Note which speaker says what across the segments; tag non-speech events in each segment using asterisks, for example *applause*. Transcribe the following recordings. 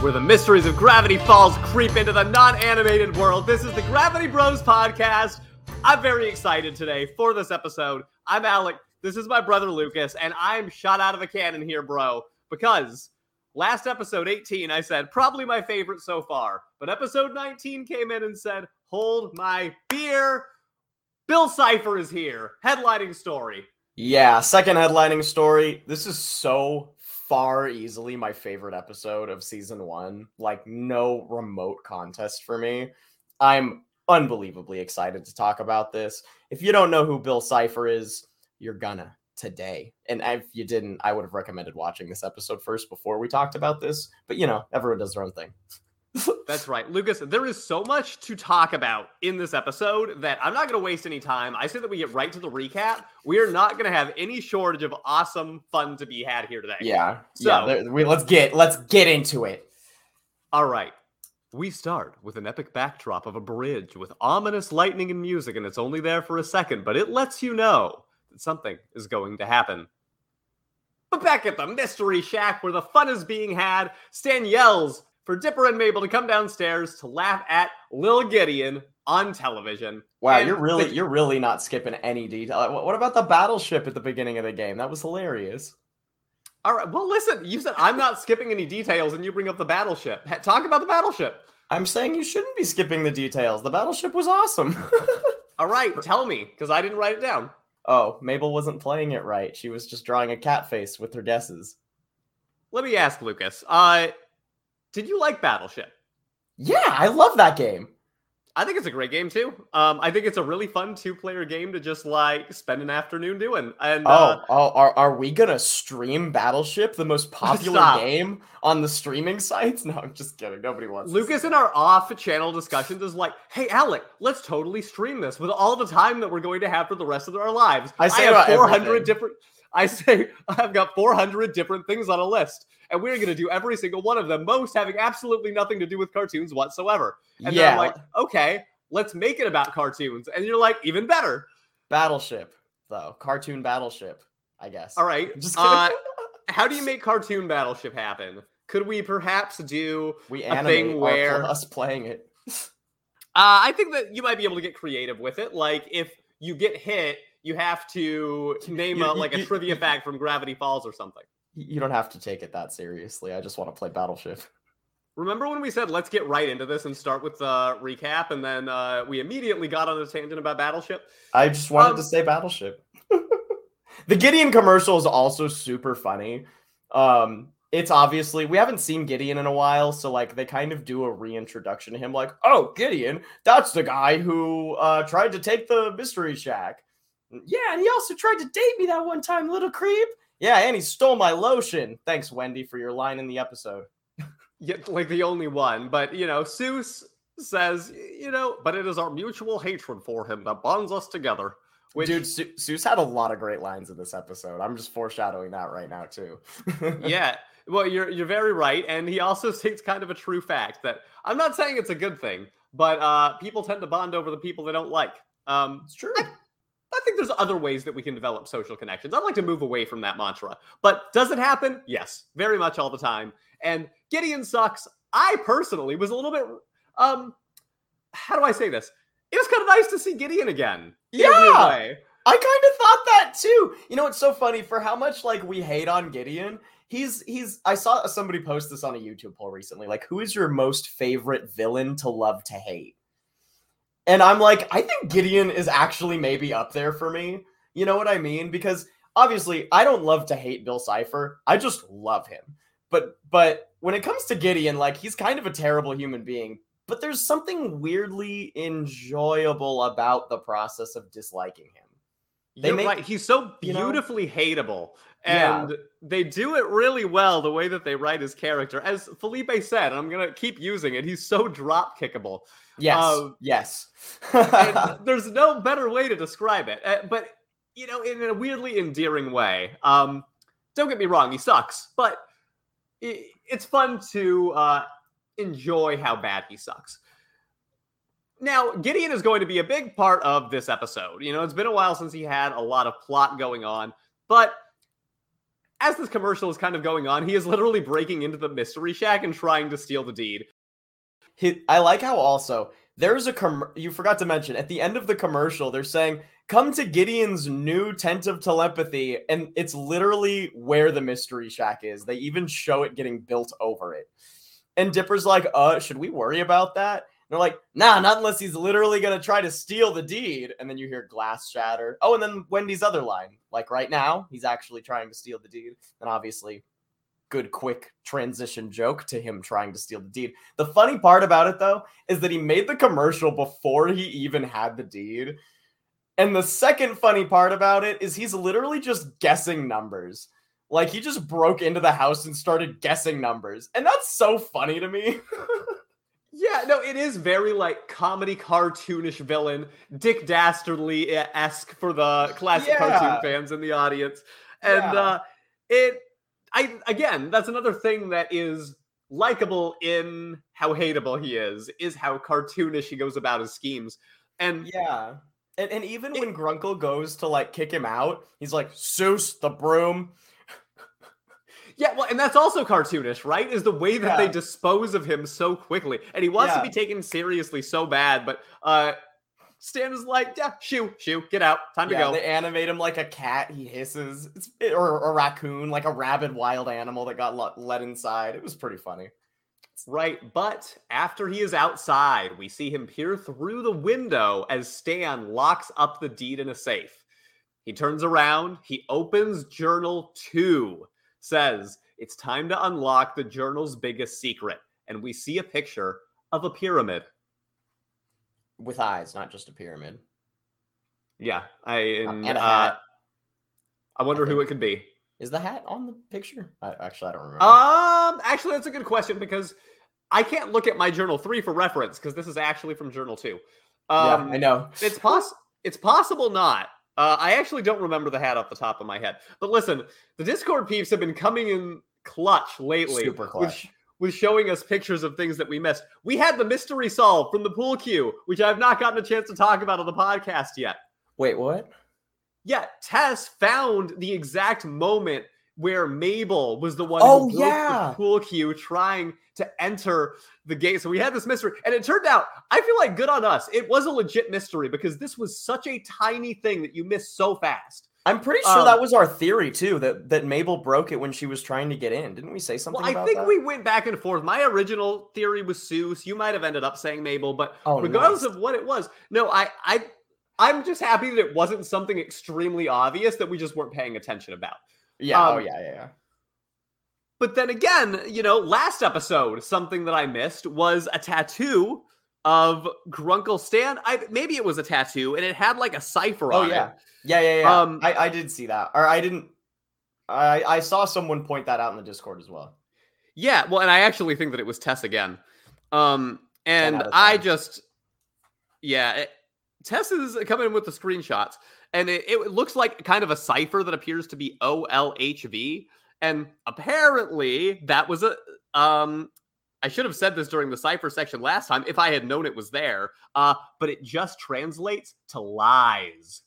Speaker 1: where the mysteries of Gravity Falls creep into the non animated world. This is the Gravity Bros podcast. I'm very excited today for this episode. I'm Alec. This is my brother Lucas, and I'm shot out of a cannon here, bro, because last episode 18, I said probably my favorite so far. But episode 19 came in and said, hold my beer. Bill Cipher is here, headlining story.
Speaker 2: Yeah, second headlining story. This is so far easily my favorite episode of season one. Like, no remote contest for me. I'm unbelievably excited to talk about this. If you don't know who Bill Cipher is, you're gonna today. And if you didn't, I would have recommended watching this episode first before we talked about this. But you know, everyone does their own thing.
Speaker 1: That's right. Lucas, there is so much to talk about in this episode that I'm not going to waste any time. I say that we get right to the recap. We are not going to have any shortage of awesome fun to be had here today.
Speaker 2: Yeah. So, yeah, there, we, let's get let's get into it.
Speaker 1: All right. We start with an epic backdrop of a bridge with ominous lightning and music, and it's only there for a second, but it lets you know that something is going to happen. But back at the Mystery Shack, where the fun is being had, Stan yells for Dipper and Mabel to come downstairs to laugh at Lil Gideon on television.
Speaker 2: Wow, and you're really the, you're really not skipping any detail. What about the battleship at the beginning of the game? That was hilarious.
Speaker 1: All right. Well, listen, you said I'm not skipping any details, and you bring up the battleship. Talk about the battleship.
Speaker 2: I'm saying you shouldn't be skipping the details. The battleship was awesome. *laughs*
Speaker 1: All right, tell me, because I didn't write it down.
Speaker 2: Oh, Mabel wasn't playing it right. She was just drawing a cat face with her guesses.
Speaker 1: Let me ask Lucas. Uh, did you like Battleship?
Speaker 2: Yeah, I love that game.
Speaker 1: I think it's a great game too. Um, I think it's a really fun two-player game to just like spend an afternoon doing. And
Speaker 2: oh, uh, oh, are are we gonna stream Battleship, the most *laughs* popular stop. game on the streaming sites? *laughs* No, I'm just kidding. Nobody wants.
Speaker 1: Lucas in our off-channel discussions is like, "Hey, Alec, let's totally stream this with all the time that we're going to have for the rest of our lives." I, say I have 400 different. I say *laughs* I've got 400 different things on a list and we're going to do every single one of them, most having absolutely nothing to do with cartoons whatsoever. And yeah. I'm like, okay, let's make it about cartoons. And you're like, even better.
Speaker 2: Battleship, though. Cartoon Battleship, I guess.
Speaker 1: All right. Just uh, how do you make cartoon Battleship happen? Could we perhaps do
Speaker 2: we a thing where us playing it? *laughs*
Speaker 1: uh, I think that you might be able to get creative with it. Like if you get hit, you have to name a, like a trivia fact from Gravity Falls or something
Speaker 2: you don't have to take it that seriously. I just want to play Battleship.
Speaker 1: Remember when we said let's get right into this and start with the recap, and then uh, we immediately got on a tangent about Battleship?
Speaker 2: I just wanted um, to say Battleship. *laughs* the Gideon commercial is also super funny. Um, it's obviously we haven't seen Gideon in a while, so like they kind of do a reintroduction to him, like, oh, Gideon, that's the guy who uh, tried to take the mystery shack. Yeah, and he also tried to date me that one time, little creep. Yeah, and he stole my lotion. Thanks, Wendy, for your line in the episode. *laughs*
Speaker 1: yeah, like the only one. But, you know, Soos says, you know, but it is our mutual hatred for him that bonds us together.
Speaker 2: Which... Dude, Su- Soos had a lot of great lines in this episode. I'm just foreshadowing that right now, too. *laughs*
Speaker 1: yeah. Well, you're you're very right, and he also *laughs* states kind of a true fact that I'm not saying it's a good thing, but uh, people tend to bond over the people they don't like. Um,
Speaker 2: it's true.
Speaker 1: I, I think there's other ways that we can develop social connections. I'd like to move away from that mantra. But does it happen? Yes, very much all the time. And Gideon sucks. I personally was a little bit um how do I say this? It was kind of nice to see Gideon again.
Speaker 2: Yeah. I kind of thought that too. You know, it's so funny for how much like we hate on Gideon. He's he's I saw somebody post this on a YouTube poll recently. Like, who is your most favorite villain to love to hate? And I'm like, I think Gideon is actually maybe up there for me. You know what I mean? Because obviously, I don't love to hate Bill Cipher. I just love him. But but when it comes to Gideon, like he's kind of a terrible human being. But there's something weirdly enjoyable about the process of disliking him.
Speaker 1: They You're make, right. He's so beautifully you know, hateable. And yeah. they do it really well the way that they write his character. As Felipe said, I'm going to keep using it. He's so drop kickable.
Speaker 2: Yes. Um, yes. *laughs*
Speaker 1: there's no better way to describe it. Uh, but, you know, in a weirdly endearing way. Um, don't get me wrong, he sucks, but it, it's fun to uh, enjoy how bad he sucks. Now, Gideon is going to be a big part of this episode. You know, it's been a while since he had a lot of plot going on, but as this commercial is kind of going on, he is literally breaking into the mystery shack and trying to steal the deed.
Speaker 2: I like how also there's a com- you forgot to mention at the end of the commercial they're saying come to Gideon's new tent of telepathy and it's literally where the mystery shack is. They even show it getting built over it. And Dipper's like, "Uh, should we worry about that?" they're like, nah, not unless he's literally gonna try to steal the deed. And then you hear glass shatter. Oh, and then Wendy's other line, like right now, he's actually trying to steal the deed. And obviously, good quick transition joke to him trying to steal the deed. The funny part about it though is that he made the commercial before he even had the deed. And the second funny part about it is he's literally just guessing numbers. Like he just broke into the house and started guessing numbers. And that's so funny to me. *laughs*
Speaker 1: Yeah, no, it is very like comedy cartoonish villain, Dick Dastardly esque for the classic yeah. cartoon fans in the audience, and yeah. uh, it, I again, that's another thing that is likable in how hateable he is, is how cartoonish he goes about his schemes, and
Speaker 2: yeah, and, and even it, when Grunkle goes to like kick him out, he's like Soos the broom. *laughs*
Speaker 1: Yeah, well, and that's also cartoonish, right? Is the way that yeah. they dispose of him so quickly. And he wants yeah. to be taken seriously so bad, but uh Stan is like, yeah, shoo, shoo, get out, time yeah, to go.
Speaker 2: They animate him like a cat. He hisses, it's, or a raccoon, like a rabid wild animal that got let inside. It was pretty funny.
Speaker 1: Right, but after he is outside, we see him peer through the window as Stan locks up the deed in a safe. He turns around, he opens journal two says it's time to unlock the journal's biggest secret. And we see a picture of a pyramid.
Speaker 2: With eyes, not just a pyramid.
Speaker 1: Yeah. I and, and a hat. Uh, I wonder I who it could be.
Speaker 2: Is the hat on the picture? I, actually, I don't remember.
Speaker 1: Um, actually, that's a good question because I can't look at my journal three for reference because this is actually from journal two.
Speaker 2: Um, yeah, I know.
Speaker 1: It's poss- It's possible not. Uh, I actually don't remember the hat off the top of my head. But listen, the Discord peeps have been coming in clutch lately.
Speaker 2: Super clutch.
Speaker 1: With showing us pictures of things that we missed. We had the mystery solved from the pool cue, which I've not gotten a chance to talk about on the podcast yet.
Speaker 2: Wait, what?
Speaker 1: Yeah, Tess found the exact moment where Mabel was the one
Speaker 2: oh,
Speaker 1: who
Speaker 2: broke yeah.
Speaker 1: the pool cue trying to enter the gate. So we had this mystery, and it turned out I feel like good on us. It was a legit mystery because this was such a tiny thing that you missed so fast.
Speaker 2: I'm pretty sure um, that was our theory too. That that Mabel broke it when she was trying to get in. Didn't we say something? Well,
Speaker 1: I think
Speaker 2: that?
Speaker 1: we went back and forth. My original theory was Soos. You might have ended up saying Mabel, but oh, regardless nice. of what it was, no, I I I'm just happy that it wasn't something extremely obvious that we just weren't paying attention about.
Speaker 2: Yeah. Oh, um, oh yeah, yeah, yeah.
Speaker 1: But then again, you know, last episode, something that I missed was a tattoo of Grunkle Stan. I maybe it was a tattoo, and it had like a cipher
Speaker 2: oh,
Speaker 1: on
Speaker 2: yeah.
Speaker 1: it.
Speaker 2: Yeah, yeah, yeah. Um, I, I did see that, or I didn't. I I saw someone point that out in the Discord as well.
Speaker 1: Yeah, well, and I actually think that it was Tess again. Um, and I just, yeah, it, Tess is coming with the screenshots, and it, it looks like kind of a cipher that appears to be OLHV. And apparently that was a um I should have said this during the cipher section last time if I had known it was there. Uh, but it just translates to lies.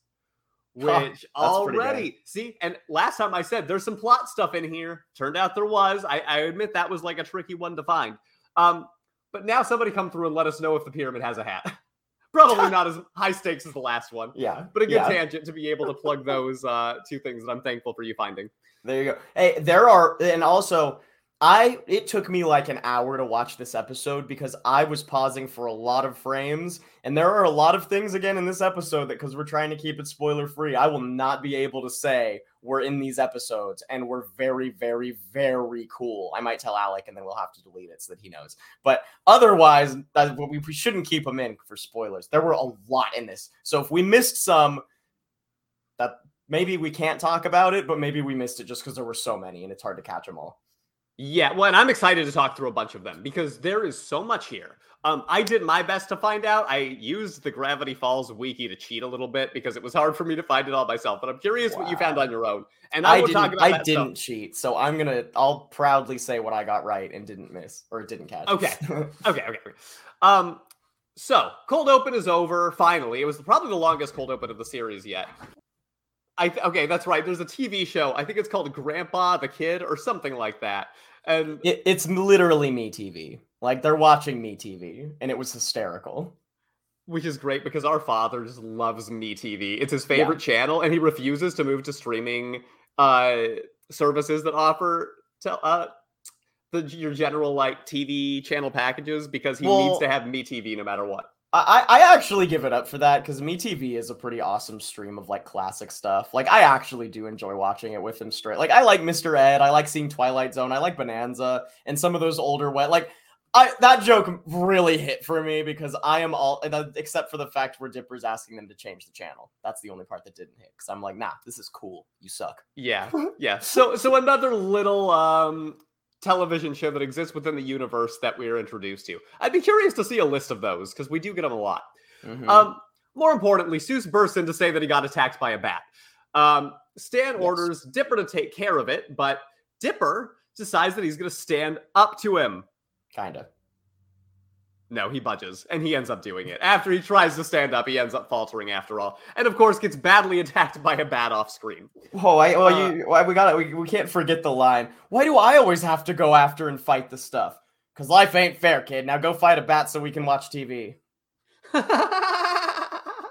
Speaker 1: Which huh, already see, and last time I said there's some plot stuff in here. Turned out there was. I, I admit that was like a tricky one to find. Um, but now somebody come through and let us know if the pyramid has a hat. *laughs* Probably not as high stakes as the last one.
Speaker 2: Yeah.
Speaker 1: But a good
Speaker 2: yeah.
Speaker 1: tangent to be able to plug those uh, two things that I'm thankful for you finding.
Speaker 2: There you go. Hey, there are, and also, I it took me like an hour to watch this episode because I was pausing for a lot of frames, and there are a lot of things again in this episode that because we're trying to keep it spoiler free, I will not be able to say we're in these episodes and we're very, very, very cool. I might tell Alec, and then we'll have to delete it so that he knows. But otherwise, we, we shouldn't keep them in for spoilers. There were a lot in this, so if we missed some, that maybe we can't talk about it, but maybe we missed it just because there were so many and it's hard to catch them all.
Speaker 1: Yeah, well, and I'm excited to talk through a bunch of them because there is so much here. Um, I did my best to find out. I used the Gravity Falls wiki to cheat a little bit because it was hard for me to find it all myself. But I'm curious wow. what you found on your own. And I, I
Speaker 2: didn't. I didn't stuff. cheat, so I'm gonna. I'll proudly say what I got right and didn't miss or didn't catch.
Speaker 1: Okay. *laughs* okay. Okay. Okay. Um. So cold open is over. Finally, it was probably the longest cold open of the series yet. I th- okay, that's right. There's a TV show. I think it's called Grandpa the Kid or something like that. And
Speaker 2: It, it's literally MeTV. Like they're watching MeTV, and it was hysterical.
Speaker 1: which is great because our father just loves MeTV. It's his favorite channel, and he refuses to move to streaming uh services that offer to uh the your general like TV channel packages because he
Speaker 2: Well-
Speaker 1: needs to have MeTV no matter what.
Speaker 2: I, I actually give it up for that because Me TV is a pretty awesome stream of like classic stuff. Like I actually do enjoy watching it with him straight. Like I like Mr. Ed, I like seeing Twilight Zone, I like Bonanza, and some of those older wet like I that joke really hit for me because I am all except for the fact where Dipper's asking them to change the channel. That's the only part that didn't hit because I'm like, nah, this is cool. You suck.
Speaker 1: Yeah, *laughs* yeah. So so another little um television show that exists within the universe that we are introduced to. I'd be curious to see a list of those because we do get them a lot.
Speaker 2: Mhm.
Speaker 1: Um, more importantly, Soos bursts in to say that he got attacked by a bat. Um, Stan
Speaker 2: Yes.
Speaker 1: orders Dipper to take care of it, but Dipper decides that he's going to stand up to him.
Speaker 2: Kinda.
Speaker 1: No, he budges, and he ends up doing it. After he tries to stand up, he ends up faltering after all, and of course gets badly attacked by a bat off screen.
Speaker 2: Oh, I, well,
Speaker 1: Uh,
Speaker 2: you, well, we got we, we can't forget the line. Why do I always have to go after and fight the stuff? Because life ain't fair, kid. Now go fight a bat so we can watch TV. *laughs*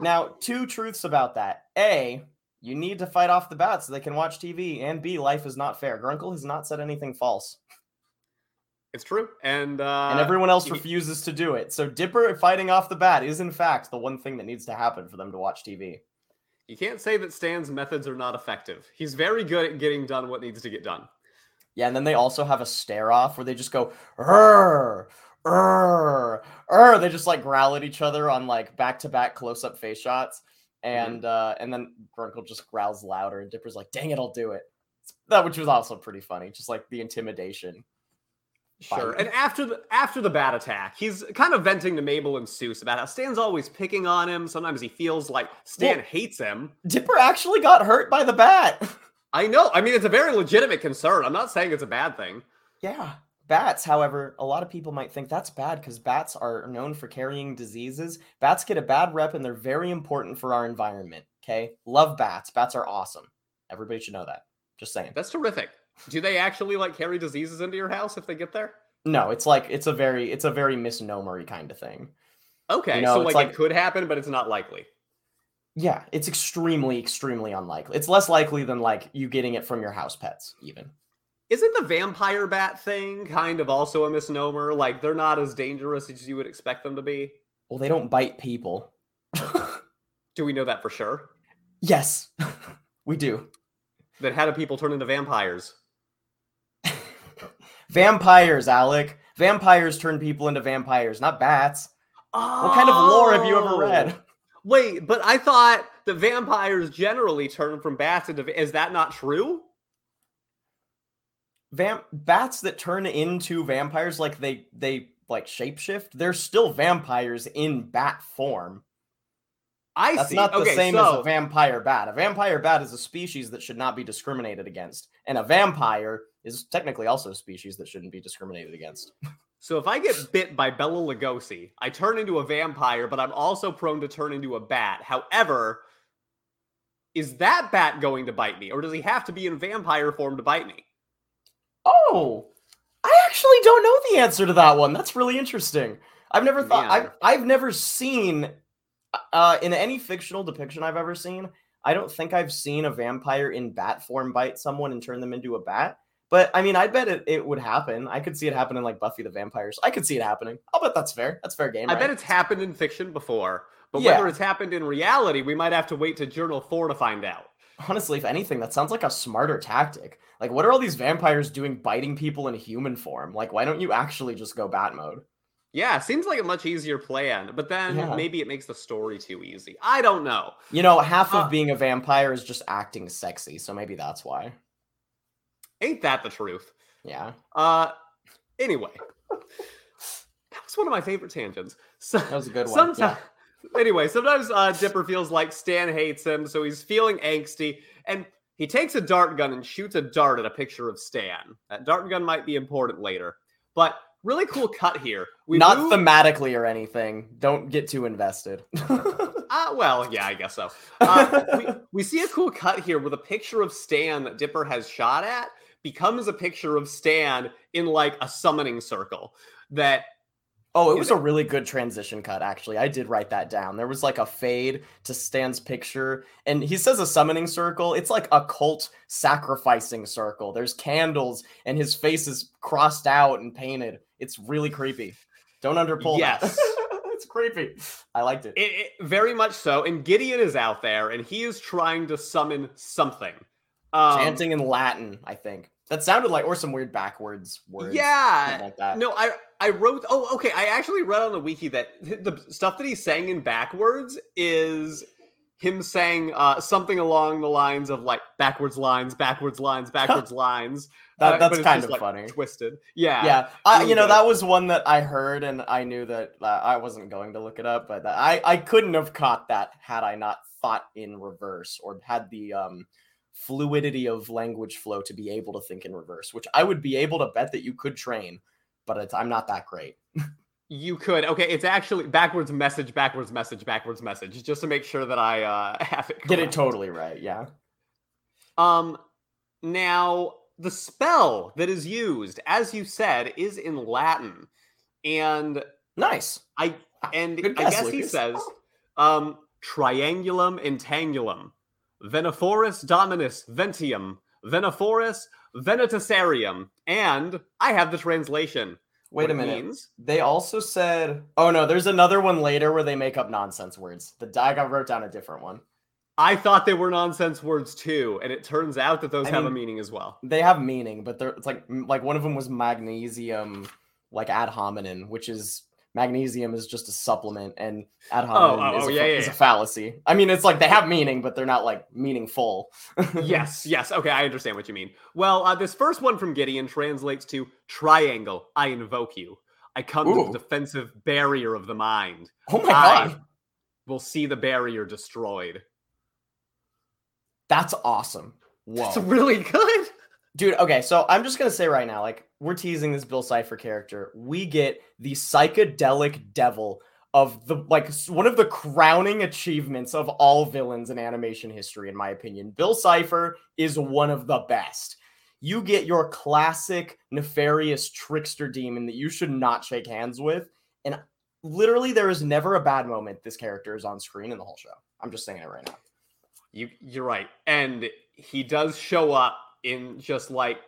Speaker 2: Now, two truths about that. A, you need to fight off the bat so they can watch TV. And B, life is not fair. Grunkle has not said anything false.
Speaker 1: It's true, and uh,
Speaker 2: And everyone else refuses to do it. So Dipper fighting off the bat is, in fact, the one thing that needs to happen for them to watch TV.
Speaker 1: You can't say that Stan's methods are not effective. He's very good at getting done what needs to get done.
Speaker 2: Yeah, and then they also have a stare off where they just go, "Rrr, rrr, rrr." They just like growl at each other on like back to back close up face shots, and uh, and then Grunkle just growls louder, and Dipper's like, "Dang it, I'll do it." That which was also pretty funny, just like the intimidation.
Speaker 1: Sure. And after the after the bat attack, he's kind of venting to Mabel and Soos about how Stan's always picking on him. Sometimes he feels like Stan
Speaker 2: Well-
Speaker 1: hates him.
Speaker 2: Dipper actually got hurt by the bat. *laughs*
Speaker 1: I know. I mean, it's a very legitimate concern. I'm not saying it's a bad thing.
Speaker 2: yeah. Bats, however, a lot of people might think that's bad because bats are known for carrying diseases. Bats get a bad rep and they're very important for our environment. Okay. Love bats. Bats are awesome. Everybody should know that. Just saying.
Speaker 1: That's terrific. Do they actually like carry diseases into your house if they get there?
Speaker 2: No, it's like it's a very it's a very misnomery kind of thing.
Speaker 1: Okay,
Speaker 2: know,
Speaker 1: so like,
Speaker 2: like-
Speaker 1: it could happen, but it's not likely.
Speaker 2: Yeah, it's extremely extremely unlikely. It's less likely than like you getting it from your house pets even.
Speaker 1: Isn't the vampire bat thing kind of also a misnomer? Like they're not as dangerous as you would expect them to be.
Speaker 2: Well, they don't bite people. *laughs*
Speaker 1: Do we know that for sure?
Speaker 2: yes. *laughs* we do.
Speaker 1: Then how do people turn into vampires?
Speaker 2: Vampires, Alec. Vampires turn people into vampires, not bats. What kind of lore have you ever read?
Speaker 1: Oh! Wait, but I thought that vampires generally turn from bats into. Is that not true?
Speaker 2: Vamp bats that turn into vampires like they they like shapeshift, they're still vampires in bat form.
Speaker 1: I
Speaker 2: That's
Speaker 1: see.
Speaker 2: not the
Speaker 1: okay,
Speaker 2: same as a vampire bat. A vampire bat is a species that should not be discriminated against, and a vampire is technically also a species that shouldn't be discriminated against. *laughs*
Speaker 1: so if I get bit by Bela Lugosi, I turn into a vampire, but I'm also prone to turn into a bat. However, is that bat going to bite me, or does he have to be in vampire form to bite me?
Speaker 2: Oh, I actually don't know the answer to that one. That's really interesting. I've never thought
Speaker 1: Man.
Speaker 2: I've I've never seen uh in any fictional depiction I've ever seen. I don't think I've seen a vampire in bat form bite someone and turn them into a bat. But I mean, I bet it, it would happen. I could see it happening like Buffy the Vampires. I could see it happening. I'll bet that's fair. That's fair game.
Speaker 1: I
Speaker 2: right?
Speaker 1: bet it's happened in fiction before, but
Speaker 2: Yeah.
Speaker 1: whether it's happened in reality, we might have to wait to Journal 4 to find out.
Speaker 2: honestly, if anything, that sounds like a smarter tactic. Like, what are all these vampires doing biting people in human form? Like, why don't you actually just go bat mode?
Speaker 1: Yeah, seems like a much easier plan, but then
Speaker 2: Yeah.
Speaker 1: maybe it makes the story too easy. I don't know.
Speaker 2: You know, half
Speaker 1: Uh,
Speaker 2: of being a vampire is just acting sexy, so maybe that's why.
Speaker 1: Ain't that the truth?
Speaker 2: Yeah,
Speaker 1: Uh anyway. That was one of my favorite tangents. So
Speaker 2: that was a good one.
Speaker 1: sometimes anyway, sometimes uh Dipper feels like Stan hates him, so he's feeling angsty, and he takes a dart gun and shoots a dart at a picture of Stan. That dart gun might be important later. But really cool cut here. We
Speaker 2: Not
Speaker 1: move-
Speaker 2: thematically or anything. Don't get too invested. *laughs*
Speaker 1: Uh, well, yeah, I guess so. Uh, we, we see a cool cut here with a picture of Stan that Dipper has shot at becomes a picture of Stan in like a summoning circle. That
Speaker 2: Oh, it was a really good transition cut, actually. I did write that down. There was like a fade to Stan's picture, and he says a summoning circle. It's like a cult sacrificing circle. There's candles, and his face is crossed out and painted. It's really creepy. Don't underpull
Speaker 1: Yes.
Speaker 2: that. *laughs* it's creepy. I liked it.
Speaker 1: it, it very much so. And Gideon is out there and he is trying to summon something. Um,
Speaker 2: Chanting in Latin, I think. That sounded like, or some weird backwards words.
Speaker 1: Yeah.
Speaker 2: like that.
Speaker 1: No, I I wrote. Oh, okay. I actually read on the wiki that *laughs* the stuff that he's saying in backwards is him saying uh, something along the lines of like backwards lines, backwards lines, *laughs* backwards lines.
Speaker 2: That-
Speaker 1: uh,
Speaker 2: that's
Speaker 1: it's
Speaker 2: kind of
Speaker 1: like,
Speaker 2: funny.
Speaker 1: Twisted. Yeah.
Speaker 2: yeah I, you know
Speaker 1: good.
Speaker 2: that was one that i heard and i knew that uh, i wasn't going to look it up but i i couldn't have caught that had i not thought in reverse or had the um fluidity of language flow to be able to think in reverse which i would be able to bet that you could train but it's, i'm not that great. *laughs*
Speaker 1: You could. Okay, it's actually backwards message, backwards message, backwards message, just to make sure that I uh, *laughs* have it.
Speaker 2: get it totally right yeah.
Speaker 1: Um, now the spell that is used, as you said, is in Latin, and
Speaker 2: nice.
Speaker 1: I and
Speaker 2: Good
Speaker 1: I
Speaker 2: guess,
Speaker 1: guess he says, um, triangulum intangulum, veniforus dominus ventium, veniforus venetisarium, and I have the translation.
Speaker 2: wait
Speaker 1: What
Speaker 2: a
Speaker 1: it
Speaker 2: minute
Speaker 1: means.
Speaker 2: they also said oh no there's another one later where they make up nonsense words the i got wrote down a different one
Speaker 1: I thought they were nonsense words too, and it turns out that those
Speaker 2: I
Speaker 1: have a meaning as well.
Speaker 2: they have meaning, but they're it's like like one of them was magnesium, like ad hominem, which is magnesium is just a supplement, and ad hominem
Speaker 1: oh,
Speaker 2: is,
Speaker 1: oh,
Speaker 2: a,
Speaker 1: yeah,
Speaker 2: fa-
Speaker 1: yeah,
Speaker 2: a fallacy. I mean, it's like they have meaning, but they're not like meaningful.
Speaker 1: yes, *laughs* yes. Okay, I understand what you mean. Well, uh, this first one from Gideon translates to triangle. I invoke you. I come to the defensive barrier of the mind.
Speaker 2: Oh my
Speaker 1: I
Speaker 2: god,
Speaker 1: will see the barrier destroyed.
Speaker 2: that's awesome! Whoa,
Speaker 1: It's really good.
Speaker 2: Dude. Okay, so I'm just gonna say right now, like we're teasing this Bill Cipher character. We get the psychedelic devil of the like one of the crowning achievements of all villains in animation history, in my opinion. Bill Cipher is one of the best. You get your classic nefarious trickster demon that you should not shake hands with, and literally there is never a bad moment this character is on screen in the whole show. I'm just saying it right now.
Speaker 1: You you're right. And he does show up in just like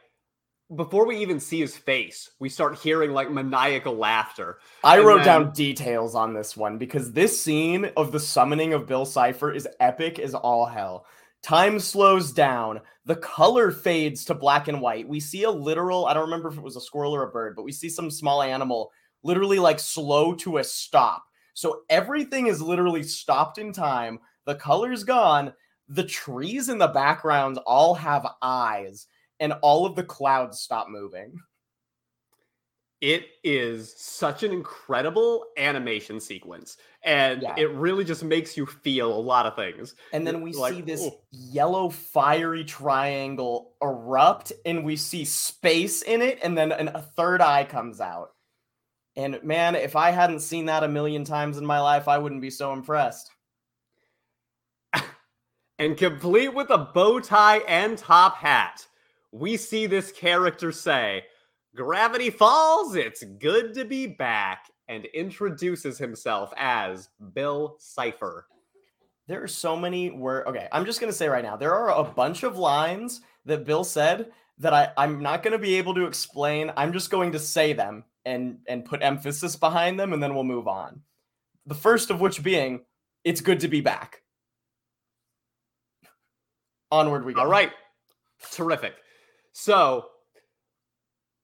Speaker 1: before we even see his face, we start hearing like maniacal laughter.
Speaker 2: I
Speaker 1: And
Speaker 2: wrote
Speaker 1: then-
Speaker 2: down details on this one because this scene of the summoning of Bill Cipher is epic as all hell. Time slows down. The color fades to black and white. We see a literal, I don't remember if it was a squirrel or a bird, but we see some small animal literally like slow to a stop. So everything is literally stopped in time. The color's gone. The trees in the background all have eyes, and all of the clouds stop moving.
Speaker 1: It is such an incredible animation sequence, and
Speaker 2: Yeah.
Speaker 1: it really just makes you feel a lot of things.
Speaker 2: And then we
Speaker 1: like,
Speaker 2: see this yellow fiery triangle erupt, and we see space in it, and then an, a third eye comes out. And man, if I hadn't seen that a million times in my life, I wouldn't be so impressed.
Speaker 1: And complete with a bow tie and top hat, we see this character say, Gravity Falls, it's good to be back, and introduces himself as Bill Cipher.
Speaker 2: There are so many where okay, I'm just gonna say right now, there are a bunch of lines that Bill said that I, I'm not gonna be able to explain. I'm just going to say them and and put emphasis behind them, and then we'll move on. The first of which being, it's good to be back. Onward we go.
Speaker 1: All right. Terrific. So,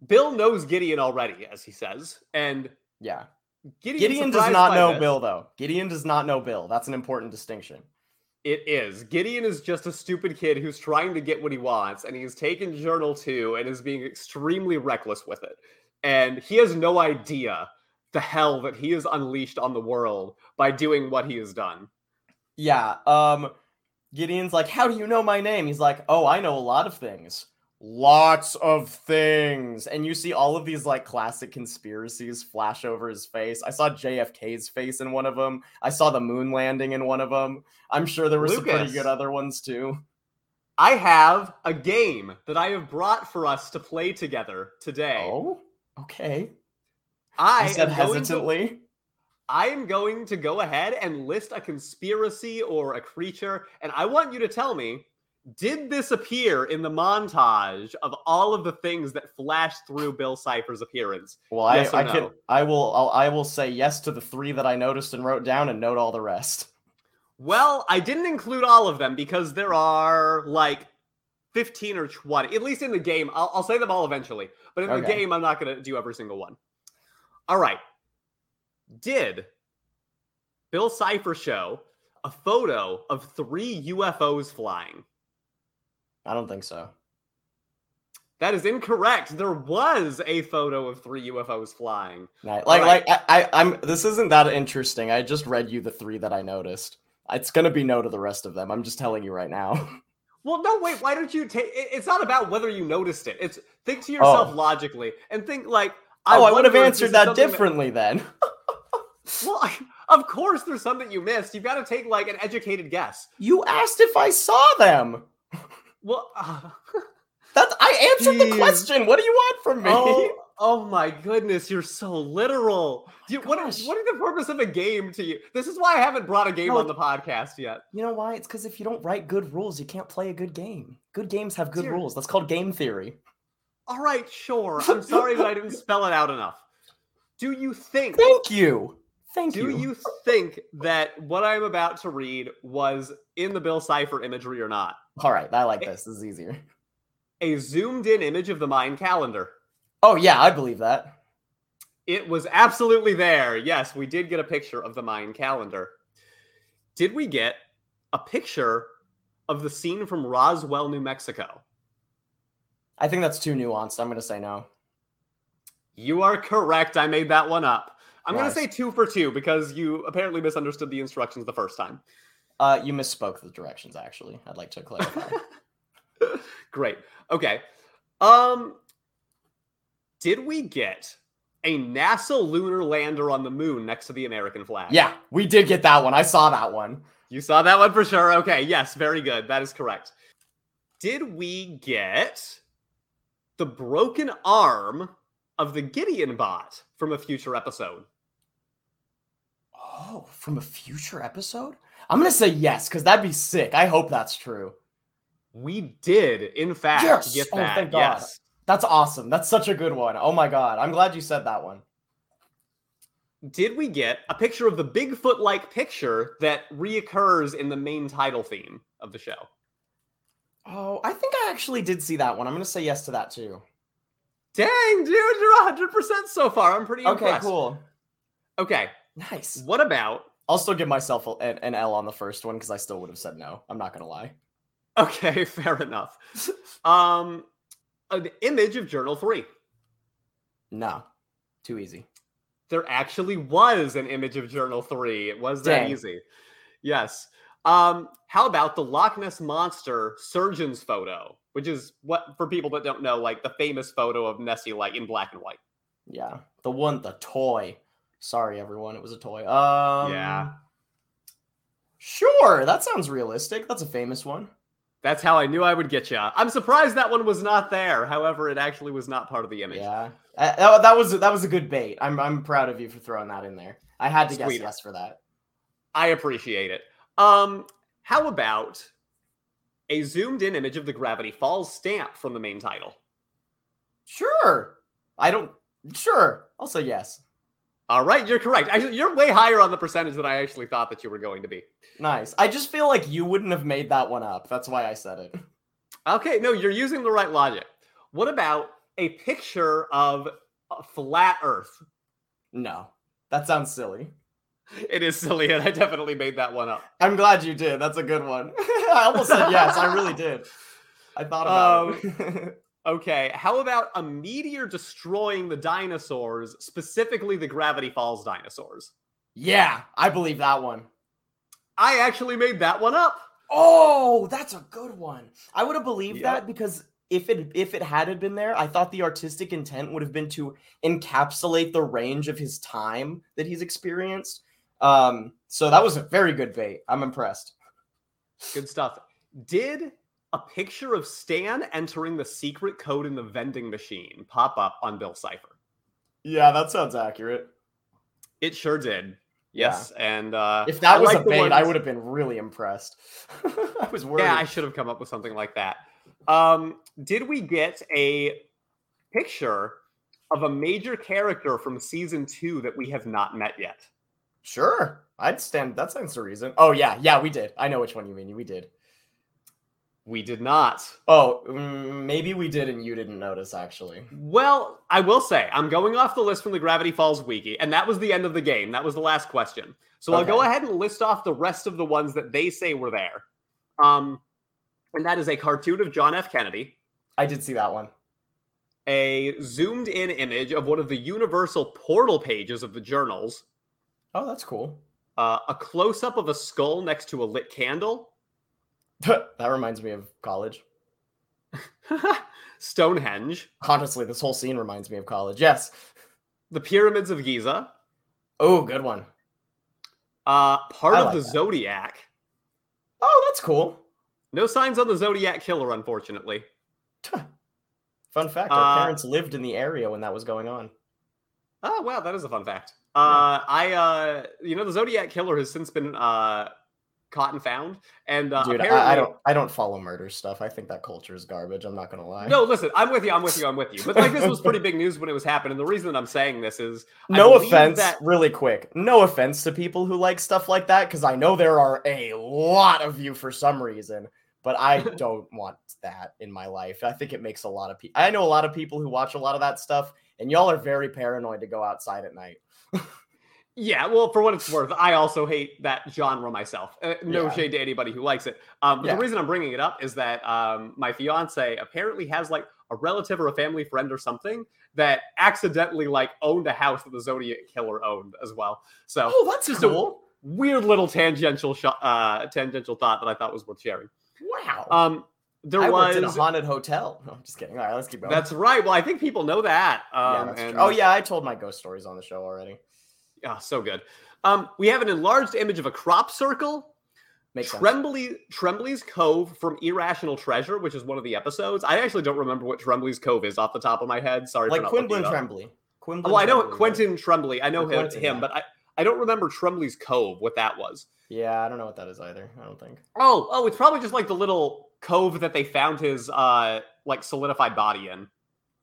Speaker 1: Bill knows Gideon already, as he says, and
Speaker 2: Yeah.
Speaker 1: Gideon's
Speaker 2: Gideon does not know
Speaker 1: this.
Speaker 2: Bill though. Gideon does not know Bill. That's an important distinction.
Speaker 1: It is. Gideon is just a stupid kid who's trying to get what he wants, and he's taken Journal 2 and is being extremely reckless with it. And he has no idea the hell that he has unleashed on the world by doing what he has done.
Speaker 2: Yeah. Um Gideon's like, "How do you know my name?" He's like, "Oh, I know a lot of things. lots of things. And you see all of these like classic conspiracies flash over his face. I saw JFK's face in one of them. I saw the moon landing in one of them. I'm sure there were some pretty good other ones too.
Speaker 1: I have a game that I have brought for us to play together today.
Speaker 2: Oh, okay.
Speaker 1: I,
Speaker 2: I said
Speaker 1: am to-
Speaker 2: hesitantly.
Speaker 1: I am going to go ahead and list a conspiracy or a creature, and I want you to tell me did this appear in the montage of all of the things that flashed through Bill Cipher's appearance?
Speaker 2: Well,
Speaker 1: Yes
Speaker 2: I, I
Speaker 1: no?
Speaker 2: can. I will. I'll, I will say yes to the three that I noticed and wrote down, and note all the rest.
Speaker 1: Well, I didn't include all of them because there are like 15 or 20, at least in the game. I'll, I'll say them all eventually, but in the game, I'm not going to do every single one. All right. Did Bill Cipher show a photo of three UFOs flying?
Speaker 2: I don't think so.
Speaker 1: That is incorrect. There was a photo of three UFOs flying.
Speaker 2: Right. Like,
Speaker 1: right.
Speaker 2: like I, I, I'm. This isn't that interesting. I just read you the three that I noticed. It's gonna be no to the rest of them. I'm just telling you right now. *laughs*
Speaker 1: Well, no, wait. Why don't you take? It's not about whether you noticed it. It's think to yourself
Speaker 2: Oh.
Speaker 1: logically and think like.
Speaker 2: oh, I would have answered that differently then. *laughs*
Speaker 1: Well, I, of course, there's some that you missed. You've got to take like an educated guess.
Speaker 2: You asked if I saw them.
Speaker 1: Well, uh, *laughs*
Speaker 2: That's I answered
Speaker 1: Jeez.
Speaker 2: the question. What do you want from me?
Speaker 1: oh, oh my goodness, you're so literal. Do you, what, is, what is the purpose of a game to you? This is why I haven't brought a game
Speaker 2: No,
Speaker 1: on the podcast yet.
Speaker 2: You know why? It's because if you don't write good rules, you can't play a good game. Good games have good
Speaker 1: Dear-
Speaker 2: rules. That's called game theory.
Speaker 1: All right, sure. I'm sorry that I didn't spell it out enough. Do you think?
Speaker 2: Thank you. Thank
Speaker 1: Do you think that what I'm about to read was in the Bill Cipher imagery or not?
Speaker 2: All right, I like this. This is easier.
Speaker 1: A zoomed in image of the Mayan calendar.
Speaker 2: Oh yeah, I believe that.
Speaker 1: It was absolutely there. Yes, we did get a picture of the Mayan calendar. Did we get a picture of the scene from Roswell, New Mexico?
Speaker 2: I think that's too nuanced. I'm gonna say no.
Speaker 1: You are correct. I made that one up. I'm going to say two for two because you apparently misunderstood the instructions the first time.
Speaker 2: Uh, you misspoke the directions. Actually, I'd like to clarify. *laughs*
Speaker 1: Great. Okay. Um did we get a NASA lunar lander on the moon next to the American flag?
Speaker 2: yeah, we did get that one. I saw that one.
Speaker 1: You saw that one for sure. Okay. Yes, very good. That is correct. Did we get the broken arm of the Gideon bot from a future episode?
Speaker 2: Oh, from a future episode? I'm gonna say yes because that'd be sick. I hope that's true.
Speaker 1: We did, in fact,
Speaker 2: Yes!
Speaker 1: get
Speaker 2: Oh,
Speaker 1: that.
Speaker 2: thank God.
Speaker 1: Yes.
Speaker 2: That's awesome. That's such a good one. Oh my god, I'm glad you said that one.
Speaker 1: Did we get a picture of the Bigfoot like picture that reoccurs in the main title theme of the show?
Speaker 2: Oh, I think I actually did see that one. I'm gonna say yes to that too.
Speaker 1: Dang, dude, you're 100% so far. I'm pretty
Speaker 2: Okay,
Speaker 1: impressed.
Speaker 2: cool.
Speaker 1: Okay,
Speaker 2: Nice.
Speaker 1: what about
Speaker 2: I'll still give myself a- an, an L on the first one because I still would have said no. I'm not gonna lie.
Speaker 1: Okay, *laughs* fair enough. Um an image of Journal 3.
Speaker 2: No, too easy.
Speaker 1: There actually was an image of Journal 3. It was that
Speaker 2: Dang.
Speaker 1: easy. Yes. Um how about the Loch Ness monster surgeon's photo, which is what for people that don't know like the famous photo of Nessie like in black and white.
Speaker 2: Yeah, the one, the toy. Sorry, everyone, it was a toy. Um,
Speaker 1: Yeah.
Speaker 2: Sure, that sounds realistic. That's a famous one.
Speaker 1: That's how I knew I would get you. I'm surprised that one was not there. However, it actually was not part of the image.
Speaker 2: Yeah, Uh, that, was that was a good bait. I'm I'm proud of you for throwing that in there. I had to guess
Speaker 1: Sweet.
Speaker 2: yes for that.
Speaker 1: I appreciate it. Um, how about a zoomed in image of the Gravity Falls stamp from the main title?
Speaker 2: Sure, I don't. Sure, I'll say yes.
Speaker 1: All right, you're correct. Actually, you're way higher on the percentage than I actually thought that you were going to be.
Speaker 2: Nice. I just feel like you wouldn't have made that one up. That's why I said it.
Speaker 1: Okay, no, you're using the right logic. What about a picture of a flat Earth?
Speaker 2: No, that sounds silly.
Speaker 1: It is silly, and I definitely made that one up.
Speaker 2: I'm glad you did. That's a good one. *laughs* I almost said yes. I really did. I thought about um, it. *laughs*
Speaker 1: Okay, how about a meteor destroying the dinosaurs, specifically the Gravity Falls dinosaurs?
Speaker 2: yeah, I believe that one.
Speaker 1: I actually made that one up.
Speaker 2: Oh, that's a good one. I would have believed
Speaker 1: Yep.
Speaker 2: that because if it if it had been there, I thought the artistic intent would have been to encapsulate the range of his time that he's experienced. Um, so that was a very good bait. I'm impressed.
Speaker 1: Good stuff. Did a picture of Stan entering the secret code in the vending machine pop up on Bill Cipher?
Speaker 2: Yeah, that sounds accurate.
Speaker 1: It sure did. Yes, and uh,
Speaker 2: If that
Speaker 1: I
Speaker 2: was a bait, I would have been really impressed. *laughs* I was worried.
Speaker 1: Yeah, I should have come up with something like that. Um, did we get a picture of a major character from season two that we have not met yet?
Speaker 2: Sure, I'd stand. That stands to reason. Oh yeah, yeah, we did. I know which one you mean. We did.
Speaker 1: We did not.
Speaker 2: Oh, mm, maybe we did, and you didn't notice actually.
Speaker 1: Well, I will say, I'm going off the list from the Gravity Falls wiki, and that was the end of the game. That was the last question. So I'll go ahead and list off the rest of the ones that they say were there. Um, and that is a cartoon of John F. Kennedy,
Speaker 2: I did see that one.
Speaker 1: a zoomed in image of one of the universal portal pages of the journals,
Speaker 2: Oh, that's cool.
Speaker 1: uh, a close up of a skull next to a lit candle, *laughs*
Speaker 2: that reminds me of college. *laughs*
Speaker 1: Stonehenge,
Speaker 2: Honestly, this whole scene reminds me of college. Yes.
Speaker 1: the pyramids of Giza,
Speaker 2: Oh, good one.
Speaker 1: uh, part
Speaker 2: I
Speaker 1: of the
Speaker 2: that.
Speaker 1: Zodiac.
Speaker 2: Oh, that's cool.
Speaker 1: No signs on the Zodiac killer, unfortunately.
Speaker 2: Fun fact: our
Speaker 1: Uh,
Speaker 2: parents lived in the area when that was going on.
Speaker 1: Oh wow, that is a fun fact. Uh, I uh, you know, the Zodiac killer has since been uh, caught and found, and uh,
Speaker 2: Dude, I, I don't, I don't follow murder stuff. I think that culture is garbage. I'm not gonna lie.
Speaker 1: No, listen, I'm with you. I'm with you. I'm with you. But like, this was pretty *laughs* big news when it was happening. The reason that I'm saying this is,
Speaker 2: no offense,
Speaker 1: that-
Speaker 2: really quick. No offense to people who like stuff like that, because I know there are a lot of you for some reason. But I *laughs* don't want that in my life. I think it makes a lot of people. I know a lot of people who watch a lot of that stuff, and y'all are very paranoid to go outside at night. *laughs*
Speaker 1: yeah. Well, for what it's worth, I also hate that genre myself. Uh, no
Speaker 2: Yeah.
Speaker 1: shade to anybody who likes it. Um,
Speaker 2: Yeah.
Speaker 1: the reason I'm bringing it up is that um, my fiance apparently has like a relative or a family friend or something that accidentally like owned a house that the Zodiac killer owned as well. So
Speaker 2: Oh, that's
Speaker 1: just a-
Speaker 2: cool.
Speaker 1: weird little tangential shot, uh, tangential thought that I thought was worth sharing.
Speaker 2: Wow.
Speaker 1: Um, there
Speaker 2: I
Speaker 1: was
Speaker 2: in a haunted hotel. No, I'm just kidding. All right, let's keep going.
Speaker 1: that's right. Well, I think people know that. Um,
Speaker 2: yeah, that's true.
Speaker 1: and-
Speaker 2: Oh yeah, I told my ghost stories on the show already.
Speaker 1: Yeah, so good. Um, we have an enlarged image of a crop circle.
Speaker 2: Makes sense.
Speaker 1: Trembly Tremblay's Cove from Irrational Treasure, which is one of the episodes. I actually don't remember what Tremblay's Cove is off the top of my head. Sorry,
Speaker 2: Like
Speaker 1: for not
Speaker 2: Quentin
Speaker 1: looking it up.
Speaker 2: Tremblay. Quentin
Speaker 1: Well, I know Quentin Tremblay. I know him,
Speaker 2: Quentin,
Speaker 1: him
Speaker 2: yeah.
Speaker 1: but I, I don't remember Tremblay's Cove. What that was.
Speaker 2: Yeah, I don't know what that is either. I don't think.
Speaker 1: Oh, oh, it's probably just like the little cove that they found his uh like solidified body in.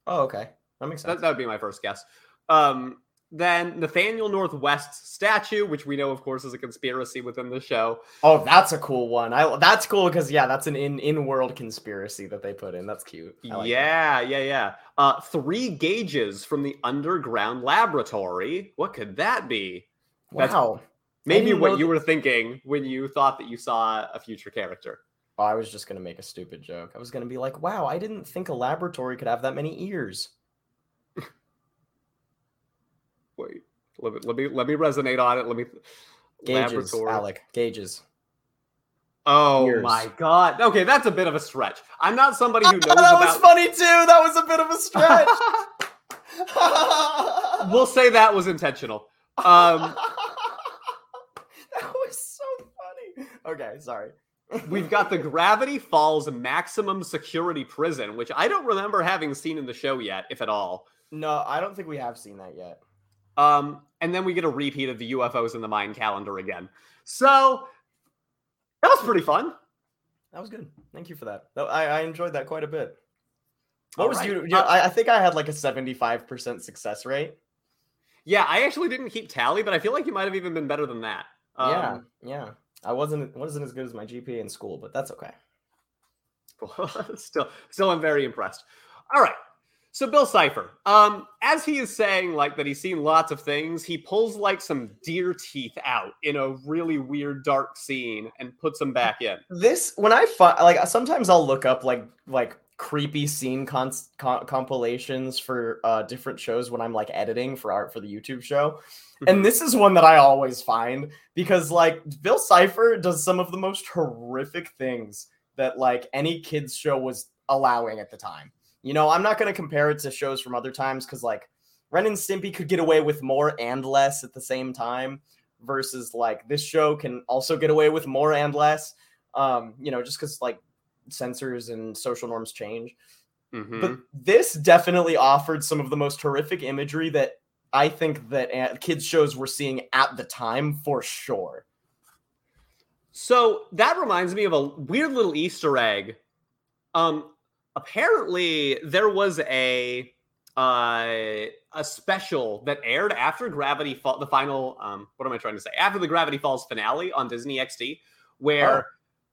Speaker 2: Oh, okay. That makes sense.
Speaker 1: That, that would be my first guess. Um, then Nathaniel Northwest's statue, which we know, of course, is a conspiracy within the show.
Speaker 2: Oh, that's a cool one. I that's cool because yeah, that's an in in world conspiracy that they put in. That's cute. Like that.
Speaker 1: yeah, yeah, yeah. Uh, three gauges from the underground laboratory. What could that be? That's
Speaker 2: Wow.
Speaker 1: Maybe what you were thinking when you thought that you saw a future character.
Speaker 2: Oh, I was just gonna make a stupid joke. I was gonna be like, "Wow, I didn't think a laboratory could have that many ears."
Speaker 1: Wait, let me let me, let me resonate on it. Let me.
Speaker 2: Gauges,
Speaker 1: laboratory.
Speaker 2: Alec. Gauges.
Speaker 1: Oh
Speaker 2: Ears.
Speaker 1: my god. Okay, that's a bit of a stretch. I'm not somebody who *laughs* knows
Speaker 2: that was
Speaker 1: about.
Speaker 2: funny too. That was a bit of a stretch. *laughs* *laughs*
Speaker 1: we'll say that was intentional. Um,
Speaker 2: that was so funny. Okay, sorry.
Speaker 1: we've got the Gravity Falls maximum security prison, which I don't remember having seen in the show yet, if at all.
Speaker 2: No, I don't think we have seen that yet.
Speaker 1: Um, and then we get a repeat of the UFOs in the Mayan calendar again. So that was pretty fun.
Speaker 2: That was good. Thank you for that. I, I enjoyed that quite a bit. What
Speaker 1: All
Speaker 2: was
Speaker 1: right.
Speaker 2: you? you-
Speaker 1: Uh,
Speaker 2: I, I think I had like a seventy-five percent success rate.
Speaker 1: Yeah, I actually didn't keep tally, but I feel like you might have even been better than that.
Speaker 2: yeah,
Speaker 1: Um,
Speaker 2: yeah. I wasn't wasn't as good as my GPA in school, but that's okay. *laughs*
Speaker 1: still, still, I'm very impressed. All right. So Bill Cipher, um, as he is saying like that he's seen lots of things, he pulls like some deer teeth out in a really weird dark scene and puts them back in.
Speaker 2: This when I find like sometimes I'll look up like like creepy scene cons- co- compilations for uh different shows when I'm like editing for art for the YouTube show. And this is one that I always find because like Bill Cipher does some of the most horrific things that like any kids show was allowing at the time. You know, I'm not going to compare it to shows from other times because like Ren and Stimpy could get away with more and less at the same time versus like this show can also get away with more and less. Um, you know, just because like censors and social norms change.
Speaker 1: Mhm.
Speaker 2: But this definitely offered some of the most horrific imagery that I think that uh, kids shows were seeing at the time for sure.
Speaker 1: So that reminds me of a weird little Easter egg. Um, apparently there was a uh, a special that aired after Gravity Fall, the final. Um, what am I trying to say? After the Gravity Falls finale on Disney XD, where
Speaker 2: Oh.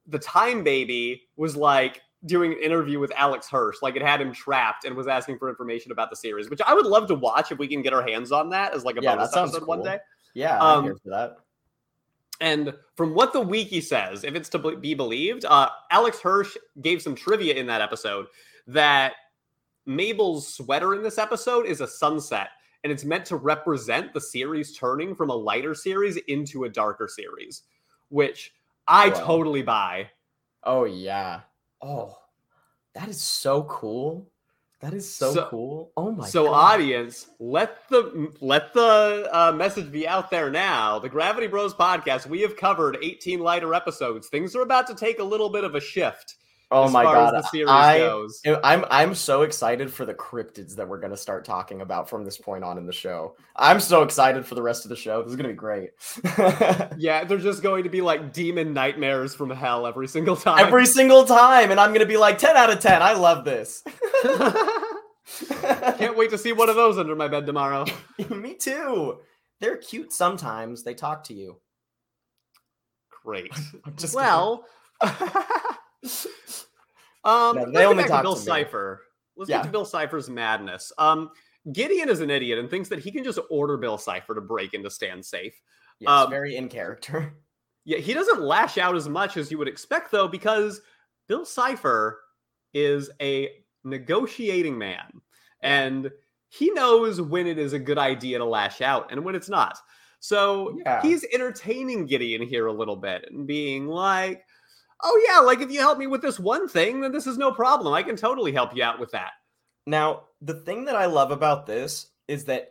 Speaker 1: the Time Baby was like doing an interview with Alex Hirsch, like it had him trapped and was asking for information about the series, which I would love to watch if we can get our hands on that as like a
Speaker 2: Yeah,
Speaker 1: bonus episode one day.
Speaker 2: Yeah,
Speaker 1: Um,
Speaker 2: I'm here for that.
Speaker 1: And from what the wiki says, if it's to be- be believed, uh, Alex Hirsch gave some trivia in that episode that Mabel's sweater in this episode is a sunset, and it's meant to represent the series turning from a lighter series into a darker series, which I
Speaker 2: Wow.
Speaker 1: totally buy.
Speaker 2: Oh yeah. Oh, that is so cool. That is so,
Speaker 1: So-
Speaker 2: cool. Oh my
Speaker 1: so,
Speaker 2: god.
Speaker 1: audience, let the let the uh, message be out there now. The Gravity Bros podcast. We have covered 18 lighter episodes. Things are about to take a little bit of a shift.
Speaker 2: Oh my god.
Speaker 1: the
Speaker 2: I
Speaker 1: goes.
Speaker 2: I'm I'm so excited for the cryptids that we're gonna start talking about from this point on in the show. I'm so excited for the rest of the show. This is gonna be great. *laughs*
Speaker 1: Yeah, they're just going to be like demon nightmares from hell every single time.
Speaker 2: Every single time, and I'm gonna be like 10 out of 10. I love this. *laughs*
Speaker 1: Can't wait to see one of those under my bed tomorrow. *laughs*
Speaker 2: Me too. They're cute sometimes. They talk to you.
Speaker 1: Great.
Speaker 2: I'm just
Speaker 1: well, *laughs* um,
Speaker 2: No,
Speaker 1: let's
Speaker 2: they
Speaker 1: get
Speaker 2: only talk
Speaker 1: Bill. Cipher. Let's
Speaker 2: Yeah.
Speaker 1: get to Bill Cipher's madness. Um, Gideon is an idiot and thinks that he can just order Bill Cipher to break into Stand Safe.
Speaker 2: yes,
Speaker 1: um,
Speaker 2: very in character. *laughs*
Speaker 1: Yeah, he doesn't lash out as much as you would expect, though, because Bill Cipher is a negotiating man. And he knows when it is a good idea to lash out and when it's not. So
Speaker 2: Yeah.
Speaker 1: he's entertaining Gideon here a little bit and being like, oh, yeah, like if you help me with this one thing, then this is no problem. I can totally help you out with that.
Speaker 2: Now, the thing that I love about this is that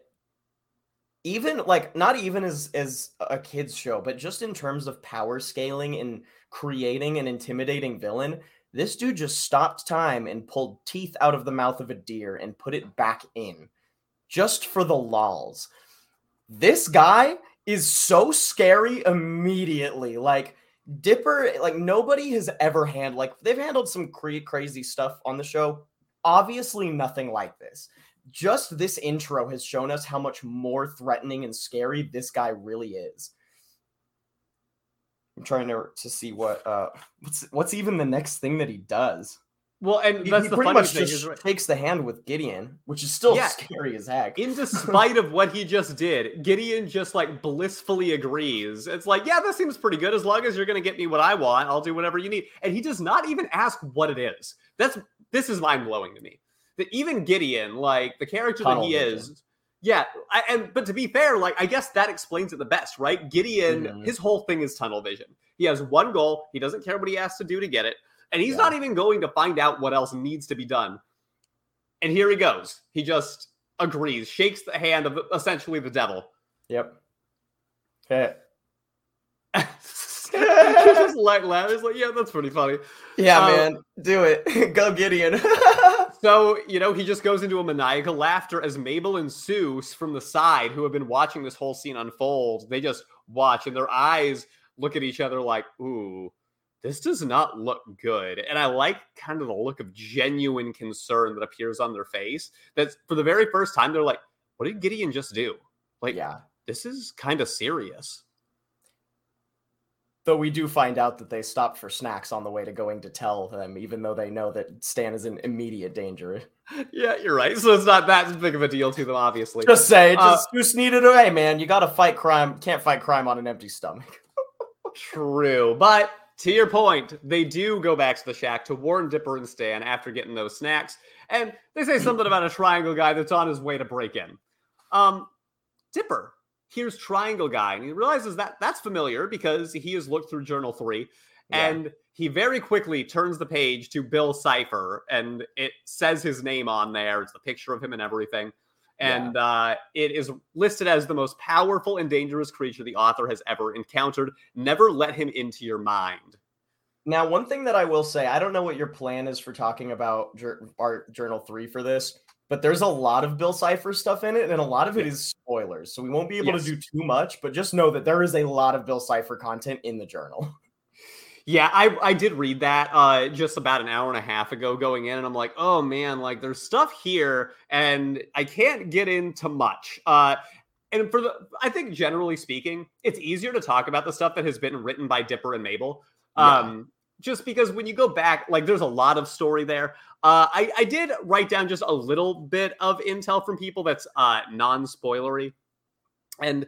Speaker 2: even like not even as as a kids show, but just in terms of power scaling and creating an intimidating villain, this dude just stopped time and pulled teeth out of the mouth of a deer and put it back in just for the lols. This guy is so scary immediately. Like Dipper, like nobody has ever handled like they've handled some cra- crazy stuff on the show. Obviously, nothing like this. Just this intro has shown us how much more threatening and scary this guy really is. I'm trying to to see what uh what's what's even the next thing that he does.
Speaker 1: Well, and that's
Speaker 2: he
Speaker 1: the
Speaker 2: pretty
Speaker 1: funny
Speaker 2: much
Speaker 1: thing
Speaker 2: just
Speaker 1: is, right,
Speaker 2: takes the hand with Gideon, which is still
Speaker 1: Yeah.
Speaker 2: scary as heck.
Speaker 1: in *laughs* despite of what he just did, Gideon just like blissfully agrees. It's like, yeah, that seems pretty good. As long as you're going to get me what I want, I'll do whatever you need. And he does not even ask what it is. That's this is mind blowing to me. That even Gideon, like the character
Speaker 2: Tunnel
Speaker 1: that he
Speaker 2: vision.
Speaker 1: is, yeah. I, and but to be fair, like I guess that explains it the best, right? Gideon,
Speaker 2: Mhm.
Speaker 1: his whole thing is tunnel vision. He has one goal. He doesn't care what he has to do to get it, and he's
Speaker 2: Yeah.
Speaker 1: not even going to find out what else needs to be done. And here he goes. He just agrees, shakes the hand of essentially the devil.
Speaker 2: Yep. Okay. *laughs*
Speaker 1: he just like laugh. He's like, yeah, that's pretty funny.
Speaker 2: Yeah,
Speaker 1: Uh,
Speaker 2: man, do it. *laughs* Go Gideon. *laughs*
Speaker 1: So, you know, he just goes into a maniacal laughter as Mabel and Soos from the side, who have been watching this whole scene unfold, they just watch and their eyes look at each other like, ooh, this does not look good. And I like kind of the look of genuine concern that appears on their face. That for the very first time, they're like, what did Gideon just do? Like,
Speaker 2: yeah.
Speaker 1: this is kind of serious.
Speaker 2: Though we do find out that they stopped for snacks on the way to going to tell them, even though they know that Stan is in immediate danger. *laughs*
Speaker 1: Yeah, you're right. So it's not that big of a deal to them, obviously.
Speaker 2: Just say,
Speaker 1: Uh,
Speaker 2: just just need it away, man. You gotta fight crime. Can't fight crime on an empty stomach. *laughs*
Speaker 1: True. But to your point, they do go back to the shack to warn Dipper and Stan after getting those snacks. And they say something about a triangle guy that's on his way to break in. Um, Dipper, hears Triangle Guy, and he realizes that that's familiar because he has looked through Journal Three,
Speaker 2: Yeah.
Speaker 1: and he very quickly turns the page to Bill Cipher, and it says his name on there. It's the picture of him and everything. And uh, it is listed as the most powerful and dangerous creature the author has ever encountered. Never let him into your mind.
Speaker 2: Now, one thing that I will say, I don't know what your plan is for talking about jour- Art Journal 3 for this, but there's a lot of Bill Cipher stuff in it, and a lot of it is spoilers. So we won't be able
Speaker 1: Yes.
Speaker 2: to do too much, but just know that there is a lot of Bill Cipher content in the journal.
Speaker 1: Yeah, I I did read that uh just about an hour and a half ago going in and I'm like, "Oh man, like there's stuff here and I can't get into much." Uh and for the I think generally speaking, it's easier to talk about the stuff that has been written by Dipper and Mabel.
Speaker 2: Yeah.
Speaker 1: Um just because when you go back, like there's a lot of story there. Uh I I did write down just a little bit of intel from people that's uh non-spoilery. And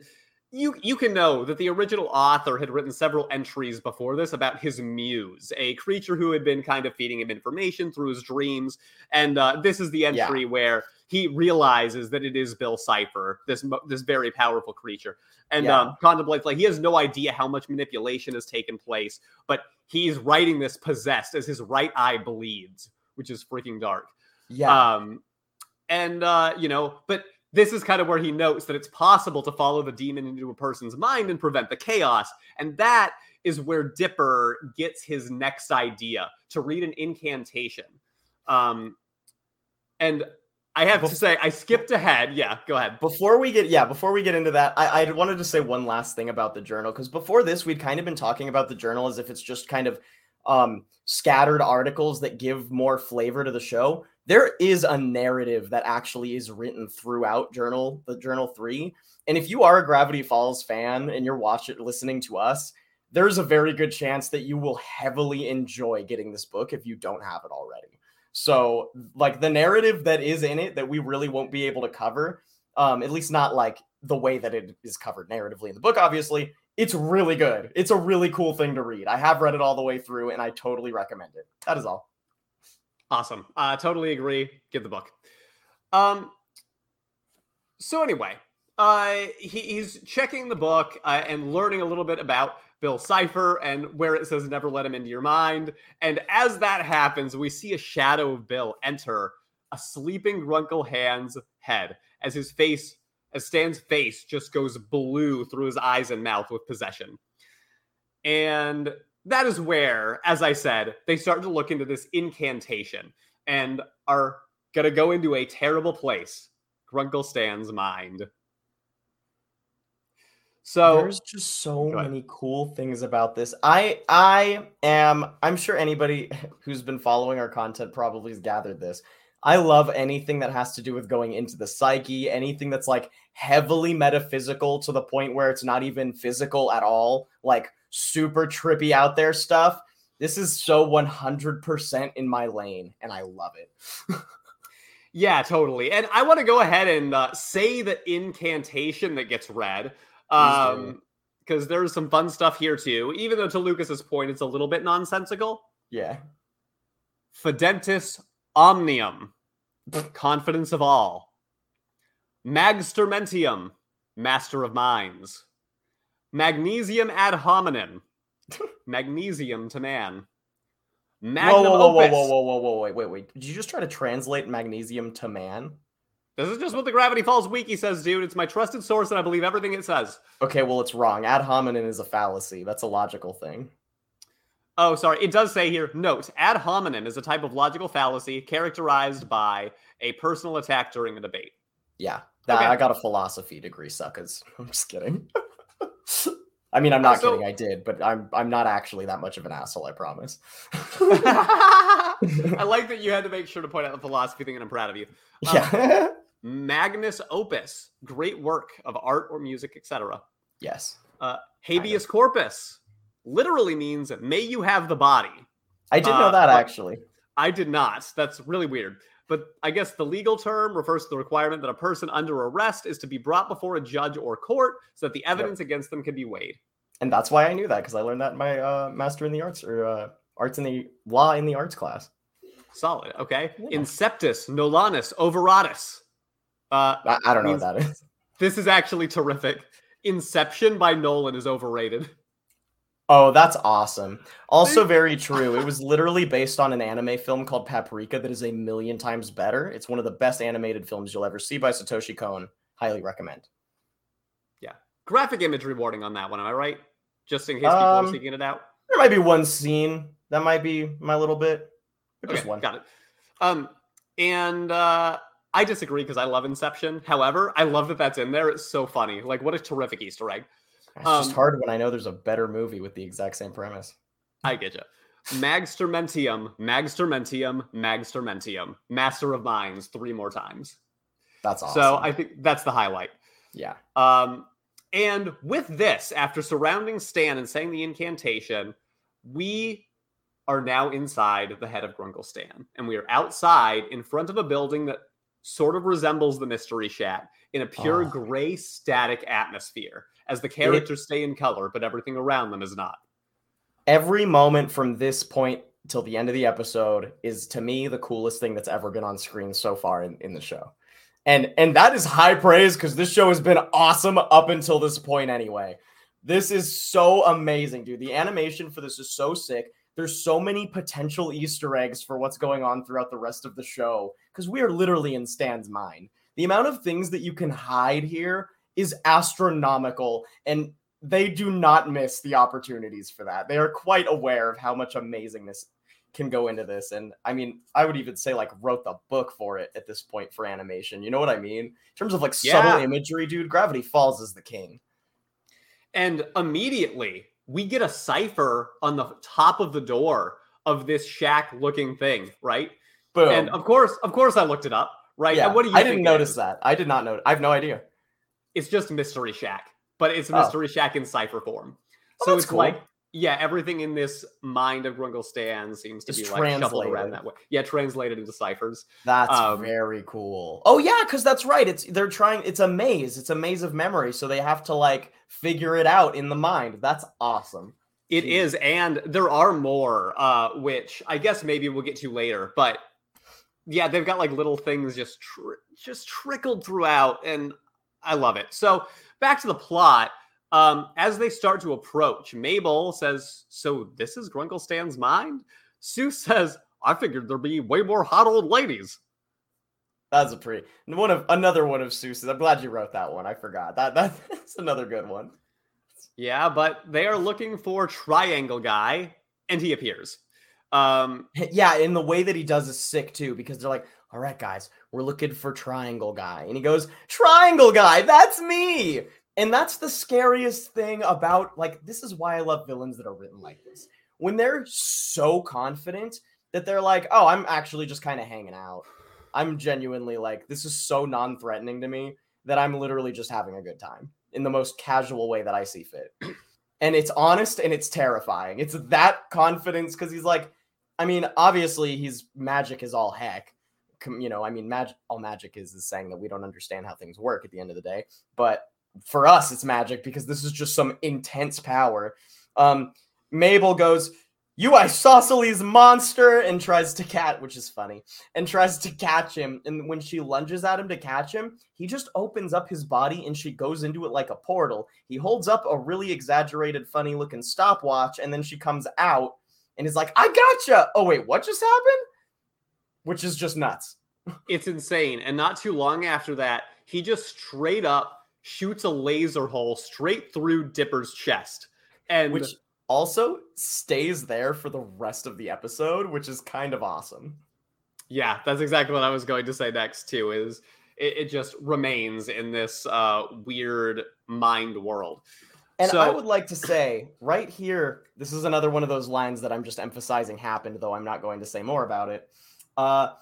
Speaker 1: you you can know that the original author had written several entries before this about his muse, a creature who had been kind of feeding him information through his dreams, and uh, this is the entry where he realizes that it is Bill Cipher, this this very powerful creature, and
Speaker 2: Yeah.
Speaker 1: um, contemplates like he has no idea how much manipulation has taken place, but he's writing this possessed as his right eye bleeds, which is freaking dark.
Speaker 2: Yeah.
Speaker 1: Um, and uh, you know, but this is kind of where he notes that it's possible to follow the demon into a person's mind and prevent the chaos. And that is where Dipper gets his next idea to read an incantation. Um, and I have to say, I skipped ahead. Yeah, go ahead.
Speaker 2: Before we get yeah, before we get into that, I, I wanted to say one last thing about the journal because before this, we'd kind of been talking about the journal as if it's just kind of um, scattered articles that give more flavor to the show. There is a narrative that actually is written throughout journal the journal three, and if you are a Gravity Falls fan and you're watching listening to us, there's a very good chance that you will heavily enjoy getting this book if you don't have it already. So, like the narrative that is in it that we really won't be able to cover, um, at least not like the way that it is covered narratively in the book, obviously. It's really good. It's a really cool thing to read. I have read it all the way through and I totally recommend it. That is all.
Speaker 1: Awesome. Uh, totally agree. Give the book. Um. So anyway, uh, he, he's checking the book uh, and learning a little bit about Bill Cipher and where it says "never let him into your mind." And as that happens, we see a shadow of Bill enter a sleeping Grunkle Stan's head as his face, as Stan's face, just goes blue through his eyes and mouth with possession. And that is where, as I said, they start to look into this incantation and are going to go into a terrible place Grunkle Stan's mind. So,
Speaker 2: There's just so many cool things about this. I I am I'm sure anybody who's been following our content probably has gathered this. I love anything that has to do with going into the psyche, anything that's like heavily metaphysical to the point where it's not even physical at all, like super trippy out there stuff. This is so 100% in my lane and I love it. *laughs*
Speaker 1: yeah, totally. And I want to go ahead and uh, say the incantation that gets read. Um, because there's some fun stuff here too, even though to Lucas's point, it's a little bit nonsensical.
Speaker 2: Yeah.
Speaker 1: Fidentis omnium, confidence of all. Magister mentium, master of minds. Magnesium ad hominem, *laughs* magnesium to man.
Speaker 2: Whoa,
Speaker 1: Magnum
Speaker 2: whoa, whoa, whoa,
Speaker 1: opus.
Speaker 2: whoa, whoa, whoa, whoa, wait, wait, wait. Did you just try to translate magnesium to man?
Speaker 1: This is just what the Gravity Falls wiki says, dude. It's my trusted source, and I believe everything it says.
Speaker 2: Okay, well, it's wrong. Ad hominem is a fallacy. That's a logical thing.
Speaker 1: Oh, sorry. It does say here. Note: ad hominem is a type of logical fallacy characterized by a personal attack during a debate.
Speaker 2: Yeah, that,
Speaker 1: Okay.
Speaker 2: I got a philosophy degree, suckers. *laughs* I'm just kidding. *laughs* I mean, I'm not
Speaker 1: So-
Speaker 2: kidding. I did, but I'm I'm not actually that much of an asshole. I promise. *laughs*
Speaker 1: I like that you had to make sure to point out the philosophy thing, and I'm proud of you. *laughs*
Speaker 2: yeah.
Speaker 1: Magnus opus, great work of art or music, etc.
Speaker 2: yes,
Speaker 1: Uh, habeas corpus literally means may you have the body.
Speaker 2: I did
Speaker 1: Uh,
Speaker 2: know that actually.
Speaker 1: I did not. That's really weird. But I guess the legal term refers to the requirement that a person under arrest is to be brought before a judge or court so that the evidence against them can be weighed.
Speaker 2: And that's why I knew that because I learned that in my uh, master in the arts or uh, arts in the law in the arts class.
Speaker 1: Solid. Okay.
Speaker 2: Yeah.
Speaker 1: Inceptus nolanus overatus. Uh,
Speaker 2: I, I don't know what that is.
Speaker 1: this is actually terrific. Inception by Nolan is overrated.
Speaker 2: Oh, that's awesome. Also, very true. It was *laughs* literally based on an anime film called Paprika that is a million times better. It's one of the best animated films you'll ever see by Satoshi Kon. Highly recommend.
Speaker 1: Yeah. Graphic image rewarding on that one. Am I right? Just in case people um, are seeking it out.
Speaker 2: There might be one scene that might be my little bit.
Speaker 1: Okay, just one. Got it. Um, and uh, I disagree because I love Inception. However, I love that that's in there. It's so funny. Like, what a terrific Easter egg.
Speaker 2: It's um, just hard when I know there's a better movie with the exact same premise.
Speaker 1: I get you. Magister mentium, Magstermentium, Magister mentium, Master of Minds, three more times.
Speaker 2: That's awesome.
Speaker 1: So I think that's the highlight.
Speaker 2: Yeah.
Speaker 1: Um, and with this, after surrounding Stan and saying the incantation, we are now inside the head of Grunkle Stan, and we are outside in front of a building that sort of resembles the Mystery Shack in a pure oh. gray static atmosphere as the characters it, stay in color, but everything around them is not.
Speaker 2: Every moment from this point till the end of the episode is to me the coolest thing that's ever been on screen so far in, in the show. And and that is high praise because this show has been awesome up until this point anyway. This is so amazing, dude. The animation for this is so sick. There's so many potential Easter eggs for what's going on throughout the rest of the show because we are literally in Stan's mind. The amount of things that you can hide here is astronomical and they do not miss the opportunities for that. They are quite aware of how much amazingness can go into this. And I mean, I would even say like wrote the book for it at this point for animation. You know what I mean? In terms of like yeah. subtle imagery, dude, Gravity Falls is the king.
Speaker 1: And immediately we get a cipher on the top of the door of this shack looking thing, right? Boom. And of course, of course I looked it up, right?
Speaker 2: Yeah,
Speaker 1: and what
Speaker 2: do you I didn't notice that. I did not know. I have no idea.
Speaker 1: It's just Mystery Shack, but it's oh. Mystery. Shack in cipher form. Oh, so it's cool. like yeah, everything in this mind of Grunkle Stan seems to it's be like shuffled around that way. Yeah, translated into ciphers.
Speaker 2: That's um, very cool. Oh yeah, because that's right. It's they're trying. It's a maze. It's a maze of memory. So they have to like figure it out in the mind. That's awesome.
Speaker 1: It Jeez. is, and there are more, uh, which I guess maybe we'll get to later. But yeah, they've got like little things just tr- just trickled throughout, and I love it. So back to the plot. Um, as they start to approach, Mabel says, So this is Grunkle Stan's mind? Sue *laughs* says, I figured there'd be way more hot old ladies.
Speaker 2: That's a pretty one of another one of Soos's. I'm glad you wrote that one. I forgot. That *laughs* that's another good one.
Speaker 1: Yeah, but they are looking for Triangle Guy, and he appears. Um, *laughs*
Speaker 2: yeah, and the way that he does is sick too, because they're like, "All right, guys, we're looking for Triangle Guy," and he goes, "Triangle Guy, that's me." And that's the scariest thing about like this is why I love villains that are written like this. When they're so confident that they're like, "Oh, I'm actually just kind of hanging out." I'm genuinely like, this is so non threatening to me that I'm literally just having a good time in the most casual way that I see fit. *clears throat* And it's honest and it's terrifying. It's that confidence because he's like, I mean, obviously, he's magic is all heck. You know, I mean, magic, all magic is is saying that we don't understand how things work at the end of the day. But for us, it's magic because this is just some intense power. Um, Mabel goes, you isosceles monster and tries to catch which is funny and tries to catch him and when she lunges at him to catch him he just opens up his body and she goes into it like a portal he holds up a really exaggerated funny looking stopwatch and then she comes out and is like i gotcha oh wait what just happened which is just nuts
Speaker 1: it's insane and not too long after that he just straight up shoots a laser hole straight through dipper's chest and
Speaker 2: which also stays there for the rest of the episode, which is kind of awesome.
Speaker 1: Yeah, that's exactly what I was going to say next too. Is it, it just remains in this uh, weird mind world.
Speaker 2: And so, I would like to say right here, this is another one of those lines that I'm just emphasizing happened, though I'm not going to say more about it. Uh,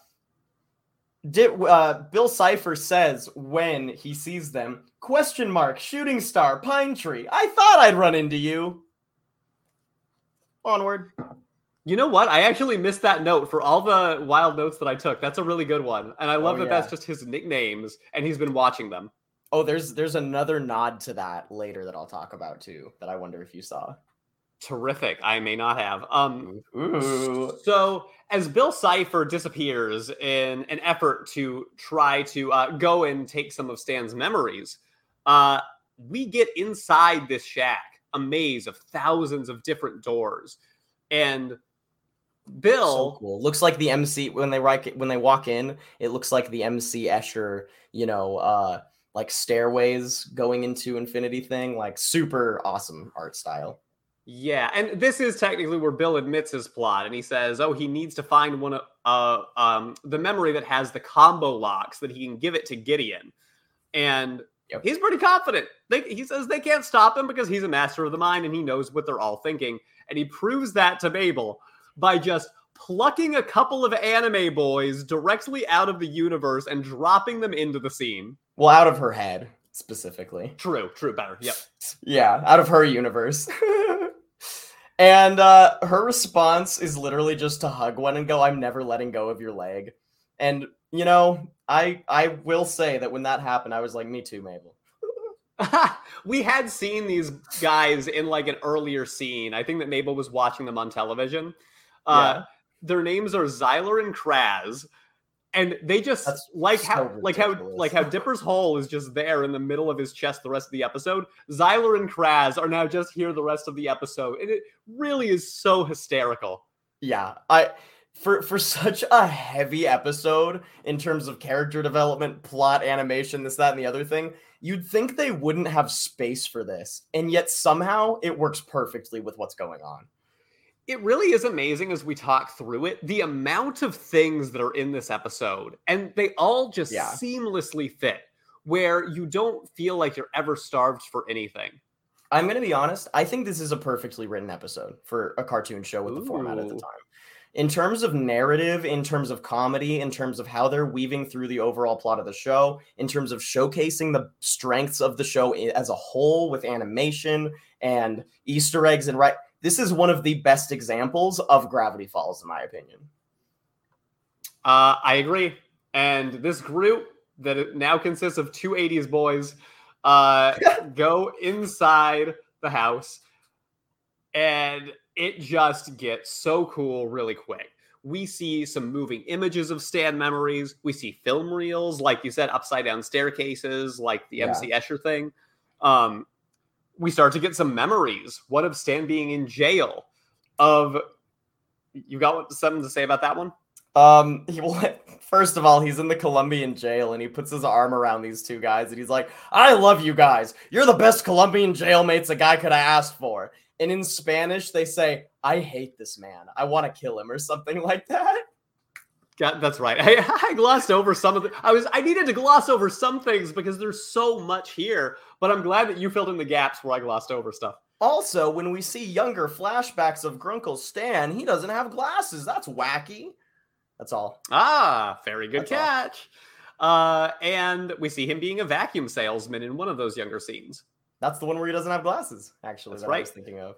Speaker 2: did, uh, Bill Cipher says when he sees them, question mark, shooting star, pine tree. I thought I'd run into you. Onward.
Speaker 1: You know what? I actually missed that note for all the wild notes that I took. That's a really good one. And I love oh, that yeah. that's just his nicknames and he's been watching them.
Speaker 2: Oh, there's there's another nod to that later that I'll talk about too that I wonder if you saw.
Speaker 1: Terrific. I may not have. Um Ooh. so as Bill Cipher disappears in an effort to try to uh, go and take some of Stan's memories, uh we get inside this shack, a maze of thousands of different doors. And Bill
Speaker 2: so cool. Looks like the MC when they when they walk in, it looks like the MC Escher, you know, uh like stairways going into infinity thing, like super awesome art style.
Speaker 1: Yeah, and this is technically where Bill admits his plot, and he says, "Oh, he needs to find one of uh, um, the memory that has the combo locks that he can give it to Gideon." And yep. he's pretty confident. They, he says they can't stop him because he's a master of the mind and he knows what they're all thinking. And he proves that to Mabel by just plucking a couple of anime boys directly out of the universe and dropping them into the scene.
Speaker 2: Well, out of her head specifically.
Speaker 1: True, true, better. Yep.
Speaker 2: Yeah, out of her universe. *laughs* and uh, her response is literally just to hug one and go, "I'm never letting go of your leg." And you know, I I will say that when that happened, I was like, "Me too, Mabel." *laughs*
Speaker 1: we had seen these guys in like an earlier scene. I think that Mabel was watching them on television. Uh, yeah. Their names are Xyler and Kraz, and they just That's like so how ridiculous. like how like how Dipper's hole is just there in the middle of his chest the rest of the episode. Xyler and Kraz are now just here the rest of the episode, and it really is so hysterical.
Speaker 2: Yeah, I for for *laughs* such a heavy episode in terms of character development, plot, animation, this, that, and the other thing, you'd think they wouldn't have space for this, and yet somehow it works perfectly with what's going on.
Speaker 1: It really is amazing as we talk through it, the amount of things that are in this episode, and they all just yeah. seamlessly fit, where you don't feel like you're ever starved for anything.
Speaker 2: I'm going to be honest. I think this is a perfectly written episode for a cartoon show with Ooh. the format at the time in terms of narrative, in terms of comedy, in terms of how they're weaving through the overall plot of the show, in terms of showcasing the strengths of the show eh, as a whole with animation and Easter eggs and right. This is one of the best examples of Gravity Falls, in my opinion.
Speaker 1: Uh, I agree. And this group that now consists of two 80s boys uh, *laughs* go inside the house and it just gets so cool really quick. We see some moving images of Stan memories. We see film reels, like you said, upside down staircases, like the yeah. MC Escher thing. Um, we start to get some memories. What of Stan being in jail? Of you got something to say about that one?
Speaker 2: Um, he *laughs* will. First of all, he's in the Colombian jail and he puts his arm around these two guys and he's like, "I love you guys. You're the best Colombian jailmates a guy could have asked for." And in Spanish, they say, I hate this man. I want to kill him or something *laughs* like that.
Speaker 1: Yeah, that's right. *laughs* I, I glossed over some of the. I was I needed to gloss over some things because there's so much here. But I'm glad that you filled in the gaps where I glossed over stuff.
Speaker 2: Also, when we see younger flashbacks of Grunkle Stan, he doesn't have glasses. That's wacky. That's all.
Speaker 1: Ah, very good That's catch. Uh, and we see him being a vacuum salesman in one of those younger scenes.
Speaker 2: That's the one where he doesn't have glasses, actually, That's that right. I was thinking of.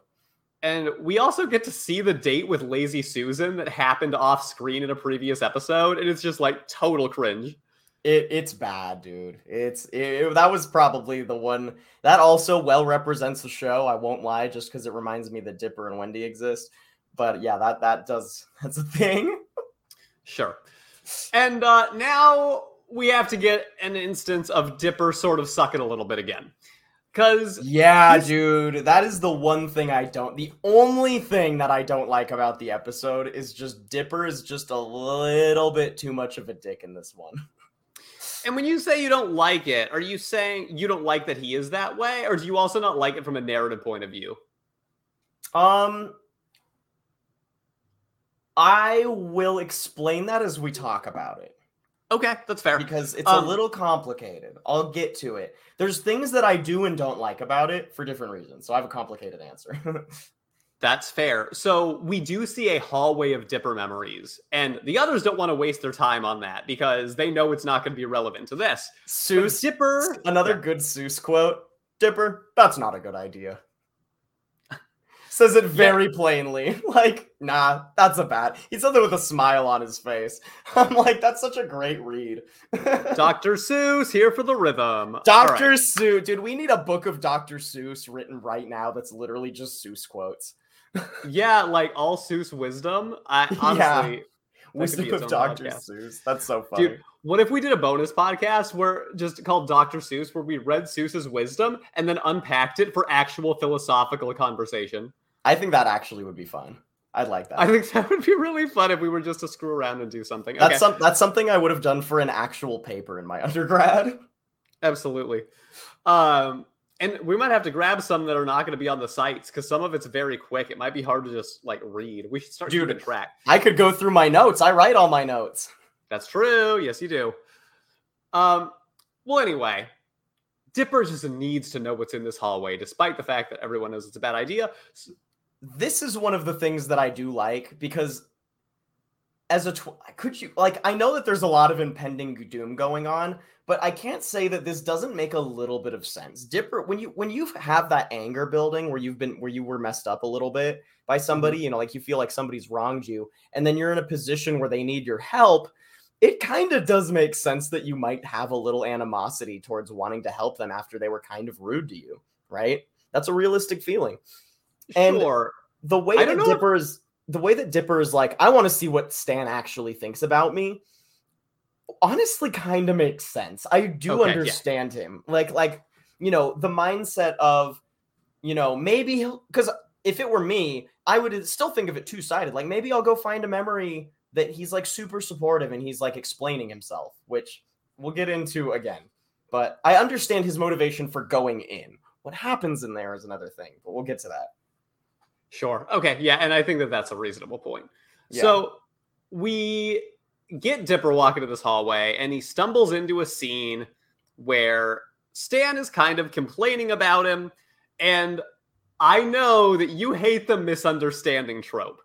Speaker 1: And we also get to see the date with Lazy Susan that happened off screen in a previous episode. And it's just like total cringe.
Speaker 2: It, it's bad, dude. It's it, that was probably the one that also well represents the show. I won't lie, just because it reminds me that Dipper and Wendy exist. But yeah, that that does *laughs* that's a thing.
Speaker 1: sure. And uh, now we have to get an instance of Dipper sort of sucking a little bit again. Cause
Speaker 2: yeah, dude, that is the one thing I don't. The only thing that I don't like about the episode is just Dipper is just a little bit too much of a dick in this one. *laughs*
Speaker 1: And when you say you don't like it, are you saying you don't like that he is that way, or do you also not like it from a narrative point of view?
Speaker 2: Um, I will explain that as we talk about it.
Speaker 1: Okay, that's fair.
Speaker 2: Because it's um, a little complicated. I'll get to it. There's things that I do and don't like about it for different reasons. So I have a complicated answer. *laughs*
Speaker 1: That's fair. So we do see a hallway of Dipper memories, and the others don't want to waste their time on that because they know it's not going to be relevant to this.
Speaker 2: Soos, Dipper, another yeah. good Soos quote. Dipper, that's not a good idea says it very yeah. plainly. *laughs* Like, nah, that's a bat. He said it with a smile on his face. *laughs* I'm like, that's such a great read. *laughs*
Speaker 1: Dr. Seuss here for the rhythm.
Speaker 2: Dr. Right. Seuss, dude, we need a book of Dr. Seuss written right now that's literally just Seuss quotes.
Speaker 1: yeah, like all Seuss wisdom. I honestly. Yeah.
Speaker 2: Wisdom of Dr.
Speaker 1: podcast.
Speaker 2: Seuss. That's so funny.
Speaker 1: Dude, what if we did a bonus podcast where just called Dr. Seuss, where we read Seuss's wisdom and then unpacked it for actual philosophical conversation?
Speaker 2: I think that actually would be fun. I'd like that.
Speaker 1: I think that would be really fun if we were just to screw around and do something.
Speaker 2: that's
Speaker 1: okay,
Speaker 2: some, that's something I would have done for an actual paper in my *laughs* undergrad.
Speaker 1: absolutely. Um, and we might have to grab some that are not going to be on the sites because some of it's very quick. It might be hard to just like read. We should start
Speaker 2: Dude.
Speaker 1: keeping track.
Speaker 2: I could go through my notes. I write all my notes.
Speaker 1: That's true. Yes, you do. Um, well, anyway, Dipper just needs to know what's in this hallway, despite the fact that everyone knows it's a bad idea.
Speaker 2: This is one of the things that I do like because as a tw- could you like I know that there's a lot of impending doom going on, but I can't say that this doesn't make a little bit of sense. Dipper when you when you have that anger building where you've been where you were messed up a little bit by mm-hmm. somebody, you know, like you feel like somebody's wronged you and then you're in a position where they need your help, it kind of does make sense that you might have a little animosity towards wanting to help them after they were kind of rude to you, right? That's a realistic feeling And-
Speaker 1: Sure.
Speaker 2: the way that
Speaker 1: don't if-
Speaker 2: Dipper's the way that Dipper's like, I want to see what Stan actually thinks about me. Honestly, kind of makes sense. I do
Speaker 1: Okay, yeah.
Speaker 2: understand him. Like, like you know, the mindset of, you know, maybe because if it were me, I would still think of it two sided. Like, maybe I'll go find a memory that he's like super supportive and he's like explaining himself, which we'll get into again. But I understand his motivation for going in. What happens in there is another thing, but we'll get to that.
Speaker 1: Sure. Okay. Yeah. And I think that that's a reasonable point.
Speaker 2: Yeah.
Speaker 1: So we get Dipper walking to this hallway and he stumbles into a scene where Stan is kind of complaining about him. And I know that you hate the misunderstanding trope.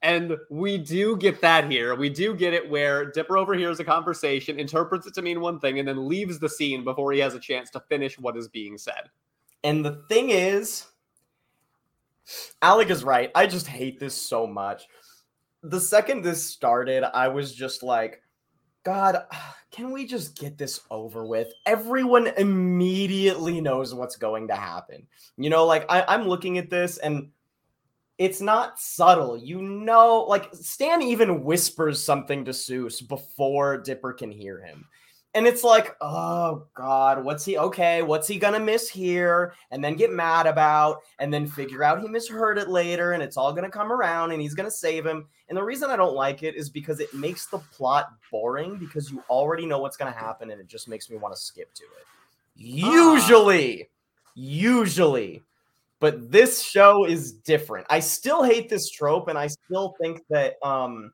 Speaker 1: And we do get that here. We do get it where Dipper overhears a conversation, interprets it to mean one thing, and then leaves the scene before he has a chance to finish what is being said.
Speaker 2: And the thing is, Alec is right. I just hate this so much. The second this started, I was just like, God, *sighs* can we just get this over with? Everyone immediately knows what's going to happen. You know, like I, I'm looking at this and it's not subtle. You know, like Stan even whispers something to Soos before Dipper can hear him. And it's like, oh God, what's he okay? What's he gonna miss here? And then get mad about, and then figure out he misheard it later, and it's all gonna come around and he's gonna save him. And the reason I don't like it is because it makes the plot boring because you already know what's gonna happen, and it just makes me want to skip to it. Usually, usually. But this show is different. I still hate this trope, and I still think that um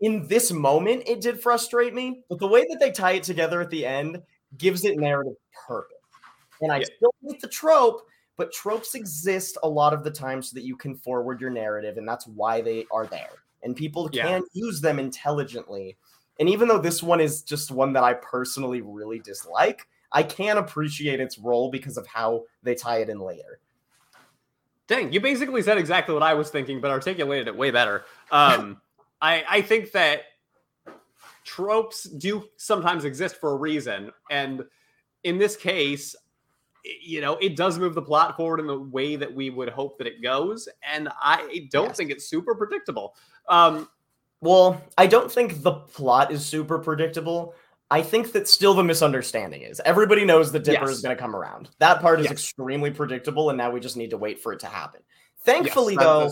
Speaker 2: in this moment it did frustrate me, but the way that they tie it together at the end gives it narrative purpose. And I
Speaker 1: Yeah.
Speaker 2: still hate the trope, but tropes exist a lot of the time so that you can forward your narrative, and that's why they are there. And people
Speaker 1: Yeah.
Speaker 2: can use them intelligently. And even though this one is just one that I personally really dislike, I can appreciate its role because of how they tie it in later.
Speaker 1: Dang, you basically said exactly what I was thinking, but articulated it way better. Um, I I think that tropes do sometimes exist for a reason, and in this case, you know, it does move the plot forward in the way that we would hope that it goes, and I don't
Speaker 2: Yes.
Speaker 1: think it's super predictable. Um,
Speaker 2: Well, I don't think the plot is super predictable. I think that still the misunderstanding is. Everybody knows the Dipper
Speaker 1: Yes.
Speaker 2: is going to come around. That part is
Speaker 1: Yes.
Speaker 2: extremely predictable, and now we just need to wait for it to happen. Thankfully, though.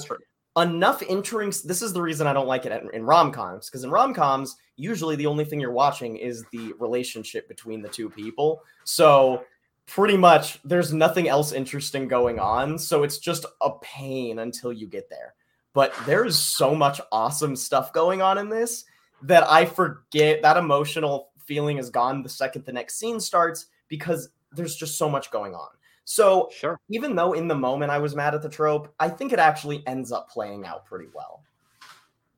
Speaker 2: Enough entering. This is the reason I don't like it in, rom coms because in rom coms, usually the only thing you're watching is the relationship between the two people. So pretty much, there's nothing else interesting going on. So it's just a pain until you get there. But there is so much awesome stuff going on in this that I forget that emotional feeling is gone the second the next scene starts because there's just so much going on. So
Speaker 1: Sure.
Speaker 2: even though in the moment I was mad at the trope, I think it actually ends up playing out pretty well.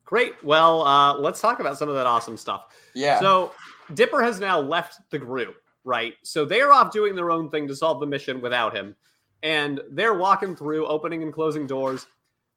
Speaker 1: Great. Well, uh, let's talk about some of that awesome stuff.
Speaker 2: Yeah.
Speaker 1: So Dipper has now left the group, right? So they're off doing their own thing to solve the mission without him. And they're walking through, opening and closing doors.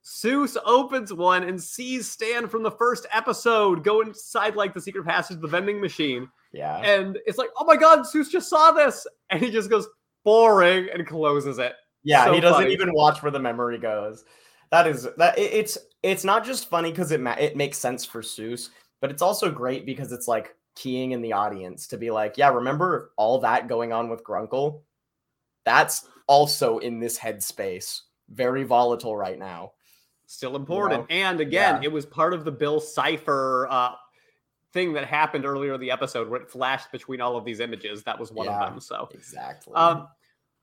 Speaker 1: Soos opens one and sees Stan from the first episode go inside like the secret passage of the vending machine.
Speaker 2: yeah.
Speaker 1: And it's like, oh my god, Soos just saw this. And he just goes, boring, and closes it.
Speaker 2: yeah,
Speaker 1: so
Speaker 2: he doesn't
Speaker 1: funny.
Speaker 2: even watch where the memory goes. That is that it- it's it's not just funny because it ma- it makes sense for Soos, but it's also great because it's like keying in the audience to be like, yeah, remember all that going on with Grunkle? That's also in this headspace. Very volatile right now.
Speaker 1: Still important.
Speaker 2: know?
Speaker 1: And again,
Speaker 2: Yeah.
Speaker 1: it was part of the Bill Cipher uh, thing that happened earlier in the episode where it flashed between all of these images. That was one
Speaker 2: Yeah.
Speaker 1: of them. So
Speaker 2: Exactly.
Speaker 1: Um,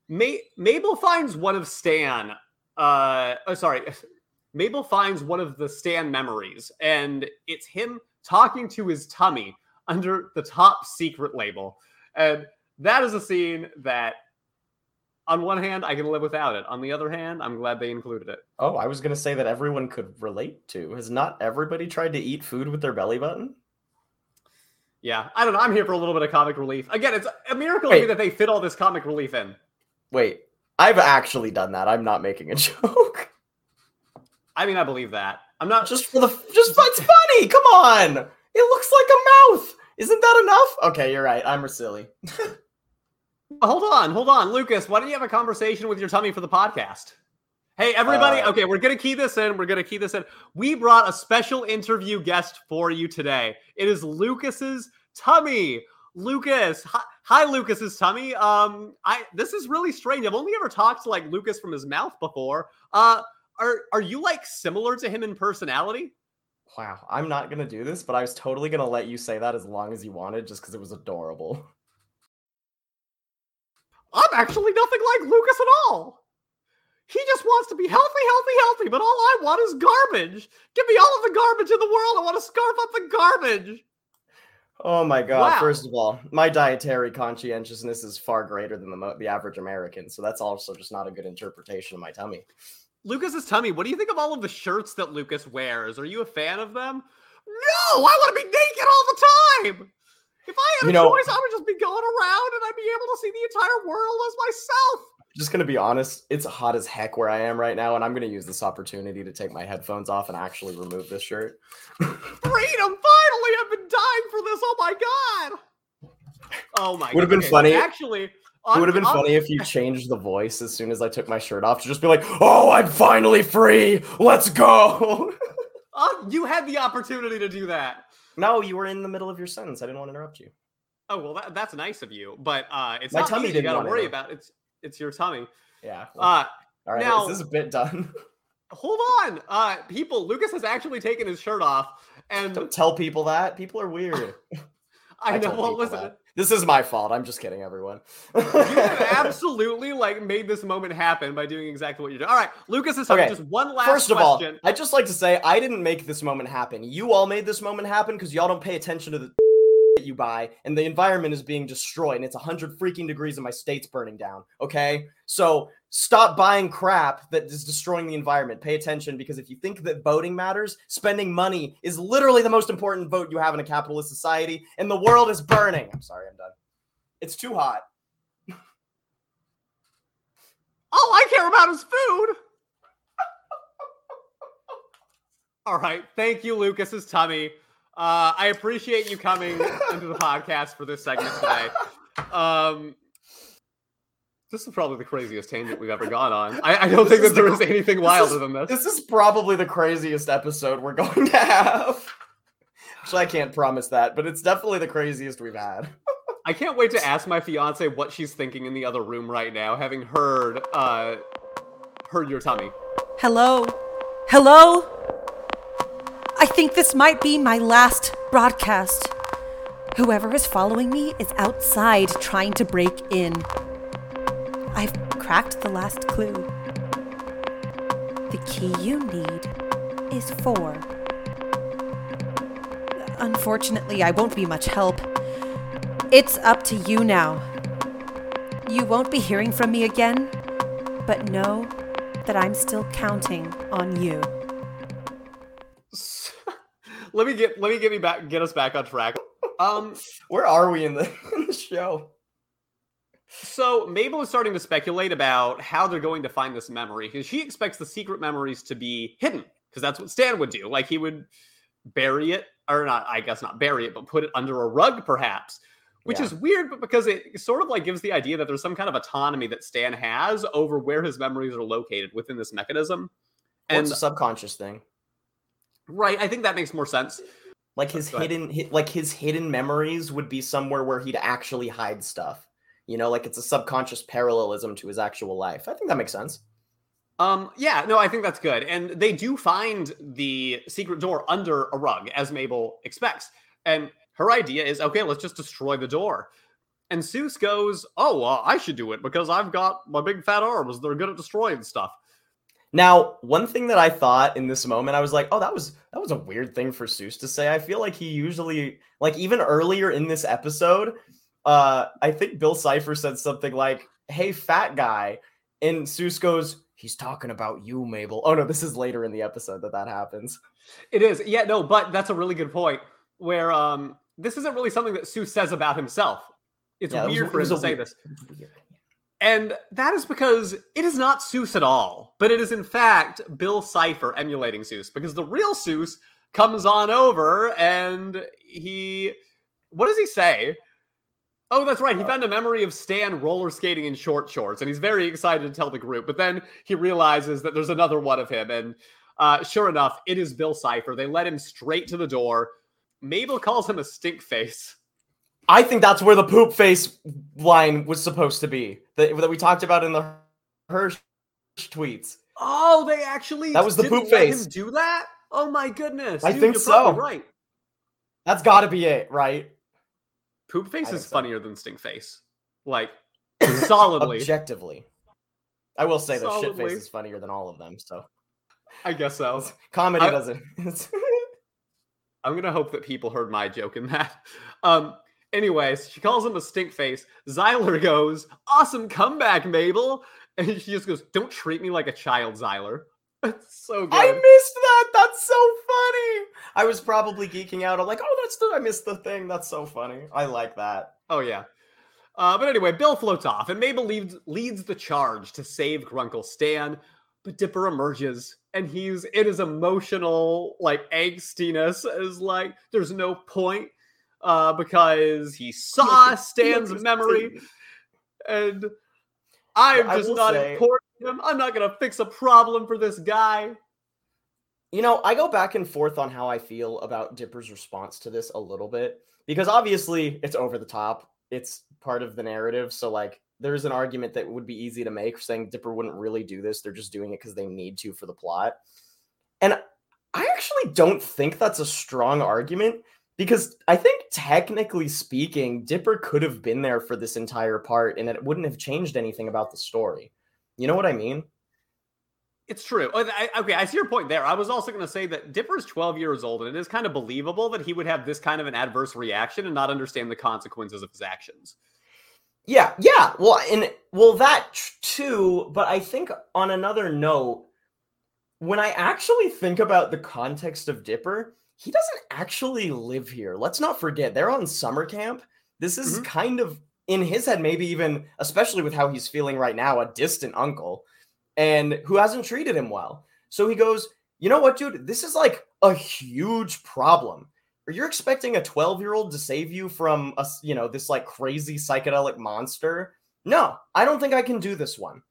Speaker 1: Ma- Mabel finds one of Stan. Uh, oh, sorry, *laughs* Mabel finds one of the Stan memories, and it's him talking to his tummy under the top secret label, and that is a scene that, on one hand, I can live without it. On the other hand, I'm glad they included it.
Speaker 2: oh, I was gonna say that everyone could relate to. Has not everybody tried to eat food with their belly button?
Speaker 1: Yeah, I don't know. I'm here for a little bit of comic relief. Again, it's a miracle to me
Speaker 2: Wait.
Speaker 1: that they fit all this comic relief in.
Speaker 2: Wait, I've actually done that. I'm not making a *laughs* joke.
Speaker 1: I mean, I believe that. I'm not
Speaker 2: just for the just it's funny. Come on. It looks like a mouth. Isn't that enough? Okay, you're right. I'm silly. *laughs*
Speaker 1: Hold on, hold on, Lucas. Why don't you have a conversation with your tummy for the podcast? Hey, everybody.
Speaker 2: Uh,
Speaker 1: okay, we're gonna key this in. We're gonna key this in. We brought a special interview guest for you today. It is Lucas's tummy. Lucas, hi, hi Lucas's tummy. Um, I this is really strange. I've only ever talked to like Lucas from his mouth before. Uh, are are you like similar to him in personality?
Speaker 2: Wow, I'm not gonna do this, but I was totally gonna let you say that as long as you wanted, just because it was adorable.
Speaker 1: I'm actually nothing like Lucas at all. He just wants to be healthy, healthy, healthy, but all I want is garbage. Give me all of the garbage in the world. I want to scarf up the garbage.
Speaker 2: Oh my god!
Speaker 1: Wow.
Speaker 2: First of all, my dietary conscientiousness is far greater than the mo- the average American, so that's also just not a good interpretation of my tummy.
Speaker 1: Lucas's tummy. What do you think of all of the shirts that Lucas wears? Are you a fan of them? No, I want to be naked all the time. If I had
Speaker 2: You
Speaker 1: a
Speaker 2: know-
Speaker 1: choice, I would just be going around and I'd be able to see the entire world as myself.
Speaker 2: Just gonna be honest, it's hot as heck where I am right now, and I'm gonna use this opportunity to take my headphones off and actually remove this shirt. *laughs*
Speaker 1: Freedom! Finally, I've been dying for this. Oh my god! Oh my!
Speaker 2: Would've
Speaker 1: god.
Speaker 2: been funny-
Speaker 1: Actually,
Speaker 2: It would have been
Speaker 1: on-
Speaker 2: funny if you changed the voice as soon as I took my shirt off to just be like, "Oh, I'm finally free. Let's go."
Speaker 1: Oh, *laughs* you had the opportunity to do that.
Speaker 2: no, you were in the middle of your sentence. I didn't want to interrupt you.
Speaker 1: Oh well, that, that's nice of you, but uh, it's
Speaker 2: My
Speaker 1: not
Speaker 2: tummy
Speaker 1: you got to worry about. It's it's your tummy.
Speaker 2: Yeah. well,
Speaker 1: Uh,
Speaker 2: all right.
Speaker 1: now-
Speaker 2: is this a bit done? *laughs*
Speaker 1: hold on, uh, people. Lucas has actually taken his shirt off, and
Speaker 2: Don't tell people that. People are weird. *laughs* *laughs*
Speaker 1: I know.
Speaker 2: tell
Speaker 1: Well, listen,
Speaker 2: that. This is my fault. I'm just kidding, everyone.
Speaker 1: you have absolutely like made this moment happen by doing exactly what you're doing. All right, Lucas is
Speaker 2: Okay,
Speaker 1: just one last
Speaker 2: First of
Speaker 1: question.
Speaker 2: all, I'd just like to say I didn't make this moment happen. You all made this moment happen because y'all don't pay attention to the you buy, and the environment is being destroyed, and it's 100 freaking degrees and my state's burning down. Okay? So stop buying crap that is destroying the environment. Pay attention because if you think that voting matters, spending money is literally the most important vote you have in a capitalist society, and the world is burning. I'm sorry, I'm done. It's too hot.
Speaker 1: All I care about is food. *laughs* All right. Thank you, Lucas's tummy. Uh, I appreciate you coming into the podcast for this segment today. Um, this is probably the craziest tangent we've ever gone on. I, I don't
Speaker 2: This
Speaker 1: think that
Speaker 2: is the
Speaker 1: there is
Speaker 2: cr-
Speaker 1: anything
Speaker 2: is-
Speaker 1: wilder than this.
Speaker 2: This is probably the craziest episode we're *laughs* going to have. Actually, I can't promise that, but it's definitely the craziest we've had.
Speaker 1: I can't wait to ask my fiance what she's thinking in the other room right now, having heard uh, heard your tummy.
Speaker 3: Hello? Hello? I think this might be my last broadcast. Whoever is following me is outside trying to break in. I've cracked the last clue. The key you need is four. Unfortunately, I won't be much help. It's up to you now. You won't be hearing from me again, but know that I'm still counting on you.
Speaker 1: Let me get let me get me back get us back on track. Um,
Speaker 2: Where are we in the, *laughs* in the show?
Speaker 1: so Mabel is starting to speculate about how they're going to find this memory because she expects the secret memories to be hidden because that's what Stan would do. Like he would bury it, or not, I guess not bury it, but put it under a rug, perhaps. Which
Speaker 2: Yeah.
Speaker 1: is weird, but because it sort of like gives the idea that there's some kind of autonomy that Stan has over where his memories are located within this mechanism. And
Speaker 2: it's a subconscious thing.
Speaker 1: Right, I think that makes more sense.
Speaker 2: Like his
Speaker 1: Go
Speaker 2: hidden, hi- like his hidden memories would be somewhere where he'd actually hide stuff. You know, like it's a subconscious parallelism to his actual life. I think that makes sense.
Speaker 1: Um, yeah, no, I think that's good. And they do find the secret door under a rug, as Mabel expects. And her idea is, okay, let's just destroy the door. And Soos goes, oh, well, I should do it because I've got my big fat arms. They're good at destroying stuff.
Speaker 2: Now, one thing that I thought in this moment, I was like, "Oh, that was that was a weird thing for Soos to say." I feel like he usually, like even earlier in this episode, uh, I think Bill Cipher said something like, "Hey, fat guy," and Soos goes, "He's talking about you, Mabel." Oh no, this is later in the episode that that happens.
Speaker 1: It is. Yeah, no, but that's a really good point where um this isn't really something that Soos says about himself. It's
Speaker 2: Yeah, it was-
Speaker 1: weird for him to say
Speaker 2: weird-
Speaker 1: this. And that is because it is not Soos at all, but it is in fact Bill Cipher emulating Soos because the real Soos comes on over and he what does he say? Oh, that's right. He found a memory of Stan roller skating in short shorts, and he's very excited to tell the group. But then he realizes that there's another one of him, and uh, sure enough, it is Bill Cipher. They let him straight to the door. Mabel calls him a stink face.
Speaker 2: I think that's where the poop face line was supposed to be that, that we talked about in the Hirsch tweets.
Speaker 1: Oh, they actually
Speaker 2: That was the
Speaker 1: didn't
Speaker 2: poop face.
Speaker 1: do that? Oh my goodness!
Speaker 2: I
Speaker 1: Dude,
Speaker 2: think
Speaker 1: you're
Speaker 2: so.
Speaker 1: Right.
Speaker 2: That's got to be it, right?
Speaker 1: Poop face is
Speaker 2: so.
Speaker 1: funnier than stink face. Like *coughs* solidly.
Speaker 2: Objectively, I will say that shit face is funnier than all of them. So
Speaker 1: I guess so. *laughs*
Speaker 2: comedy
Speaker 1: I-
Speaker 2: doesn't. *laughs*
Speaker 1: I'm gonna hope that people heard my joke in that. Um. Anyways, she calls him a stink face. Xyler *laughs* goes, "Awesome comeback, Mabel," and she just goes, "Don't treat me like a child, Xyler." *laughs* That's so good.
Speaker 2: I missed that. That's so funny. I was probably geeking out. I'm like, oh, that's the I missed the thing. That's so funny. I like that.
Speaker 1: Oh yeah. Uh, but anyway, Bill floats off, and Mabel leads leads the charge to save Grunkle Stan. But Dipper emerges, and he's in his emotional like angstiness is like there's no point uh, because he saw *laughs* Stan's memory, and I'm
Speaker 2: I
Speaker 1: just not
Speaker 2: say-
Speaker 1: important to him. I'm not gonna fix a problem for this guy.
Speaker 2: You know, I go back and forth on how I feel about Dipper's response to this a little bit because obviously it's over the top. It's part of the narrative. So, like, there's an argument that would be easy to make saying Dipper wouldn't really do this. They're just doing it because they need to for the plot. And I actually don't think that's a strong argument because I think, technically speaking, Dipper could have been there for this entire part and it wouldn't have changed anything about the story. You know what I mean?
Speaker 1: It's true. Oh, I, okay, I see your point there. I was also going to say that Dipper is 12 years old, and it is kind of believable that he would have this kind of an adverse reaction and not understand the consequences of his actions.
Speaker 2: Yeah, yeah. Well, and well that too, but I think on another note, when I actually think about the context of Dipper, he doesn't actually live here. Let's not forget they're on summer camp. This is
Speaker 1: Mhm.
Speaker 2: kind of in his head maybe even especially with how he's feeling right now, a distant uncle and who hasn't treated him well. So he goes, "You know what, dude? This is like a huge problem." Are you're expecting a 12 year old to save you from a, you know this like crazy psychedelic monster no i don't think i can do this one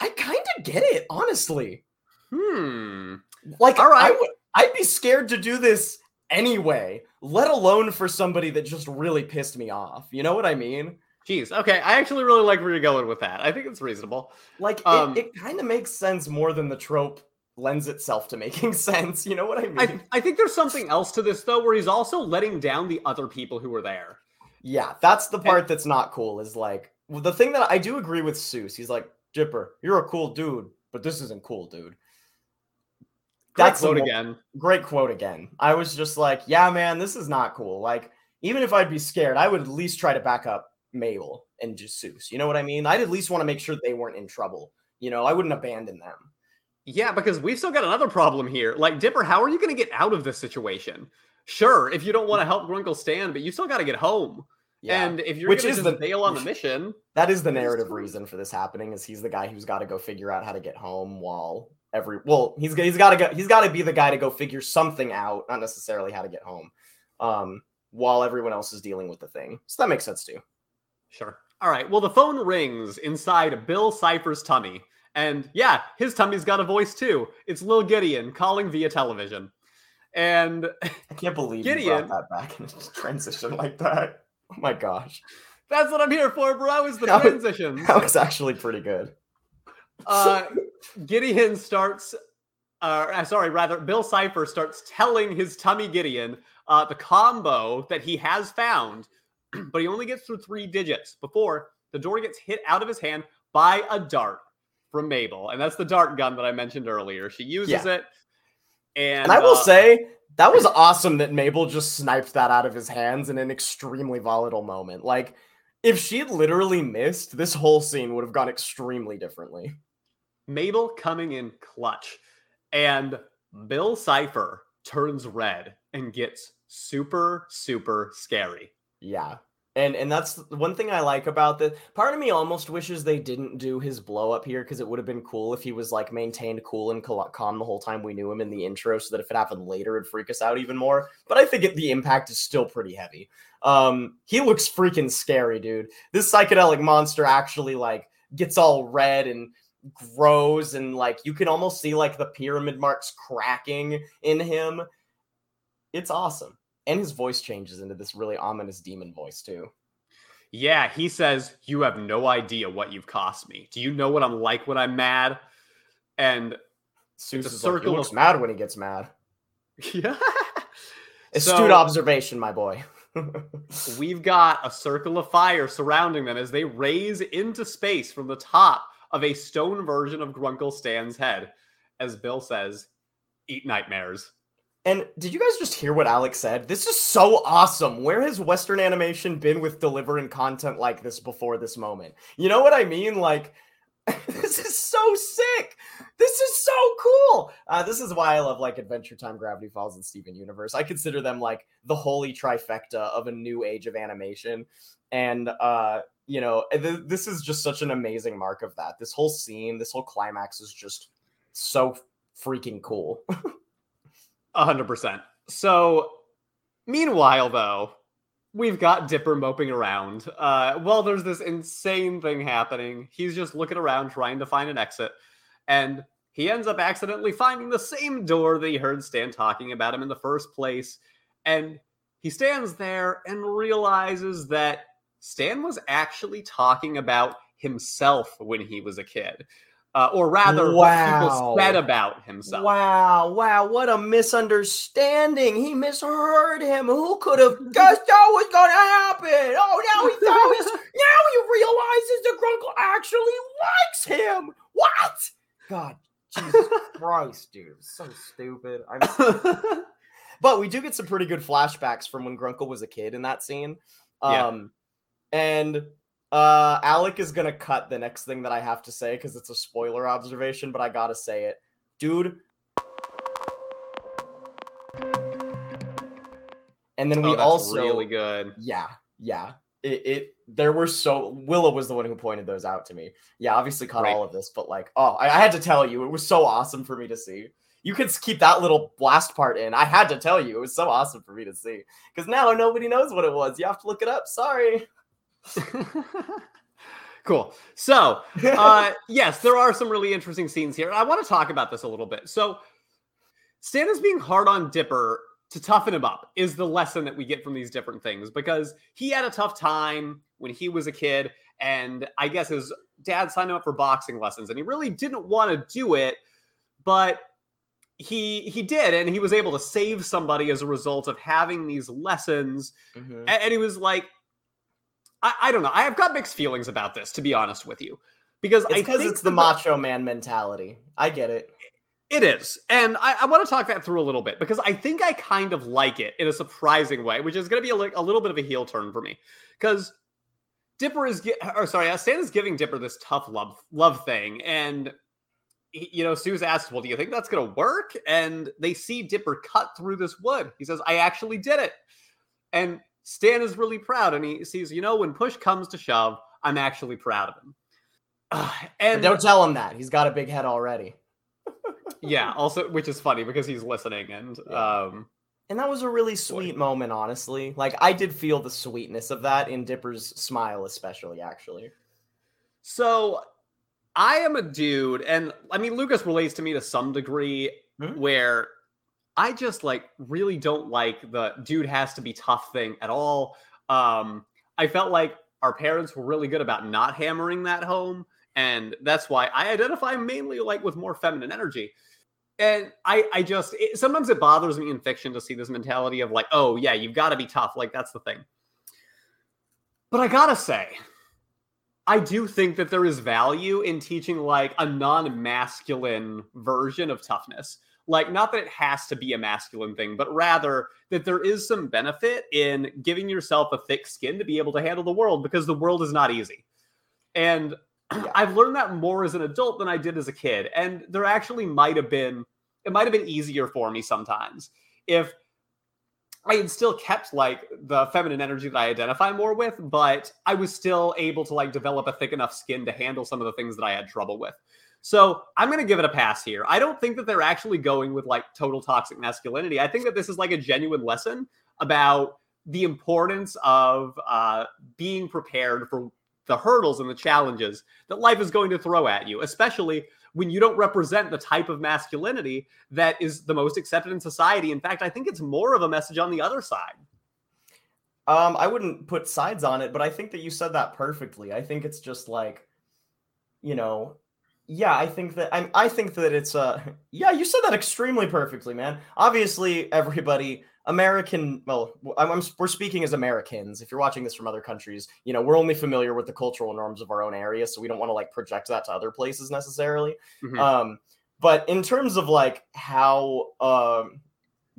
Speaker 2: i kind of get it honestly
Speaker 1: Hmm.
Speaker 2: like
Speaker 1: All right.
Speaker 2: I would i'd be scared to do this anyway let alone for somebody that just really pissed me off you know what i mean
Speaker 1: Jeez. Okay, I actually really like where you're going with that. I think it's reasonable.
Speaker 2: like
Speaker 1: Um,
Speaker 2: it, it kind of makes sense more than the trope lends itself to making *laughs* sense you know what i mean
Speaker 1: I, I think there's something else to this though, where he's also letting down the other people who were there.
Speaker 2: Yeah, that's the part that's not cool. Is like the thing that I do agree with Soos. He's like, Dipper, you're a cool dude, but this isn't cool, dude. That's a
Speaker 1: quote again.
Speaker 2: Great quote again. I was just like, yeah, man, this is not cool. Like, even if I'd be scared, I would at least try to back up Mabel and Soos. You know what I mean? I'd at least want to make sure they weren't in trouble. You know, I wouldn't abandon them.
Speaker 1: Yeah, because we've still got another problem here. Like Dipper, how are you going to get out of this situation? Sure, if you don't want to help Grunkle Stan, but you still got to get home.
Speaker 2: Yeah.
Speaker 1: And if you're
Speaker 2: Which is the-
Speaker 1: bail on the *laughs* mission,
Speaker 2: That is the narrative reason for this happening. Is he's the guy who's got to go figure out how to get home while every well he's he's got to go he's got to be the guy to go figure something out, not necessarily how to get home, um, while everyone else is dealing with the thing. So that makes sense too.
Speaker 1: Sure. All right. Well, the phone rings inside Bill Cipher's tummy, And yeah, his tummy's got a voice too. It's Lil Gideon calling via television. And
Speaker 2: I can't believe
Speaker 1: Gideon-
Speaker 2: you brought that back in a transition like that. Oh my gosh.
Speaker 1: that's what I'm here for, bro, is the
Speaker 2: That was- the
Speaker 1: transitions.
Speaker 2: That was actually pretty good.
Speaker 1: Uh, Gideon starts, uh, sorry, rather, Bill Cipher starts telling his tummy Gideon uh, the combo that he has found, *clears throat* but he only gets through three digits before the door gets hit out of his hand by a dart from Mabel. And that's the dart gun that I mentioned earlier. She uses it. And,
Speaker 2: And I will
Speaker 1: uh,
Speaker 2: say that was awesome that Mabel just sniped that out of his hands in an extremely volatile moment. Like, if she had literally missed, this whole scene would have gone extremely differently.
Speaker 1: Mabel coming in clutch. And Bill Cipher turns red and gets super, super scary.
Speaker 2: Yeah. And and that's one thing I like about this. Part of me almost wishes they didn't do his blow up here because it would have been cool if he was like maintained cool and calm the whole time we knew him in the intro, so that if it happened later, it'd freak us out even more. But I think it, the impact is still pretty heavy. Um, he looks freaking scary, dude. This psychedelic monster actually like gets all red and grows, and like you can almost see like the pyramid marks cracking in him. It's awesome. And his voice changes into this really ominous demon voice too.
Speaker 1: Yeah, he says, You have no idea what you've cost me. Do you know what I'm like when I'm mad? And Soos
Speaker 2: is like, he looks
Speaker 1: of-
Speaker 2: mad when he gets mad. *laughs*
Speaker 1: yeah, *laughs*
Speaker 2: Astute
Speaker 1: So-
Speaker 2: observation, my boy. *laughs*
Speaker 1: we've got a circle of fire surrounding them as they raise into space from the top of a stone version of Grunkle Stan's head. As Bill says, Eat nightmares.
Speaker 2: and did you guys just hear what Alex said? This is so awesome. Where has Western animation been with delivering content like this before this moment? You know what I mean? Like, *laughs* this is so sick. This is so cool. Uh, this is why I love like Adventure Time, Gravity Falls, and Steven Universe. I consider them like the holy trifecta of a new age of animation. And uh, you know, th- this is just such an amazing mark of that. This whole scene, this whole climax is just so freaking cool. *laughs*
Speaker 1: A hundred percent. So, meanwhile, though, we've got Dipper moping around. Uh, well, there's this insane thing happening. He's just looking around trying to find an exit, and he ends up accidentally finding the same door that he heard Stan talking about him in the first place. And he stands there and realizes that Stan was actually talking about himself when he was a kid. Uh, or rather, what people said about himself.
Speaker 2: Wow, wow, what a misunderstanding. He misheard him. Who could have guessed that was gonna happen? Oh, now he thought he's now he realizes the Grunkle actually likes him. What? God, Jesus *laughs* Christ, dude. So stupid. I'm *laughs* but we do get some pretty good flashbacks from when Grunkle was a kid in that scene.
Speaker 1: Yeah.
Speaker 2: And uh Alec is gonna cut the next thing that I have to say because it's a spoiler observation, but I gotta say it. Dude. And then we
Speaker 1: oh, that's
Speaker 2: also
Speaker 1: really good.
Speaker 2: yeah, yeah. It, it there were so Willow was the one who pointed those out to me. Yeah, obviously caught
Speaker 1: Right.
Speaker 2: all of this, but like, oh, I, I had to tell you, it was so awesome for me to see. You could keep that little blast part in. I had to tell you, it was so awesome for me to see. Because now nobody knows what it was. You have to look it up. Sorry. *laughs*
Speaker 1: cool. So, uh, yes, there are some really interesting scenes here. and I want to talk about this a little bit. So, Stan is being hard on Dipper to toughen him up, is the lesson that we get from these different things because he had a tough time when he was a kid. And I guess his dad signed him up for boxing lessons and he really didn't want to do it, but he he did and he was able to save somebody as a result of having these lessons
Speaker 2: Mhm.
Speaker 1: a- and, he was like I, I don't know. I've got mixed feelings about this to be honest with you because
Speaker 2: It's
Speaker 1: i
Speaker 2: because
Speaker 1: think
Speaker 2: it's the
Speaker 1: that
Speaker 2: macho man mentality. I get it.
Speaker 1: it is. And i, I want to talk that through a little bit because i think i kind of like it in a surprising way which is going to be a, a little bit of a heel turn for me because dipper is or sorry uh, stan is giving dipper this tough love love thing and he- you know Soos asks well do you think that's going to work? And they see dipper cut through this wood. He says i actually did it. And stan is really proud and he sees you know when push comes to shove i'm actually proud of him Uh,
Speaker 2: But
Speaker 1: and
Speaker 2: don't tell him that. He's got a big head already. *laughs*
Speaker 1: yeah *laughs* also which is funny because he's listening and
Speaker 2: Yeah.
Speaker 1: um
Speaker 2: And that was a really sweet moment, honestly. Like I did feel the sweetness of that in Dipper's smile, especially. Actually,
Speaker 1: so I am a dude, and I mean Lucas relates to me to some degree,
Speaker 2: Mhm.
Speaker 1: where I just like really don't like the dude has to be tough thing at all. Um, I felt like our parents were really good about not hammering that home, and that's why I identify mainly like with more feminine energy. And I, I just it, sometimes it bothers me in fiction to see this mentality of like, oh yeah, you've got to be tough, like that's the thing. But I gotta say, I do think that there is value in teaching like a non-masculine version of toughness. Like, not that it has to be a masculine thing, but rather that there is some benefit in giving yourself a thick skin to be able to handle the world because the world is not easy. And
Speaker 2: Yeah.
Speaker 1: I've learned that more as an adult than I did as a kid. And there actually might have been, it might have been easier for me sometimes if I had still kept like the feminine energy that I identify more with, but I was still able to like develop a thick enough skin to handle some of the things that I had trouble with. So I'm going to give it a pass here. I don't think that they're actually going with like total toxic masculinity. I think that this is like a genuine lesson about the importance of uh, being prepared for the hurdles and the challenges that life is going to throw at you, especially when you don't represent the type of masculinity that is the most accepted in society. In fact, I think it's more of a message on the other side.
Speaker 2: Um, I wouldn't put sides on it, but I think that you said that perfectly. I think it's just like, you know, yeah, I think that I'm. I think that it's uh, *laughs* yeah, you said that extremely perfectly, man. Obviously, everybody, American, well, I'm, I'm we're speaking as Americans. If you're watching this from other countries, you know, we're only familiar with the cultural norms of our own area, so we don't want to like project that to other places necessarily.
Speaker 1: Mhm.
Speaker 2: Um, but in terms of like how um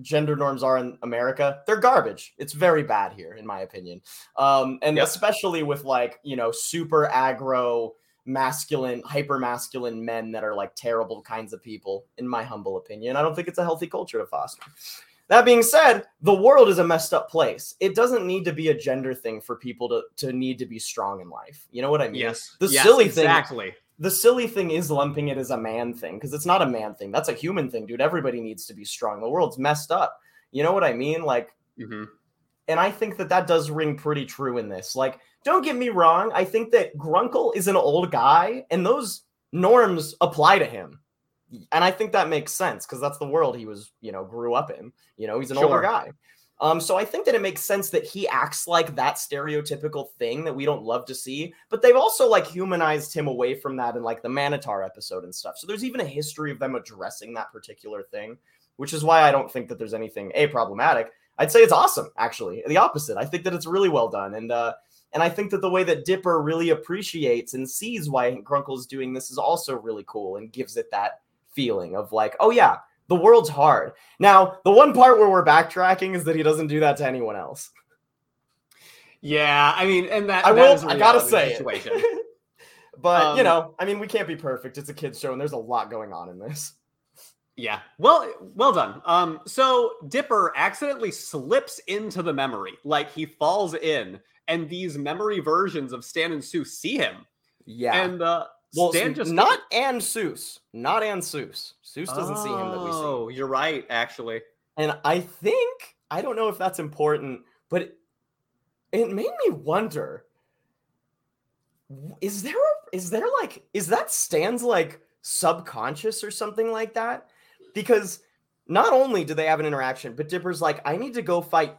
Speaker 2: gender norms are in America, they're garbage. It's very bad here, in my opinion. Um, and
Speaker 1: Yep.
Speaker 2: especially with like, you know, super aggro, masculine, hyper masculine men that are like terrible kinds of people, in my humble opinion. I don't think it's a healthy culture to foster. That being said, the world is a messed up place. It doesn't need to be a gender thing for people to, to need to be strong in life. You know what I mean?
Speaker 1: Yes.
Speaker 2: The
Speaker 1: Yes,
Speaker 2: silly thing
Speaker 1: exactly.
Speaker 2: the silly thing is lumping it as a man thing because it's not a man thing. That's a human thing, dude. Everybody needs to be strong. The world's messed up. You know what I mean? Like,
Speaker 1: hmm
Speaker 2: and I think that that does ring pretty true in this. Like, don't get me wrong. I think that Grunkle is an old guy, and those norms apply to him. And I think that makes sense because that's the world he was, you know, grew up in. You know, he's an older guy. Um, so I think that it makes sense that he acts like that stereotypical thing that we don't love to see, but they've also like humanized him away from that in like the Manotaur episode and stuff. So there's even a history of them addressing that particular thing, which is why I don't think that there's anything a problematic. I'd say it's awesome, actually. The opposite. I think that it's really well done, and uh, and I think that the way that Dipper really appreciates and sees why Grunkle's doing this is also really cool and gives it that feeling of like, oh yeah, the world's hard. Now, the one part where we're backtracking is that he doesn't do that to anyone else.
Speaker 1: Yeah, I mean, and that
Speaker 2: I
Speaker 1: that
Speaker 2: will. I gotta say
Speaker 1: situation.
Speaker 2: it. *laughs* but you
Speaker 1: Um,
Speaker 2: know, I mean, we can't be perfect. It's a kids show, and there's a lot going on in this.
Speaker 1: Yeah. Well, well done. Um, so Dipper accidentally slips into the memory, like he falls in, and these memory versions of Stan and Soos see him,
Speaker 2: Yeah.
Speaker 1: and uh,
Speaker 2: well,
Speaker 1: Stan just
Speaker 2: not Ann Soos, not Ann Soos. Soos doesn't see him that we see.
Speaker 1: Oh, you're right, actually.
Speaker 2: And I think I don't know if that's important, but it, it made me wonder: is there a, is there like is that Stan's like subconscious or something like that? Because not only do they have an interaction, but Dipper's like, I need to go fight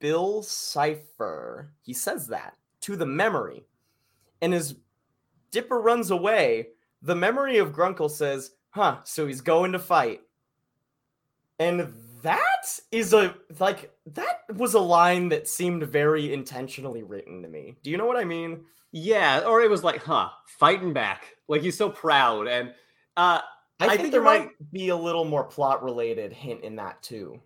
Speaker 2: Bill Cipher. He says that to the memory, and as Dipper runs away, the memory of Grunkle says, "Huh? So he's going to fight." And that is a like that was a line that seemed very intentionally written to me. Do you know what I mean?
Speaker 1: Yeah, or it was like, huh, fighting back, like he's so proud, and uh,
Speaker 2: I,
Speaker 1: I
Speaker 2: think,
Speaker 1: think
Speaker 2: there might be a little more plot related hint in that too.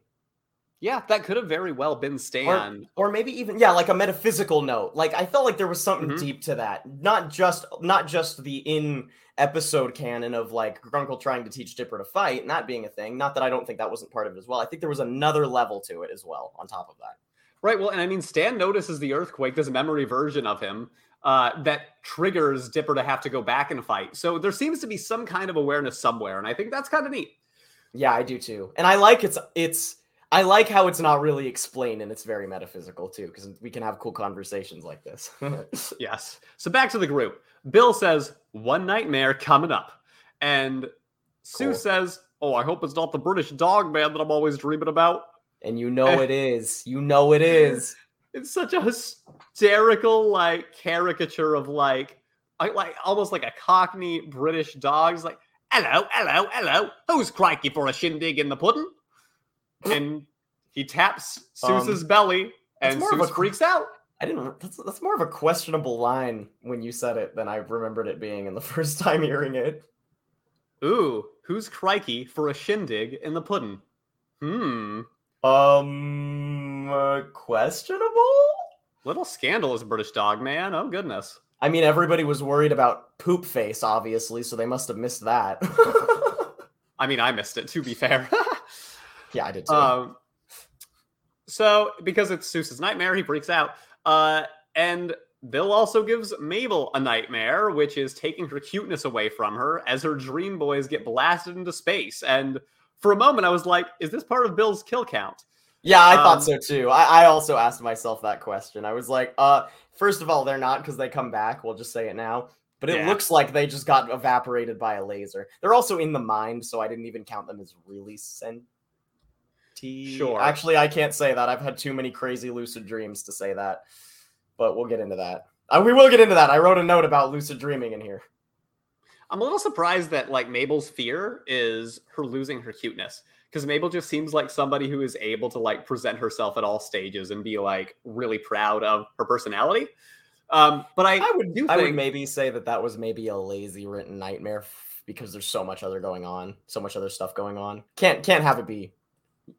Speaker 1: Yeah, that could have very well been Stan.
Speaker 2: Or maybe even yeah, like a metaphysical note. Like I felt like there was something
Speaker 1: Mhm.
Speaker 2: deep to that. Not just not just the in episode canon of like Grunkle trying to teach Dipper to fight and that being a thing. Not that I don't think that wasn't part of it as well. I think there was another level to it as well on top of that.
Speaker 1: Right. Well, and I mean, Stan notices the earthquake, this memory version of him uh, that triggers Dipper to have to go back and fight. So there seems to be some kind of awareness somewhere, and I think that's kind of neat.
Speaker 2: Yeah, I do too. And I like it's it's I like how it's not really explained and it's very metaphysical too, because we can have cool conversations like this. *laughs*
Speaker 1: yes. So back to the group. Bill says, one nightmare coming up. And Soos
Speaker 2: Cool.
Speaker 1: says, Oh, I hope it's not the British dog man that I'm always dreaming about.
Speaker 2: and you know it is. You know it is.
Speaker 1: It's such a hysterical, like, caricature of like, I- like almost like a cockney British dog. He's like, hello, hello, hello. Who's crikey for a shindig in the pudding? And he taps Soos's
Speaker 2: Um,
Speaker 1: belly, and
Speaker 2: more a
Speaker 1: Soos freaks out.
Speaker 2: I didn't. That's, that's more of a questionable line when you said it than I remembered it being in the *laughs* first time hearing it.
Speaker 1: Ooh, who's crikey for a shindig in the puddin'? Hmm.
Speaker 2: Um, uh, questionable.
Speaker 1: Little scandalous British dog, man. Oh goodness.
Speaker 2: I mean, everybody was worried about poop face, obviously, so they must have missed that. *laughs*
Speaker 1: I mean, I missed it. To be fair. *laughs*
Speaker 2: yeah, I did too.
Speaker 1: um. So because it's Soos's nightmare, he freaks out. Uh, and Bill also gives Mabel a nightmare, which is taking her cuteness away from her as her dream boys get blasted into space. And for a moment, I was like, "Is this part of Bill's kill count?"
Speaker 2: yeah, I
Speaker 1: um,
Speaker 2: thought so too. I, I also asked myself that question. I was like, uh, first of all, they're not because they come back. We'll just say it now. But it
Speaker 1: Yeah.
Speaker 2: looks like they just got evaporated by a laser. They're also in the mind, so I didn't even count them as really sentient.
Speaker 1: Sure.
Speaker 2: Actually, I can't say that. I've had too many crazy lucid dreams to say that. But we'll get into that. Uh, we will get into that. I wrote a note about lucid dreaming in here.
Speaker 1: I'm a little surprised that like Mabel's fear is her losing her cuteness because Mabel just seems like somebody who is able to like present herself at all stages and be like really proud of her personality. Um, but I,
Speaker 2: I would
Speaker 1: do
Speaker 2: I would maybe say that that was maybe a lazy written nightmare because there's so much other going on, so much other stuff going on. Can't can't have it be.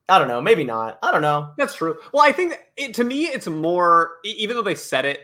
Speaker 2: I don't know. Maybe not. I don't know.
Speaker 1: that's true. Well, I think it, to me it's more even though they said it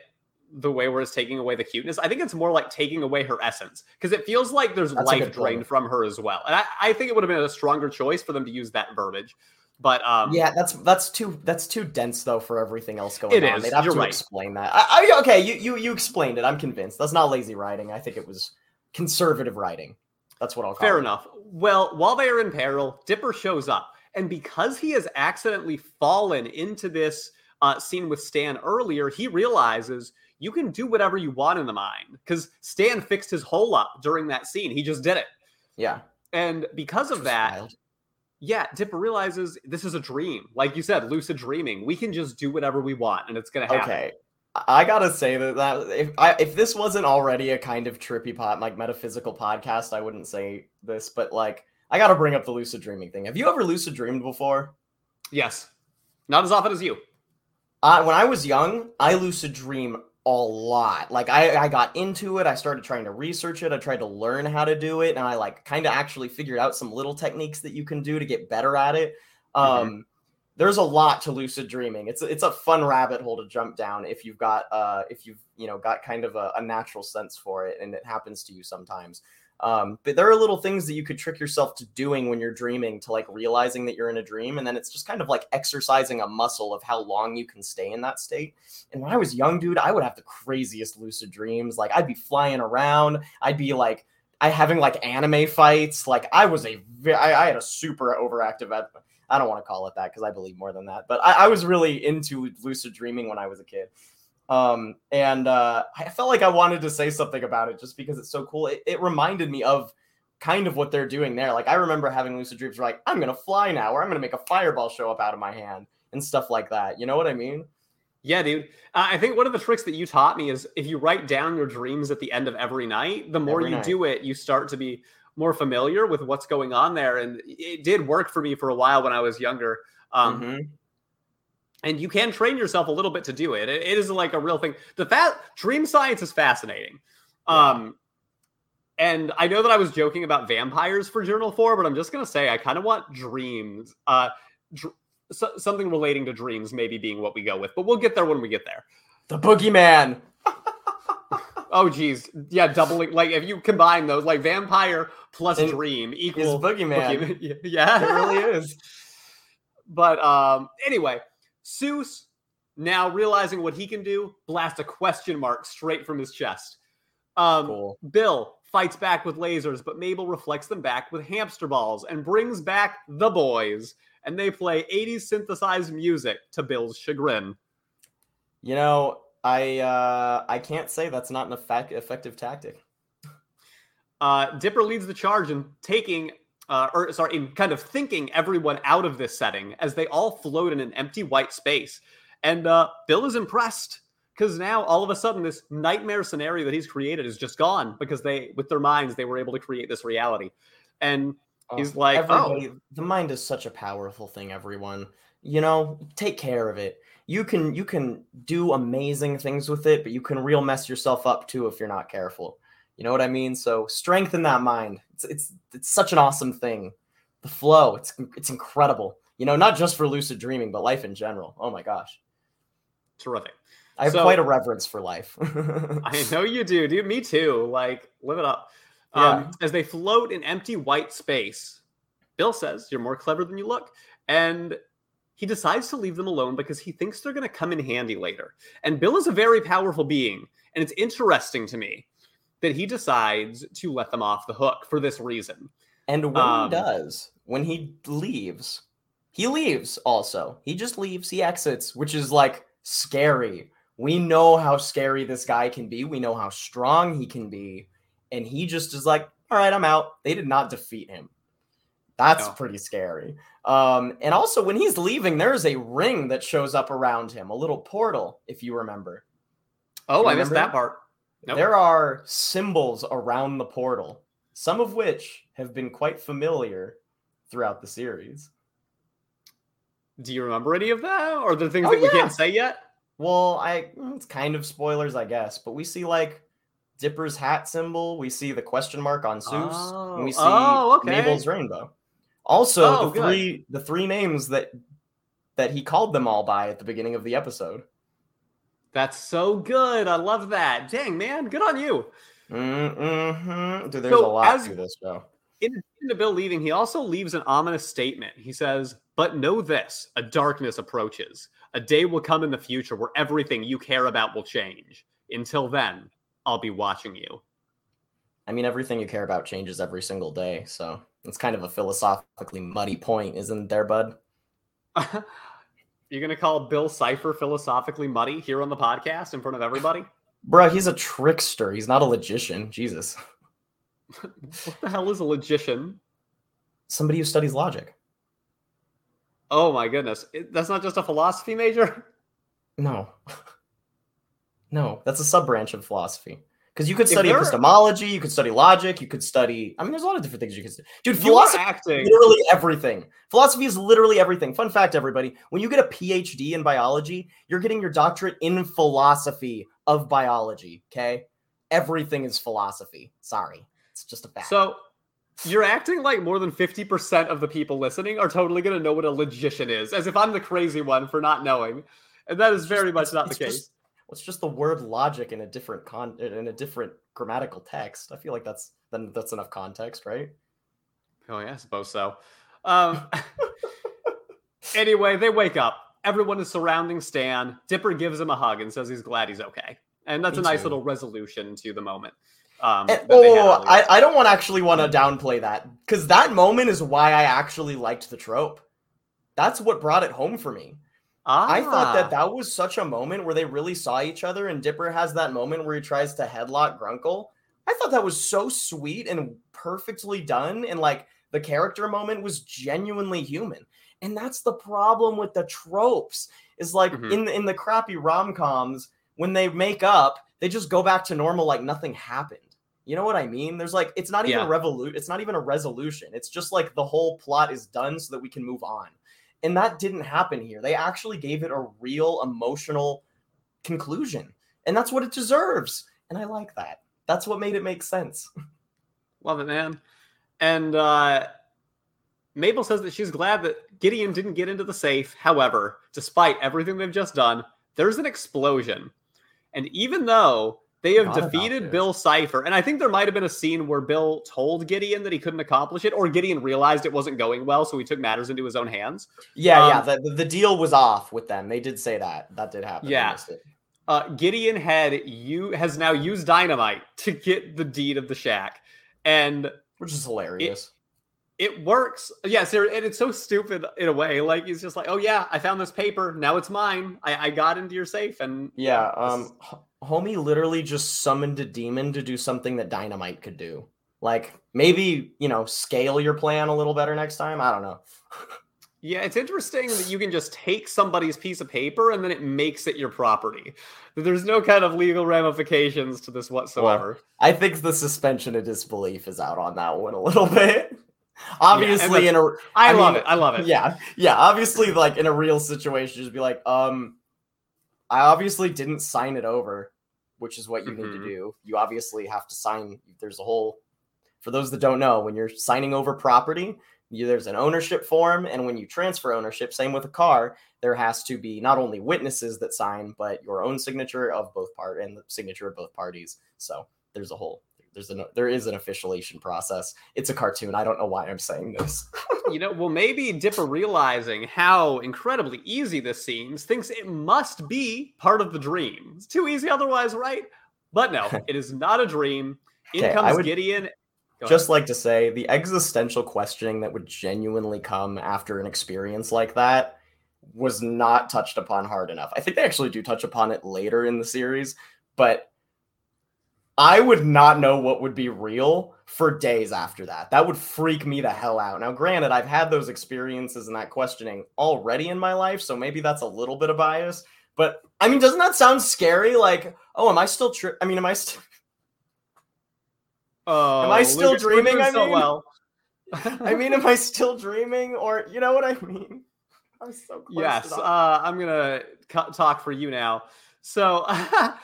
Speaker 1: the way where it's taking away the cuteness, I think it's more like taking away her essence because it feels like there's
Speaker 2: That's
Speaker 1: life drained from her as well. And I, I think it would have been a stronger choice for them to use that verbiage. But um,
Speaker 2: Yeah, that's that's too that's too dense though for everything else going
Speaker 1: It
Speaker 2: on.
Speaker 1: is.
Speaker 2: They'd have
Speaker 1: You're
Speaker 2: to
Speaker 1: right.
Speaker 2: explain that. I, I okay, you you you explained it. I'm convinced. That's not lazy writing. I think it was conservative writing. That's what I'll call
Speaker 1: Fair
Speaker 2: it.
Speaker 1: enough. Well, while they are in peril, Dipper shows up. And because he has accidentally fallen into this uh, scene with Stan earlier, he realizes you can do whatever you want in the mind. Because Stan fixed his hole up during that scene. He just did it.
Speaker 2: Yeah.
Speaker 1: And because of that,
Speaker 2: wild.
Speaker 1: yeah, Dipper realizes this is a dream. Like you said, lucid dreaming. We can just do whatever we want and it's going to happen.
Speaker 2: Okay. I gotta say that, that if I, if this wasn't already a kind of trippy pot like metaphysical podcast, I wouldn't say this, but like I gotta bring up the lucid dreaming thing. Have you ever lucid dreamed before?
Speaker 1: Yes. Not as often as you.
Speaker 2: Uh, when I was young, I lucid dream a lot. Like I, I got into it. I started trying to research it. I tried to learn how to do it, and I like kind of actually figured out some little techniques that you can do to get better at it. Um, There's a lot to lucid dreaming. It's a- it's a fun rabbit hole to jump down if you've got uh if you've you know got kind of a, a natural sense for it, and it happens to you sometimes. Um, but there are little things that you could trick yourself to doing when you're dreaming to like realizing that you're in a dream, and then it's just kind of like exercising a muscle of how long you can stay in that state. And when I was young, dude, I would have the craziest lucid dreams. Like I'd be flying around, I'd be like I having like anime fights. Like I was a I, I had a super overactive. ad- I don't want to call it that because I believe more than that. But I, I was really into lucid dreaming when I was a kid. Um, and uh, I felt like I wanted to say something about it just because it's so cool. It, it reminded me of kind of what they're doing there. Like I remember having lucid dreams where like I'm gonna fly now, or I'm gonna make a fireball show up out of my hand and stuff like that. You know what I mean?
Speaker 1: Yeah, dude. Uh, I think one of the tricks that you taught me is if you write down your dreams at the end of every night, the more
Speaker 2: Every
Speaker 1: you
Speaker 2: night.
Speaker 1: do it, you start to be more familiar with what's going on there. And it did work for me for a while when I was younger. Um,
Speaker 2: Mhm.
Speaker 1: And you can train yourself a little bit to do it. It, it is like a real thing. The fa- dream science is fascinating. Um, and I know that I was joking about vampires for Journal 4, but I'm just going to say I kind of want dreams, uh, dr- so- something relating to dreams maybe being what we go with, but we'll get there when we get there.
Speaker 2: The boogeyman. *laughs*
Speaker 1: Oh, geez. Yeah, doubling. Like, if you combine those, like vampire plus
Speaker 2: And
Speaker 1: dream equals.
Speaker 2: boogeyman.
Speaker 1: Boogeyman. *laughs* Yeah.
Speaker 2: It really is.
Speaker 1: But um, anyway, Soos, now realizing what he can do, blasts a question mark straight from his chest. Um,
Speaker 2: Cool.
Speaker 1: Bill fights back with lasers, but Mabel reflects them back with hamster balls and brings back the boys. and they play 80s synthesized music to Bill's chagrin.
Speaker 2: You know, I uh, I can't say that's not an effect- effective tactic.
Speaker 1: Uh, Dipper leads the charge in taking, uh, or sorry, in kind of thinking everyone out of this setting as they all float in an empty white space. And uh, Bill is impressed because now all of a sudden this nightmare scenario that he's created is just gone because they, with their minds, they were able to create this reality. And he's
Speaker 2: Oh,
Speaker 1: like, oh,
Speaker 2: the mind is such a powerful thing. Everyone, you know, take care of it. You can you can do amazing things with it, but you can real mess yourself up too if you're not careful. You know what I mean? So strengthen that mind. It's it's it's such an awesome thing. The flow, it's it's incredible. You know, not just for lucid dreaming, but life in general. Oh my gosh,
Speaker 1: terrific.
Speaker 2: I have
Speaker 1: So-
Speaker 2: quite a reverence for life. *laughs*
Speaker 1: I *laughs* know you do, dude. Me too. Like, live it up.
Speaker 2: Yeah.
Speaker 1: Um, as they float in empty white space, Bill says, You're more clever than you look. And he decides to leave them alone because he thinks they're going to come in handy later. And Bill is a very powerful being. And it's interesting to me that he decides to let them off the hook for this reason.
Speaker 2: And when
Speaker 1: Um,
Speaker 2: he does, when he leaves, he leaves also. He just leaves, he exits, which is like scary. We know how scary this guy can be. We know how strong he can be. And he just is like, all right, I'm out. They did not defeat him. That's
Speaker 1: No.
Speaker 2: pretty scary. Um, and also, when he's leaving, there's a ring that shows up around him, a little portal, if you remember.
Speaker 1: Oh,
Speaker 2: You
Speaker 1: I missed
Speaker 2: remember
Speaker 1: that? part. Nope.
Speaker 2: There are symbols around the portal, some of which have been quite familiar throughout the series.
Speaker 1: Do you remember any of that? Or the things
Speaker 2: Oh,
Speaker 1: that we
Speaker 2: yeah.
Speaker 1: can't say yet?
Speaker 2: Well, I mm, it's kind of spoilers, I guess, but we see like Dipper's hat symbol, we see the question mark on Soos, and we
Speaker 1: Oh.
Speaker 2: see
Speaker 1: Oh, okay.
Speaker 2: Mabel's rainbow. Also,
Speaker 1: Oh,
Speaker 2: the
Speaker 1: good.
Speaker 2: three the three names that that he called them all by at the beginning of the episode.
Speaker 1: That's so good. I love that. Dang, man. Good on you.
Speaker 2: Mm-hmm. Dude, there's
Speaker 1: So,
Speaker 2: a lot
Speaker 1: as-
Speaker 2: to this show.
Speaker 1: In addition to Bill leaving, he also leaves an ominous statement. He says, But know this a darkness approaches. A day will come in the future where everything you care about will change. Until then, I'll be watching you.
Speaker 2: I mean, everything you care about changes every single day, so it's kind of a philosophically muddy point, isn't there, bud? *laughs*
Speaker 1: You're going to call Bill Cipher philosophically muddy here on the podcast in front of everybody? *laughs*
Speaker 2: Bruh, he's a trickster. He's not a logician. Jesus. *laughs*
Speaker 1: what the hell is a logician?
Speaker 2: Somebody who studies logic.
Speaker 1: Oh my goodness. That's not just a philosophy major?
Speaker 2: No. *laughs* no, that's a sub branch of philosophy. Because you could study epistemology, you could study logic, you could study. I mean, there's a lot of different things you could study. Dude,
Speaker 1: You
Speaker 2: philosophy
Speaker 1: acting.
Speaker 2: literally everything. Philosophy is literally everything. Fun fact, everybody: when you get a PhD in biology, you're getting your doctorate in philosophy of biology. Okay, everything is philosophy. Sorry, it's just a fact.
Speaker 1: So you're acting like more than 50% of the people listening are totally going to know what a logician is, as if I'm the crazy one for not knowing. And that is very much not the case.
Speaker 2: just- It's just the word logic in a different con in a different grammatical text. I feel like that's then that's enough context, right?
Speaker 1: Oh, yeah, I suppose so. Um, *laughs* anyway, they wake up. Everyone is surrounding Stan. Dipper gives him a hug and says he's glad he's okay. And that's
Speaker 2: Me
Speaker 1: a nice
Speaker 2: too.
Speaker 1: little resolution to the moment. Um,
Speaker 2: And-
Speaker 1: they had
Speaker 2: oh. I, I don't want actually want to downplay that because that moment is why I actually liked the trope. That's what brought it home for me. I thought
Speaker 1: Ah.
Speaker 2: that that was such a moment where they really saw each other, and Dipper has that moment where he tries to headlock Grunkle. I thought that was so sweet and perfectly done, and like the character moment was genuinely human. And that's the problem with the tropes. Is like
Speaker 1: Mhm.
Speaker 2: in the, in the crappy rom coms when they make up, they just go back to normal like nothing happened. You know what I mean? There's like it's not even
Speaker 1: Yeah.
Speaker 2: a revolu- It's not even a resolution. It's just like the whole plot is done so that we can move on. And that didn't happen here. They actually gave it a real emotional conclusion. And that's what it deserves. And I like that. That's what made it make sense. *laughs*
Speaker 1: Love it, man. And uh, Mabel says that she's glad that Gideon didn't get into the safe. However, despite everything they've just done, there's an explosion. And even though they have defeated. Bill Cipher, and I think there might have been a scene where Bill told Gideon that he couldn't accomplish it, or Gideon realized it wasn't going well, so he took matters into his own hands.
Speaker 2: Yeah,
Speaker 1: Um,
Speaker 2: yeah. The, the, deal was off with them. They did say that. That did happen.
Speaker 1: Yeah. Uh, Gideon had you has now used dynamite to get the deed of the shack, and
Speaker 2: Which is hilarious.
Speaker 1: it works. Yes, and it's so stupid in a way. Like he's just like, oh yeah, I found this paper. Now it's mine. I, I got into your safe, and
Speaker 2: yeah, um, homie literally just summoned a demon to do something that dynamite could do. Like maybe you know scale your plan a little better next time. I don't know.
Speaker 1: Yeah, it's interesting that you can just take somebody's piece of paper and then it makes it your property. There's no kind of legal ramifications to this whatsoever.
Speaker 2: Well, I think the suspension of disbelief is out on that one a little *laughs* bit. obviously, yeah, in a
Speaker 1: I, I love mean, it. I love it.
Speaker 2: Yeah, yeah. Obviously, like in a real situation, just be like, um, I obviously didn't sign it over, which is what you mm-hmm. need to mm-hmm. do. You obviously have to sign. There's a whole. For those that don't know, when you're signing over property, you, there's an ownership form and when you transfer ownership same with a car there has to be not only witnesses that sign but your own signature of both part and the signature of both parties so there's a whole there's an there is an officialization process. It's a cartoon. I don't know why i'm saying this.
Speaker 1: You know well maybe dipper realizing how incredibly easy this seems thinks it must be part of the dream. It's too easy otherwise right? But no *laughs* it is not a dream. In okay, comes would... gideon.
Speaker 2: Just like to say the existential questioning that would genuinely come after an experience like that was not touched upon hard enough. I think they actually do touch upon it later in the series, but I would not know what would be real for days after that. That would freak me the hell out. Now, granted, I've had those experiences and that questioning already in my life, so maybe that's a little bit of bias. But I mean, doesn't that sound scary? Like, oh, am I still tri- I mean, am I still *laughs*
Speaker 1: Oh,
Speaker 2: am I still Lucas, dreaming? I mean, so well. *laughs* I mean, am I still dreaming, or you know what I mean?
Speaker 1: I'm so close. Yes, uh, I'm gonna talk for you now. So. *laughs*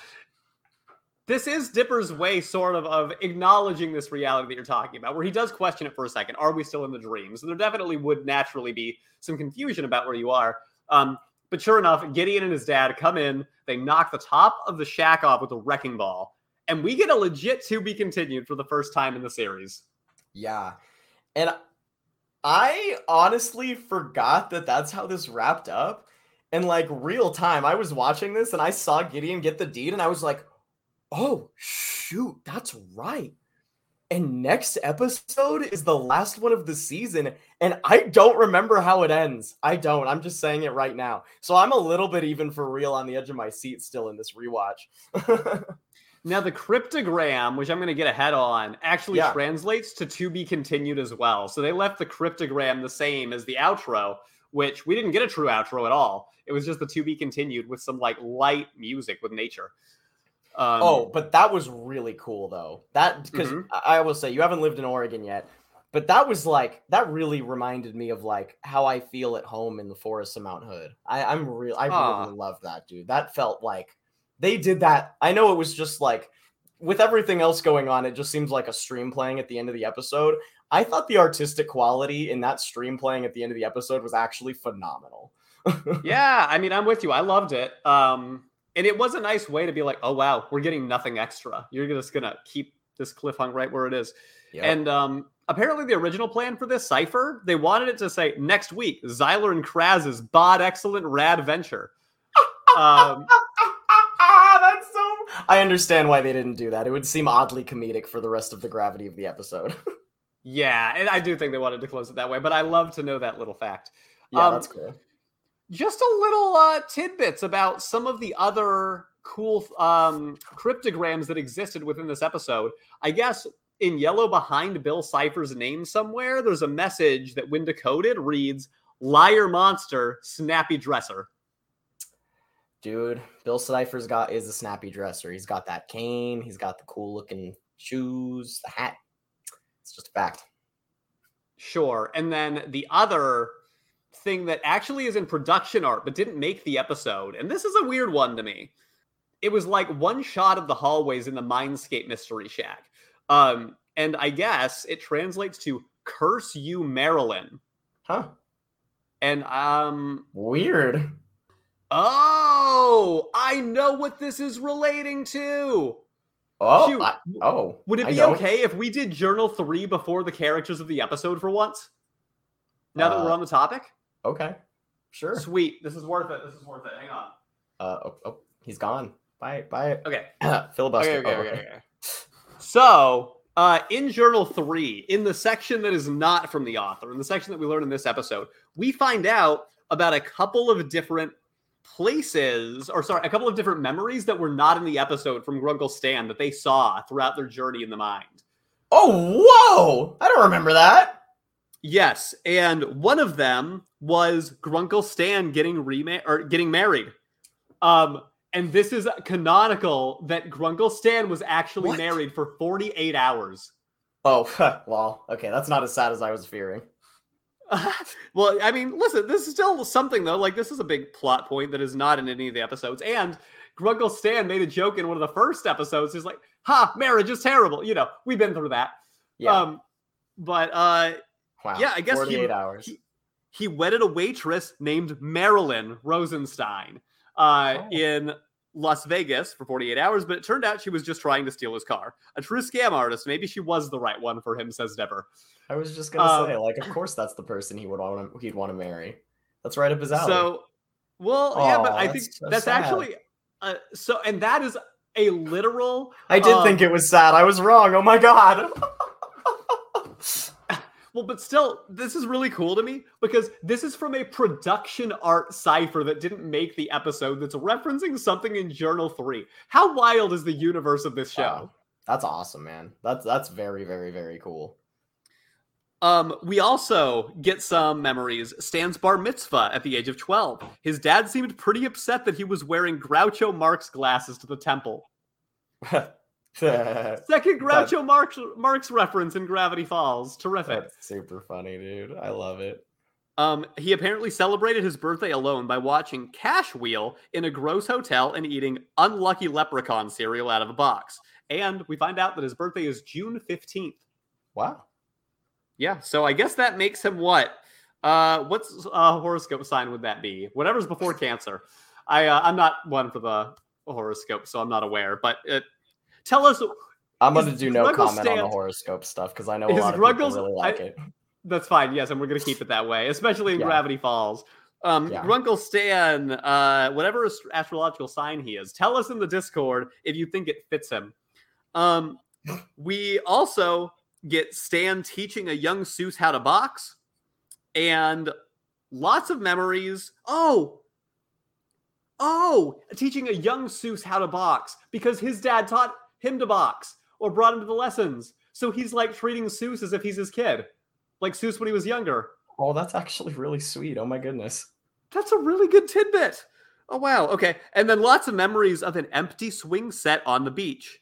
Speaker 1: this is Dipper's way, sort of, of acknowledging this reality that you're talking about, where he does question it for a second. Are we still in the dream? So there definitely would naturally be some confusion about where you are. Um, but sure enough, Gideon and his dad come in. They knock the top of the shack off with a wrecking ball and we get a legit to be continued for the first time in the series.
Speaker 2: Yeah. And I honestly forgot that that's how this wrapped up. And like real time, I was watching this and I saw Gideon get the deed and I was like, oh, shoot, that's right. And next episode is the last one of the season. And I don't remember how it ends. I don't. I'm just saying it right now. So I'm a little bit even for real on the edge of my seat still in this rewatch. *laughs*
Speaker 1: Now, the cryptogram, which I'm going to get ahead on, actually yeah. translates to to be continued as well. So they left the cryptogram the same as the outro, which we didn't get a true outro at all. It was just the to be continued with some like light music with nature.
Speaker 2: Um, oh, but that was really cool though. That because mm-hmm. I will say you haven't lived in Oregon yet, but that was like that really reminded me of like how I feel at home in the forests of Mount Hood. I, I'm real. I really love that, dude. That felt like they did that. I know it was just like with everything else going on, it just seems like a stream playing at the end of the episode. I thought the artistic quality in that stream playing at the end of the episode was actually phenomenal. *laughs*
Speaker 1: yeah, I mean, I'm with you. I loved it. Um, and it was a nice way to be like, oh wow, we're getting nothing extra. You're just gonna keep this cliffhanger right where it is. Yep. And um, apparently, the original plan for this cipher, they wanted it to say next week, Xyler and Craz's bod excellent rad venture. *laughs* Um, *laughs* That's so.
Speaker 2: I understand why they didn't do that. It would seem oddly comedic for the rest of the gravity of the episode. *laughs*
Speaker 1: yeah, and I do think they wanted to close it that way, but I love to know that little fact.
Speaker 2: Yeah, um, that's cool.
Speaker 1: Just a little uh, tidbits about some of the other cool um, cryptograms that existed within this episode. I guess in yellow behind Bill Cipher's name somewhere, there's a message that, when decoded, reads "Liar Monster, Snappy Dresser."
Speaker 2: dude, Bill Cipher's got is a snappy dresser. He's got that cane. He's got the cool looking shoes, the hat. It's just a fact.
Speaker 1: Sure. And then the other thing that actually is in production art but didn't make the episode, and this is a weird one to me. It was like one shot of the hallways in the Mindscape Mystery Shack. Um, and I guess it translates to curse you, Marilyn.
Speaker 2: Huh.
Speaker 1: And um
Speaker 2: weird.
Speaker 1: Oh, I know what this is relating to.
Speaker 2: Oh, I, oh.
Speaker 1: Would it be okay if we did Journal 3 before the characters of the episode for once? Now uh, that we're on the topic?
Speaker 2: Okay. Sure.
Speaker 1: Sweet. This is worth it. This is worth it. Hang on.
Speaker 2: Uh oh, oh he's gone. Bye bye.
Speaker 1: Okay. *clears throat*
Speaker 2: Filibuster.
Speaker 1: Okay, okay, oh, okay, okay. So, Uh, in Journal 3, in the section that is not from the author, in the section that we learn in this episode, we find out about a couple of different places, or sorry, a couple of different memories that were not in the episode from Grunkle Stan that they saw throughout their journey in the mind.
Speaker 2: Oh, whoa! I don't remember that.
Speaker 1: Yes, and one of them was Grunkle Stan getting remar- or getting married. Um, and this is canonical that Grunkle Stan was actually
Speaker 2: What?
Speaker 1: married for 48 hours.
Speaker 2: Oh, *laughs* well, okay, that's not as sad as I was fearing. *laughs*
Speaker 1: well, I mean, listen, this is still something though. Like this is a big plot point that is not in any of the episodes. And Grunkle Stan made a joke in one of the first episodes. He's like, "Ha, marriage is terrible." You know, we've been through that.
Speaker 2: Yeah.
Speaker 1: Um, but uh,
Speaker 2: wow.
Speaker 1: yeah, I guess he-
Speaker 2: 48 hours.
Speaker 1: he- he wedded a waitress named Marilyn Rosenstein uh,
Speaker 2: Oh.
Speaker 1: in Las Vegas for 48 hours, but it turned out she was just trying to steal his car. A true scam artist. Maybe she was the right one for him, says Deborah.
Speaker 2: I was just gonna
Speaker 1: Um,
Speaker 2: say, like, of course that's the person he would want to, he'd want to marry. That's right up his alley.
Speaker 1: So, well, yeah, but I think
Speaker 2: so
Speaker 1: that's
Speaker 2: sad.
Speaker 1: actually uh, so, and that is a literal.
Speaker 2: I did
Speaker 1: um,
Speaker 2: think it was sad. I was wrong. Oh my god. *laughs*
Speaker 1: Well, but still, this is really cool to me because this is from a production art cipher that didn't make the episode that's referencing something in Journal 3. How wild is the universe of this show?
Speaker 2: Wow. That's awesome, man. That's that's very, very, very cool.
Speaker 1: Um, we also get some memories. Stan's bar mitzvah at the age of 12. His dad seemed pretty upset that he was wearing Groucho Marx glasses to the temple. *laughs* *laughs* Second Groucho Marx, Marx reference in Gravity Falls. Terrific.
Speaker 2: super funny, dude. I love it.
Speaker 1: Um, he apparently celebrated his birthday alone by watching Cash Wheel in a gross hotel and eating unlucky leprechaun cereal out of a box. And we find out that his birthday is June 15th.
Speaker 2: Wow.
Speaker 1: Yeah, so I guess that makes him what? Uh, what's uh, horoscope sign would that be? Whatever's before *laughs* Cancer. I uh, I'm not one for the horoscope, so I'm not aware. But uh, tell us.
Speaker 2: I'm gonna do no
Speaker 1: Gruggle
Speaker 2: comment on the horoscope stuff because I know a lot of people really like
Speaker 1: I-
Speaker 2: it.
Speaker 1: That's fine. Yes, and we're gonna keep it that way, especially in
Speaker 2: Yeah.
Speaker 1: Gravity Falls. Um,
Speaker 2: Yeah.
Speaker 1: Grunkle Stan, uh, whatever astrological sign he is, tell us in the Discord if you think it fits him. Um, we also get Stan teaching a young Soos how to box, and lots of memories. Oh, oh, teaching a young Soos how to box because his dad taught him to box or brought him to the lessons. So he's like treating Soos as if he's his kid, like Soos when he was younger.
Speaker 2: Oh, that's actually really sweet. Oh my goodness.
Speaker 1: That's a really good tidbit. Oh wow. Okay. And then lots of memories of an empty swing set on the beach.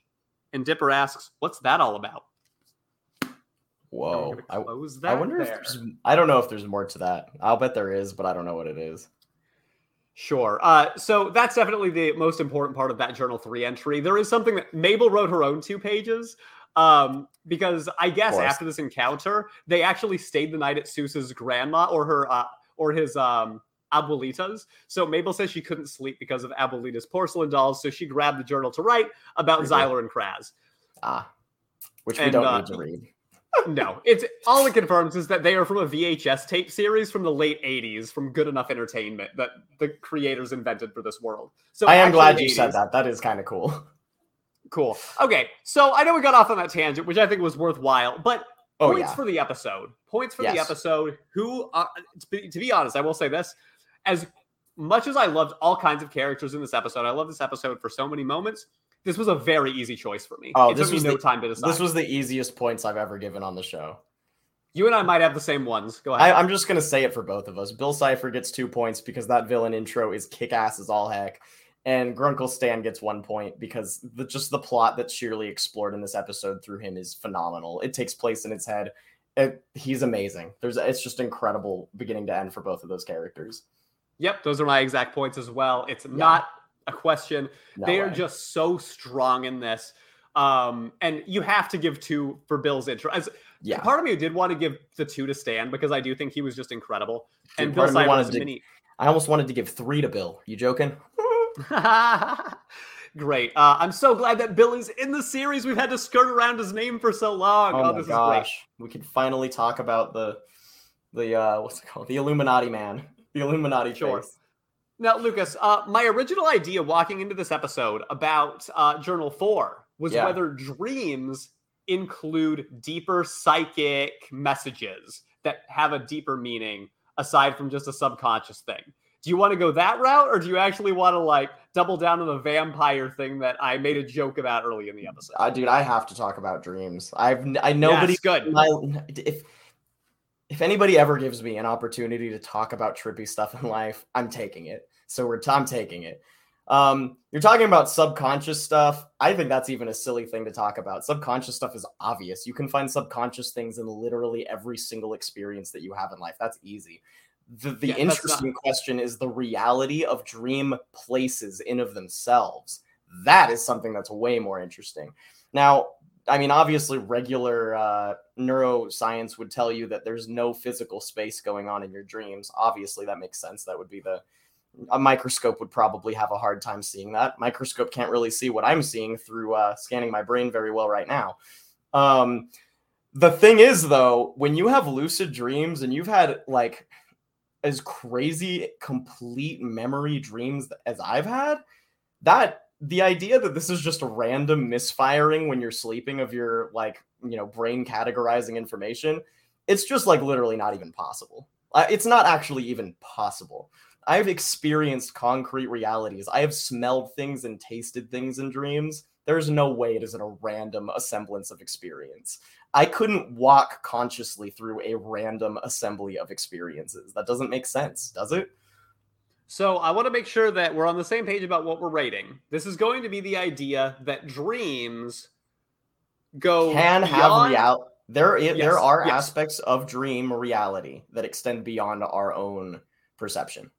Speaker 1: And Dipper asks, "What's that all about?"
Speaker 2: Whoa. I, I wonder if there's I don't know if there's more to that. I'll bet there is, but I don't know what it is.
Speaker 1: Sure. Uh, so that's definitely the most important part of that journal three entry. There is something that Mabel wrote her own two pages um, because I guess after this encounter, they actually stayed the night at Soos's grandma or her uh, or his um, abuelita's. So Mabel says she couldn't sleep because of abuelita's porcelain dolls, so she grabbed the journal to write about. Xyler and Craz.
Speaker 2: Ah. Which we
Speaker 1: And,
Speaker 2: don't
Speaker 1: uh,
Speaker 2: need to read.
Speaker 1: No, it's all it confirms is that they are from a VHS tape series from the late '80s from Good Enough Entertainment that the creators invented for this world. So
Speaker 2: I am glad you
Speaker 1: 80s.
Speaker 2: said that. That is kind of cool.
Speaker 1: Cool. Okay, so I know we got off on that tangent, which I think was worthwhile, but
Speaker 2: Oh
Speaker 1: points
Speaker 2: yeah.
Speaker 1: for the episode. Points for the episode. Who, uh, to, be, to be honest, I will say this: as much as I loved all kinds of characters in this episode, I love this episode for so many moments. This was a very easy choice for me.
Speaker 2: Oh,
Speaker 1: it
Speaker 2: this
Speaker 1: took me
Speaker 2: was
Speaker 1: no
Speaker 2: the-
Speaker 1: time to decide.
Speaker 2: This was the easiest points I've ever given on the show.
Speaker 1: you and I might have the same ones. Go ahead.
Speaker 2: I'm just gonna say it for both of us. Bill Cipher gets two points because that villain intro is kick ass as all heck, and Grunkle Stan gets one point because the just the plot that's sheerly explored in this episode through him is phenomenal. It takes place in its head. It, he's amazing. There's it's just incredible beginning to end for both of those characters.
Speaker 1: Yep, those are my exact points as well. It's not a question.
Speaker 2: No
Speaker 1: they are just so strong in this. Um, and you have to give two for Bill's intro. As
Speaker 2: yeah.
Speaker 1: part of me did want to give the two to Stan because I do think he was just incredible.
Speaker 2: Dude,
Speaker 1: and Bill
Speaker 2: of me wanted
Speaker 1: was
Speaker 2: to-
Speaker 1: mini.
Speaker 2: I almost wanted to give three to Bill. You joking? *laughs*
Speaker 1: great. Uh, I'm so glad that Bill is in the series. We've had to skirt around his name for so long.
Speaker 2: Oh,
Speaker 1: Oh,
Speaker 2: my
Speaker 1: this is great.
Speaker 2: gosh, we can finally talk about the the uh what's it called? The Illuminati man, the Illuminati
Speaker 1: Sure.
Speaker 2: face.
Speaker 1: Now, Lucas, uh, my original idea walking into this episode about uh, Journal 4 was
Speaker 2: Yeah.
Speaker 1: whether dreams include deeper psychic messages that have a deeper meaning aside from just a subconscious thing. Do you want to go that route or do you actually want to like double down on the vampire thing that I made a joke about early in the episode?
Speaker 2: Uh, dude, I have to talk about dreams. I've I nobody
Speaker 1: Yes, good. *laughs*
Speaker 2: if if anybody ever gives me an opportunity to talk about trippy stuff in life, I'm taking it. So we're I'm taking it. Um, you're talking about subconscious stuff. I think that's even a silly thing to talk about. Subconscious stuff is obvious. You can find subconscious things in literally every single experience that you have in life. That's easy. The the
Speaker 1: Yeah, that's not-
Speaker 2: interesting question is the reality of dream places in of themselves. That is something that's way more interesting. Now, I mean, obviously, regular uh, neuroscience would tell you that there's no physical space going on in your dreams. Obviously, that makes sense. That would be the a microscope would probably have a hard time seeing that. Microscope can't really see what I'm seeing through uh, scanning my brain very well right now. Um, the thing is, though, when you have lucid dreams and you've had like as crazy complete memory dreams as I've had, that the idea that this is just a random misfiring when you're sleeping of your like you know brain categorizing information it's just like literally not even possible uh, it's not actually even possible i've experienced concrete realities. I have smelled things and tasted things in dreams. There's no way it isn't a random assemblance of experience. I couldn't walk consciously through a random assembly of experiences. That doesn't make sense does it?
Speaker 1: So I want to make sure that we're on the same page about what we're rating. This is going to be the idea that dreams go
Speaker 2: can have
Speaker 1: beyond-
Speaker 2: real there
Speaker 1: Yes,
Speaker 2: there are
Speaker 1: yes.
Speaker 2: aspects of dream reality that extend beyond our own perception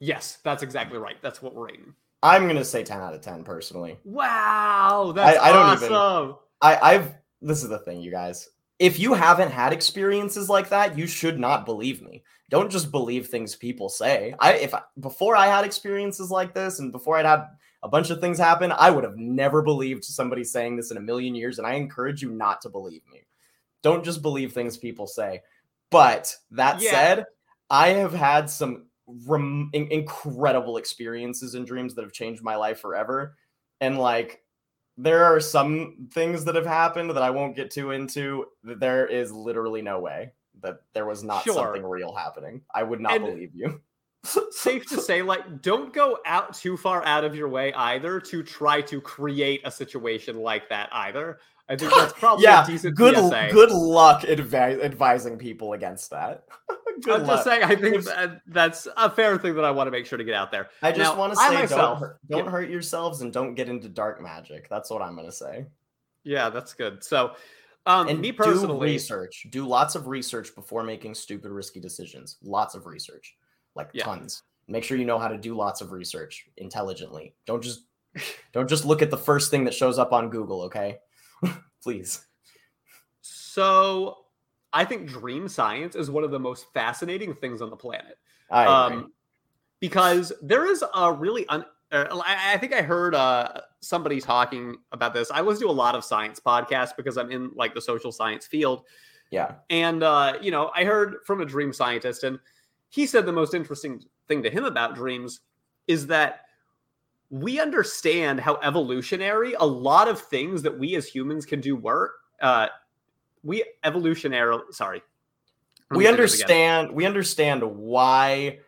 Speaker 1: Yes, that's exactly right. That's what we're rating.
Speaker 2: i'm gonna say 10 out of 10 personally
Speaker 1: Wow, that's
Speaker 2: I don't even-
Speaker 1: awesome.
Speaker 2: i i've this is the thing you guys if you haven't had experiences like that you should not believe me don't just believe things people say i if I, before i had experiences like this and before i'd had a bunch of things happen i would have never believed somebody saying this in a million years and i encourage you not to believe me don't just believe things people say but that
Speaker 1: Yeah.
Speaker 2: said i have had some rem- in- incredible experiences and dreams that have changed my life forever and like there are some things that have happened that I won't get too into. That there is literally no way that there was not
Speaker 1: Sure.
Speaker 2: something real happening. I would not
Speaker 1: And-
Speaker 2: believe you. *laughs*
Speaker 1: Safe to say, like, don't go out too far out of your way either to try to create a situation like that either. I think that's *laughs* probably
Speaker 2: yeah,
Speaker 1: a decent
Speaker 2: good
Speaker 1: PSA.
Speaker 2: good luck advi- advising people against that. *laughs* good
Speaker 1: I'm
Speaker 2: luck.
Speaker 1: just saying, I think that, that's a fair thing that I want to make sure to get out there.
Speaker 2: I just
Speaker 1: Now,
Speaker 2: want to say
Speaker 1: myself-
Speaker 2: don't hurt, don't
Speaker 1: yeah.
Speaker 2: hurt yourselves and don't get into dark magic. That's what I'm gonna say.
Speaker 1: Yeah, that's good. So, um,
Speaker 2: And
Speaker 1: me
Speaker 2: do
Speaker 1: personally,
Speaker 2: research. Do lots of research before making stupid, risky decisions. Lots of research, like
Speaker 1: Yeah.
Speaker 2: tons. Make sure you know how to do lots of research intelligently. Don't just *laughs* don't just look at the first thing that shows up on Google. Okay, *laughs* please.
Speaker 1: so I think dream science is one of the most fascinating things on the planet.
Speaker 2: I agree.
Speaker 1: um, because there is a really un- uh, I I think I heard uh, somebody talking about this. I listen to a lot of science podcasts because I'm in like the social science field,
Speaker 2: yeah,
Speaker 1: and uh, you know, I heard from a dream scientist, and he said the most interesting thing to him about dreams is that we understand how evolutionary a lot of things that we as humans can do work. Uh, we evolutionary, sorry,
Speaker 2: we
Speaker 1: say this again.
Speaker 2: understand. We understand why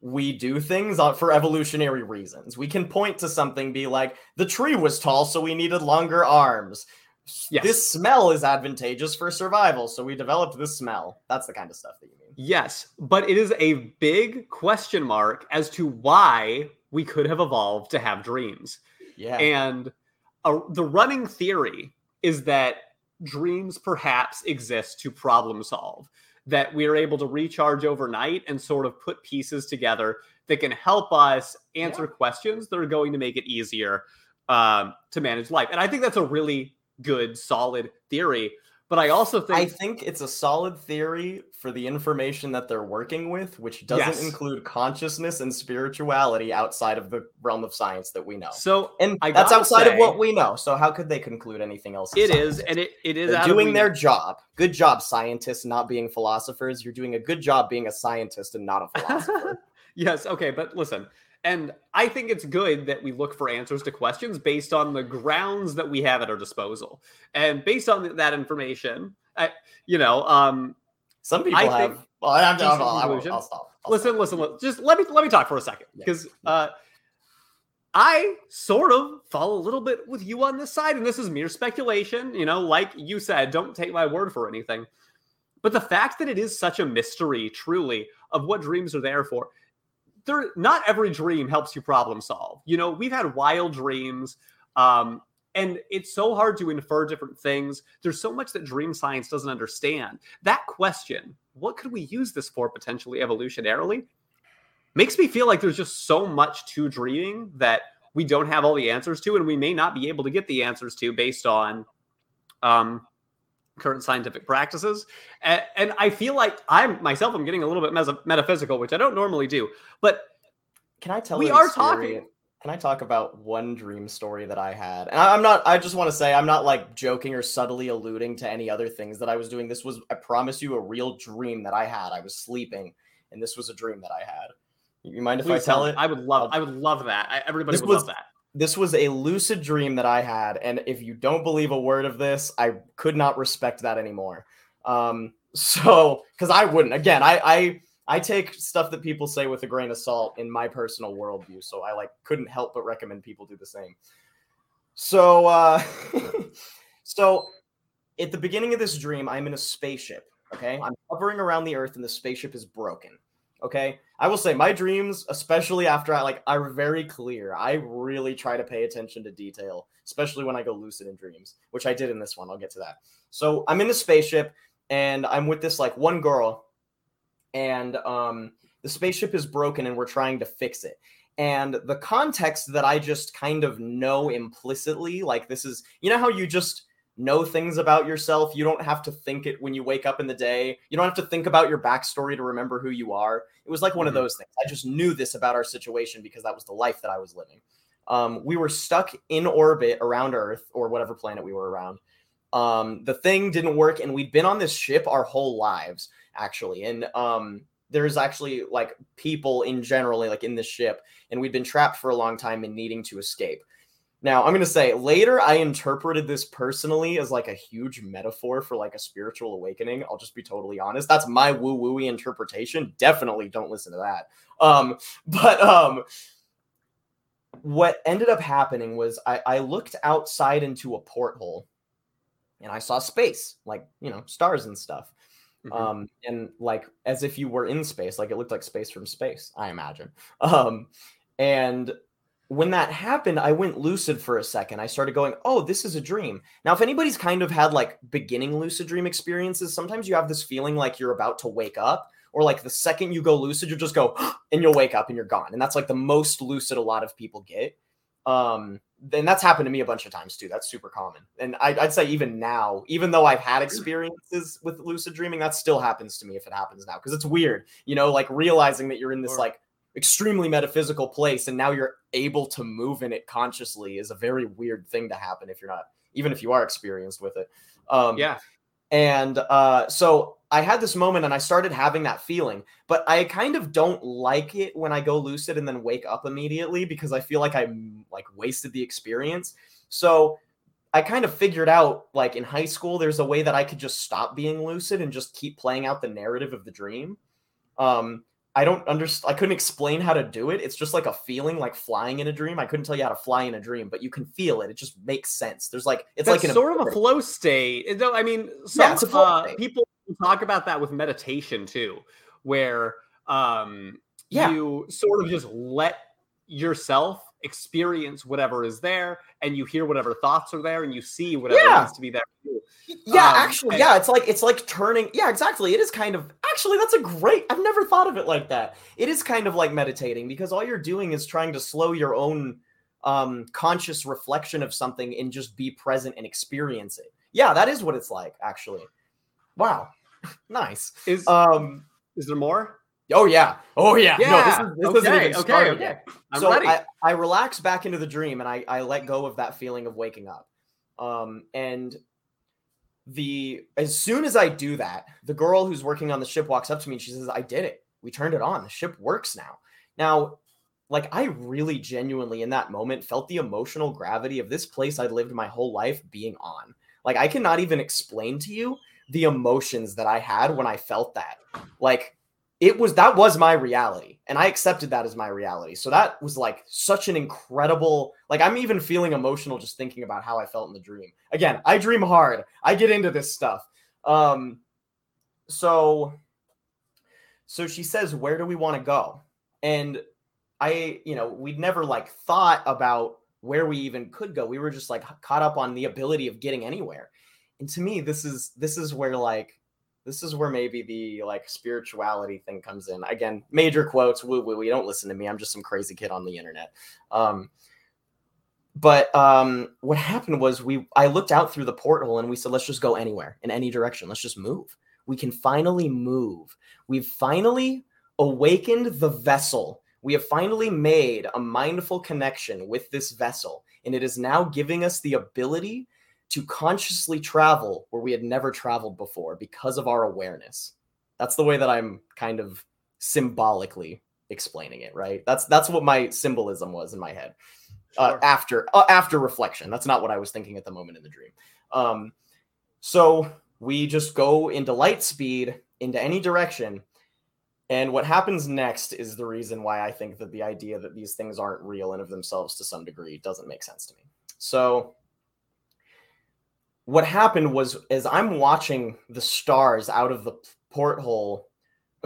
Speaker 2: we do things for evolutionary reasons. We can point to something, be like, the tree was tall, so we needed longer arms.
Speaker 1: Yes.
Speaker 2: This smell is advantageous for survival, so we developed this smell. That's the kind of stuff that you mean.
Speaker 1: Yes, but it is a big question mark as to why we could have evolved to have dreams.
Speaker 2: Yeah.
Speaker 1: And uh, the running theory is that dreams perhaps exist to problem solve, that we are able to recharge overnight and sort of put pieces together that can help us answer questions that are going to make it easier um, to manage life. And I think that's a really good, solid theory. But I also think
Speaker 2: I think it's a solid theory for the information that they're working with, which doesn't
Speaker 1: Yes.
Speaker 2: include consciousness and spirituality outside of the realm of science that we know.
Speaker 1: so.
Speaker 2: And
Speaker 1: I
Speaker 2: that's outside of what we know. So how could they conclude anything else?
Speaker 1: It
Speaker 2: science?
Speaker 1: is, and it, it is out
Speaker 2: doing their job. Good job, scientists, not being philosophers. You're doing a good job being a scientist and not a *laughs* philosopher.
Speaker 1: yes, okay, but listen, And I think it's good that we look for answers to questions based on the grounds that we have at our disposal. And based on that information, I, you know, um,
Speaker 2: some people
Speaker 1: I
Speaker 2: have.
Speaker 1: think
Speaker 2: well, I'm,
Speaker 1: decent
Speaker 2: I'll, I'll, I'll. I'll stop. I'll
Speaker 1: listen,
Speaker 2: stop.
Speaker 1: listen, listen. Just let me let me talk for a second
Speaker 2: Yeah.
Speaker 1: because uh, I sort of fall a little bit with you on this side, and this is mere speculation. You know, like you said, don't take my word for anything. But the fact that it is such a mystery, truly, of what dreams are there for, there not every dream helps you problem solve. You know, we've had wild dreams. Um, and it's so hard to infer different things. There's so much that dream science doesn't understand. That question, what could we use this for potentially evolutionarily, makes me feel like there's just so much to dreaming that we don't have all the answers to, and we may not be able to get the answers to based on um, current scientific practices. And, and I feel like I'm myself, I'm getting a little bit mes- metaphysical, which I don't normally do. But
Speaker 2: Can I tell?
Speaker 1: We are
Speaker 2: experience-
Speaker 1: talking.
Speaker 2: Can I talk about one dream story that I had? And I- I'm not. I just want to say I'm not like joking or subtly alluding to any other things that I was doing. This was, I promise you, a real dream that I had. I was sleeping, and this was a dream that I had. You mind if I
Speaker 1: please
Speaker 2: tell it?
Speaker 1: I would love, I would love that. I, everybody
Speaker 2: This
Speaker 1: would
Speaker 2: was-
Speaker 1: love that.
Speaker 2: This was a lucid dream that I had, and if you don't believe a word of this, I could not respect that anymore. Um, *laughs* so because I wouldn't. Again, I I I take stuff that people say with a grain of salt in my personal worldview, so I like couldn't help but recommend people do the same. So uh *laughs* so at the beginning of this dream, I'm in a spaceship. Okay, I'm hovering around the Earth, and the spaceship is broken. Okay, I will say my dreams, especially after I like, are very clear. I really try to pay attention to detail, especially when I go lucid in dreams, which I did in this one. I'll get to that. So I'm in the spaceship, and I'm with this like one girl, and um, the spaceship is broken, and we're trying to fix it. And the context that I just kind of know implicitly, like this is, you know how you just know things about yourself. You don't have to think it when you wake up in the day. You don't have to think about your backstory to remember who you are. It was like one of
Speaker 1: Mhm.
Speaker 2: those things. I just knew this about our situation because that was the life that I was living. Um, we were stuck in orbit around Earth or whatever planet we were around. Um, the thing didn't work, and we'd been on this ship our whole lives, actually. And um, there's actually like people in generally like in this ship, and we'd been trapped for a long time and needing to escape. Now, I'm going to say later, I interpreted this personally as like a huge metaphor for like a spiritual awakening. I'll just be totally honest. That's my woo wooey interpretation. Definitely don't listen to that. Um, *laughs* but um, what ended up happening was I, I looked outside into a porthole and I saw space, like, you know, stars and stuff.
Speaker 1: Mhm.
Speaker 2: Um, and like as if you were in space, like it looked like space from space, I imagine. *laughs* Um, and when that happened, I went lucid for a second. I started going, oh, this is a dream. Now, if anybody's kind of had like beginning lucid dream experiences, sometimes you have this feeling like you're about to wake up, or like the second you go lucid, you'll just go *gasps* and you'll wake up and you're gone. And that's like the most lucid a lot of people get. Um, then that's happened to me a bunch of times too. That's super common. And I, I'd say even now, even though I've had experiences with lucid dreaming, that still happens to me if it happens now because it's weird, you know, like realizing that you're in this like extremely metaphysical place and now you're able to move in it consciously is a very weird thing to happen if you're not, even if you are experienced with it. Um,
Speaker 1: yeah.
Speaker 2: and uh, so I had this moment and I started having that feeling, but I kind of don't like it when I go lucid and then wake up immediately because I feel like I'm like wasted the experience. So I kind of figured out like in high school, there's a way that I could just stop being lucid and just keep playing out the narrative of the dream. Um, I don't understand. I couldn't explain how to do it. It's just like a feeling, like flying in a dream. I couldn't tell you how to fly in a dream, but you can feel it. It just makes sense. There's like it's
Speaker 1: That's
Speaker 2: like an
Speaker 1: sort of a flow state. Don't- I mean, some
Speaker 2: Yeah, it's a flow
Speaker 1: uh, people talk about that with meditation too, where um,
Speaker 2: Yeah.
Speaker 1: you sort of just let yourself experience whatever is there, and you hear whatever thoughts are there, and you see whatever
Speaker 2: Yeah.
Speaker 1: needs to be there.
Speaker 2: Yeah,
Speaker 1: Um,
Speaker 2: actually,
Speaker 1: and-
Speaker 2: yeah, it's like it's like turning. Yeah, exactly. It is kind of actually that's a great. I've never thought of it like that. It is kind of like meditating because all you're doing is trying to slow your own um conscious reflection of something and just be present and experience it. Yeah, that is what it's like actually. Wow. *laughs* nice.
Speaker 1: Is
Speaker 2: Um
Speaker 1: is there more?
Speaker 2: Oh yeah. Oh yeah.
Speaker 1: Yeah.
Speaker 2: No, this is this isn't
Speaker 1: okay.
Speaker 2: even
Speaker 1: Okay. Okay. I'm
Speaker 2: so
Speaker 1: ready.
Speaker 2: I, I relax back into the dream and I, I let go of that feeling of waking up. Um, and the as soon as I do that, the girl who's working on the ship walks up to me and she says, I did it. We turned it on. The ship works now. Now, like I really genuinely in that moment felt the emotional gravity of this place I'd lived my whole life being on. Like I cannot even explain to you the emotions that I had when I felt that. Like it was that was my reality and I accepted that as my reality. So that was like such an incredible like I'm even feeling emotional just thinking about how I felt in the dream. Again, I dream hard. I get into this stuff. Um so so she says, "Where do we want to go?" And I, you know, we'd never like thought about where we even could go. We were just like caught up on the ability of getting anywhere. And to me, this is this is where like this is where maybe the like spirituality thing comes in. Again, major quotes, woo woo. Don't listen to me. I'm just some crazy kid on the internet. Um, but um, what happened was we I looked out through the porthole and we said, let's just go anywhere in any direction. Let's just move. We can finally move. We've finally awakened the vessel we have finally made a mindful connection with this vessel, and it is now giving us the ability to consciously travel where we had never traveled before because of our awareness. That's the way that I'm kind of symbolically explaining it, right? That's that's what my symbolism was in my head. Uh, sure. After uh, after reflection. That's not what I was thinking at the moment in the dream. Um, so we just go into light speed into any direction and what happens next is the reason why I think that the idea that these things aren't real and of themselves to some degree doesn't make sense to me. So, what happened was as I'm watching the stars out of the porthole,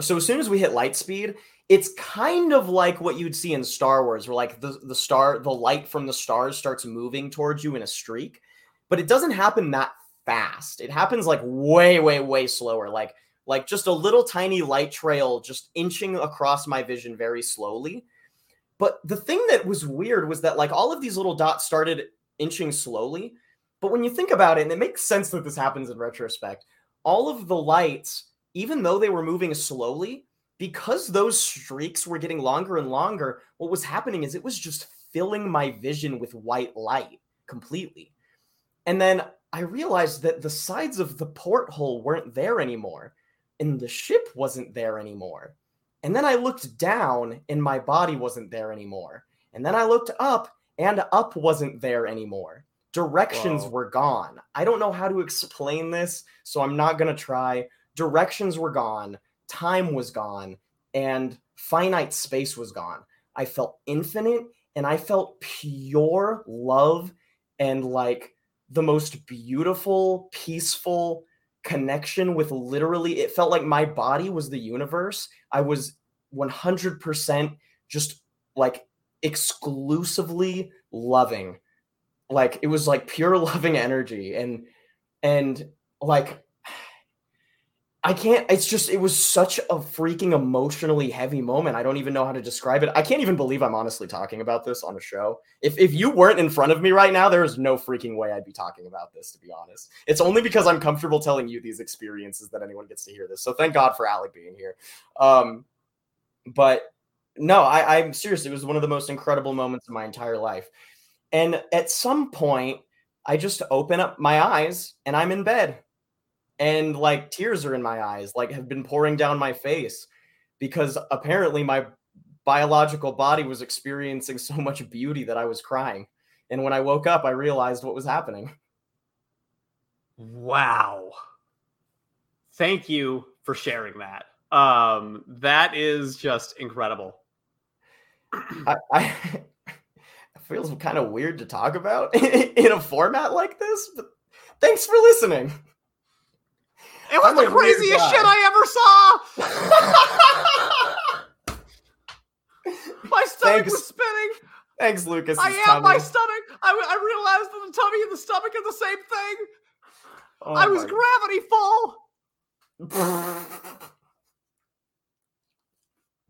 Speaker 2: so as soon as we hit light speed, it's kind of like what you'd see in Star Wars, where like the, the star, the light from the stars starts moving towards you in a streak, but it doesn't happen that fast. It happens like way, way, way slower. Like like just a little tiny light trail just inching across my vision very slowly. But the thing that was weird was that like all of these little dots started inching slowly. But when you think about it, and it makes sense that this happens in retrospect, all of the lights, even though they were moving slowly, because those streaks were getting longer and longer, what was happening is it was just filling my vision with white light completely. And then I realized that the sides of the porthole weren't there anymore and the ship wasn't there anymore. And then I looked down and my body wasn't there anymore. And then I looked up and up wasn't there anymore. Directions Whoa. were gone. I don't know how to explain this, so I'm not going to try. Directions were gone, time was gone, and finite space was gone. I felt infinite and I felt pure love and like the most beautiful, peaceful, connection with literally it felt like my body was the universe i was 100% just like exclusively loving like it was like pure *laughs* loving energy and and like I can't. It's just. It was such a freaking emotionally heavy moment. I don't even know how to describe it. I can't even believe I'm honestly talking about this on a show. If if you weren't in front of me right now, there is no freaking way I'd be talking about this. To be honest, it's only because I'm comfortable telling you these experiences that anyone gets to hear this. So thank God for Alec being here. Um, but no, I, I'm serious. It was one of the most incredible moments of my entire life. And at some point, I just open up my eyes and I'm in bed and like tears are in my eyes, like have been pouring down my face because apparently my biological body was experiencing so much beauty that I was crying. And when I woke up, I realized what was happening.
Speaker 1: Wow. Thank you for sharing that. Um, that is just incredible.
Speaker 2: I, I feels kind of weird to talk about *laughs* in a format like this, but thanks for listening.
Speaker 1: It was I'm the craziest shit I ever saw. *laughs* my stomach Thanks. was spinning.
Speaker 2: Thanks, Lucas.
Speaker 1: I am tummy. my stomach. I, I realized that the tummy and the stomach are the same thing. Oh I was gravity fall.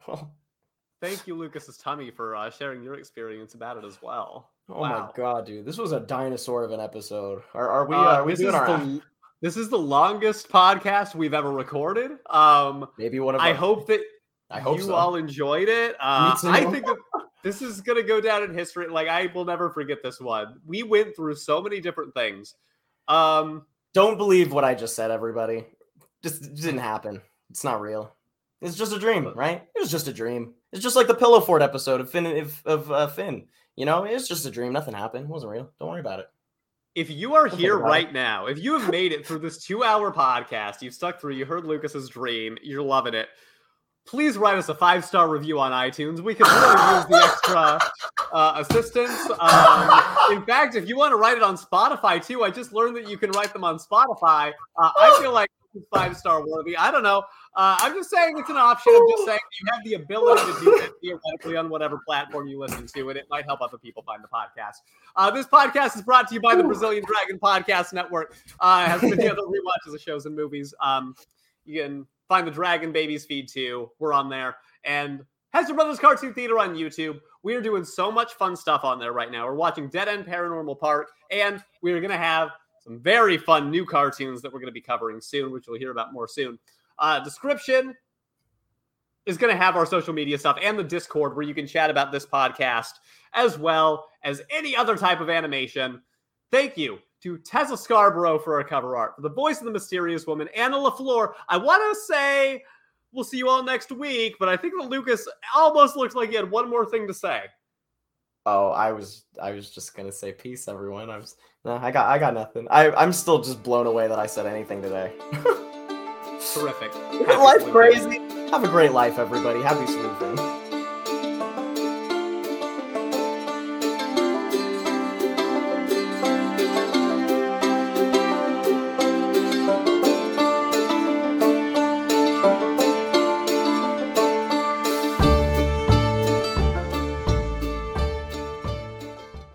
Speaker 1: *laughs* Thank you, Lucas's tummy, for uh, sharing your experience about it as well.
Speaker 2: Oh wow. my god, dude, this was a dinosaur of an episode. Are, are we? Uh, are we doing our? The,
Speaker 1: this is the longest podcast we've ever recorded. Um,
Speaker 2: Maybe one of.
Speaker 1: I hope that I hope you so. all enjoyed it. Uh, I think that this is gonna go down in history. Like I will never forget this one. We went through so many different things. Um,
Speaker 2: Don't believe what I just said, everybody. Just didn't happen. It's not real. It's just a dream, right? It was just a dream. It's just like the Pillow Fort episode of Finn of, of uh, Finn. You know, it's just a dream. Nothing happened. It wasn't real. Don't worry about it.
Speaker 1: If you are
Speaker 2: Don't
Speaker 1: here right now, if you have made it through this two-hour podcast, you've stuck through, you heard Lucas's dream, you're loving it. Please write us a five-star review on iTunes. We could really use the extra uh, assistance. Um, in fact, if you want to write it on Spotify too, I just learned that you can write them on Spotify. Uh, I feel like five-star worthy. I don't know. Uh, I'm just saying it's an option. I'm just saying you have the ability to do it theoretically on whatever platform you listen to, and it might help other people find the podcast. Uh, this podcast is brought to you by the Brazilian Dragon Podcast Network. Uh, has many other rewatches of shows and movies. Um, you can find the Dragon Babies feed too. We're on there. And Hester Brothers Cartoon Theater on YouTube. We are doing so much fun stuff on there right now. We're watching Dead End Paranormal Park, and we're going to have some very fun new cartoons that we're going to be covering soon, which you'll hear about more soon. Uh, description is going to have our social media stuff and the Discord where you can chat about this podcast as well as any other type of animation. Thank you to Tessa Scarbrough for our cover art, the voice of the mysterious woman, Anna LeFlore. I want to say we'll see you all next week, but I think that Lucas almost looks like he had one more thing to say.
Speaker 2: Oh, I was I was just gonna say peace, everyone. I was no, I got I got nothing. I I'm still just blown away that I said anything today. *laughs*
Speaker 1: Terrific.
Speaker 2: life crazy. Have a great life, everybody. Happy sleeping.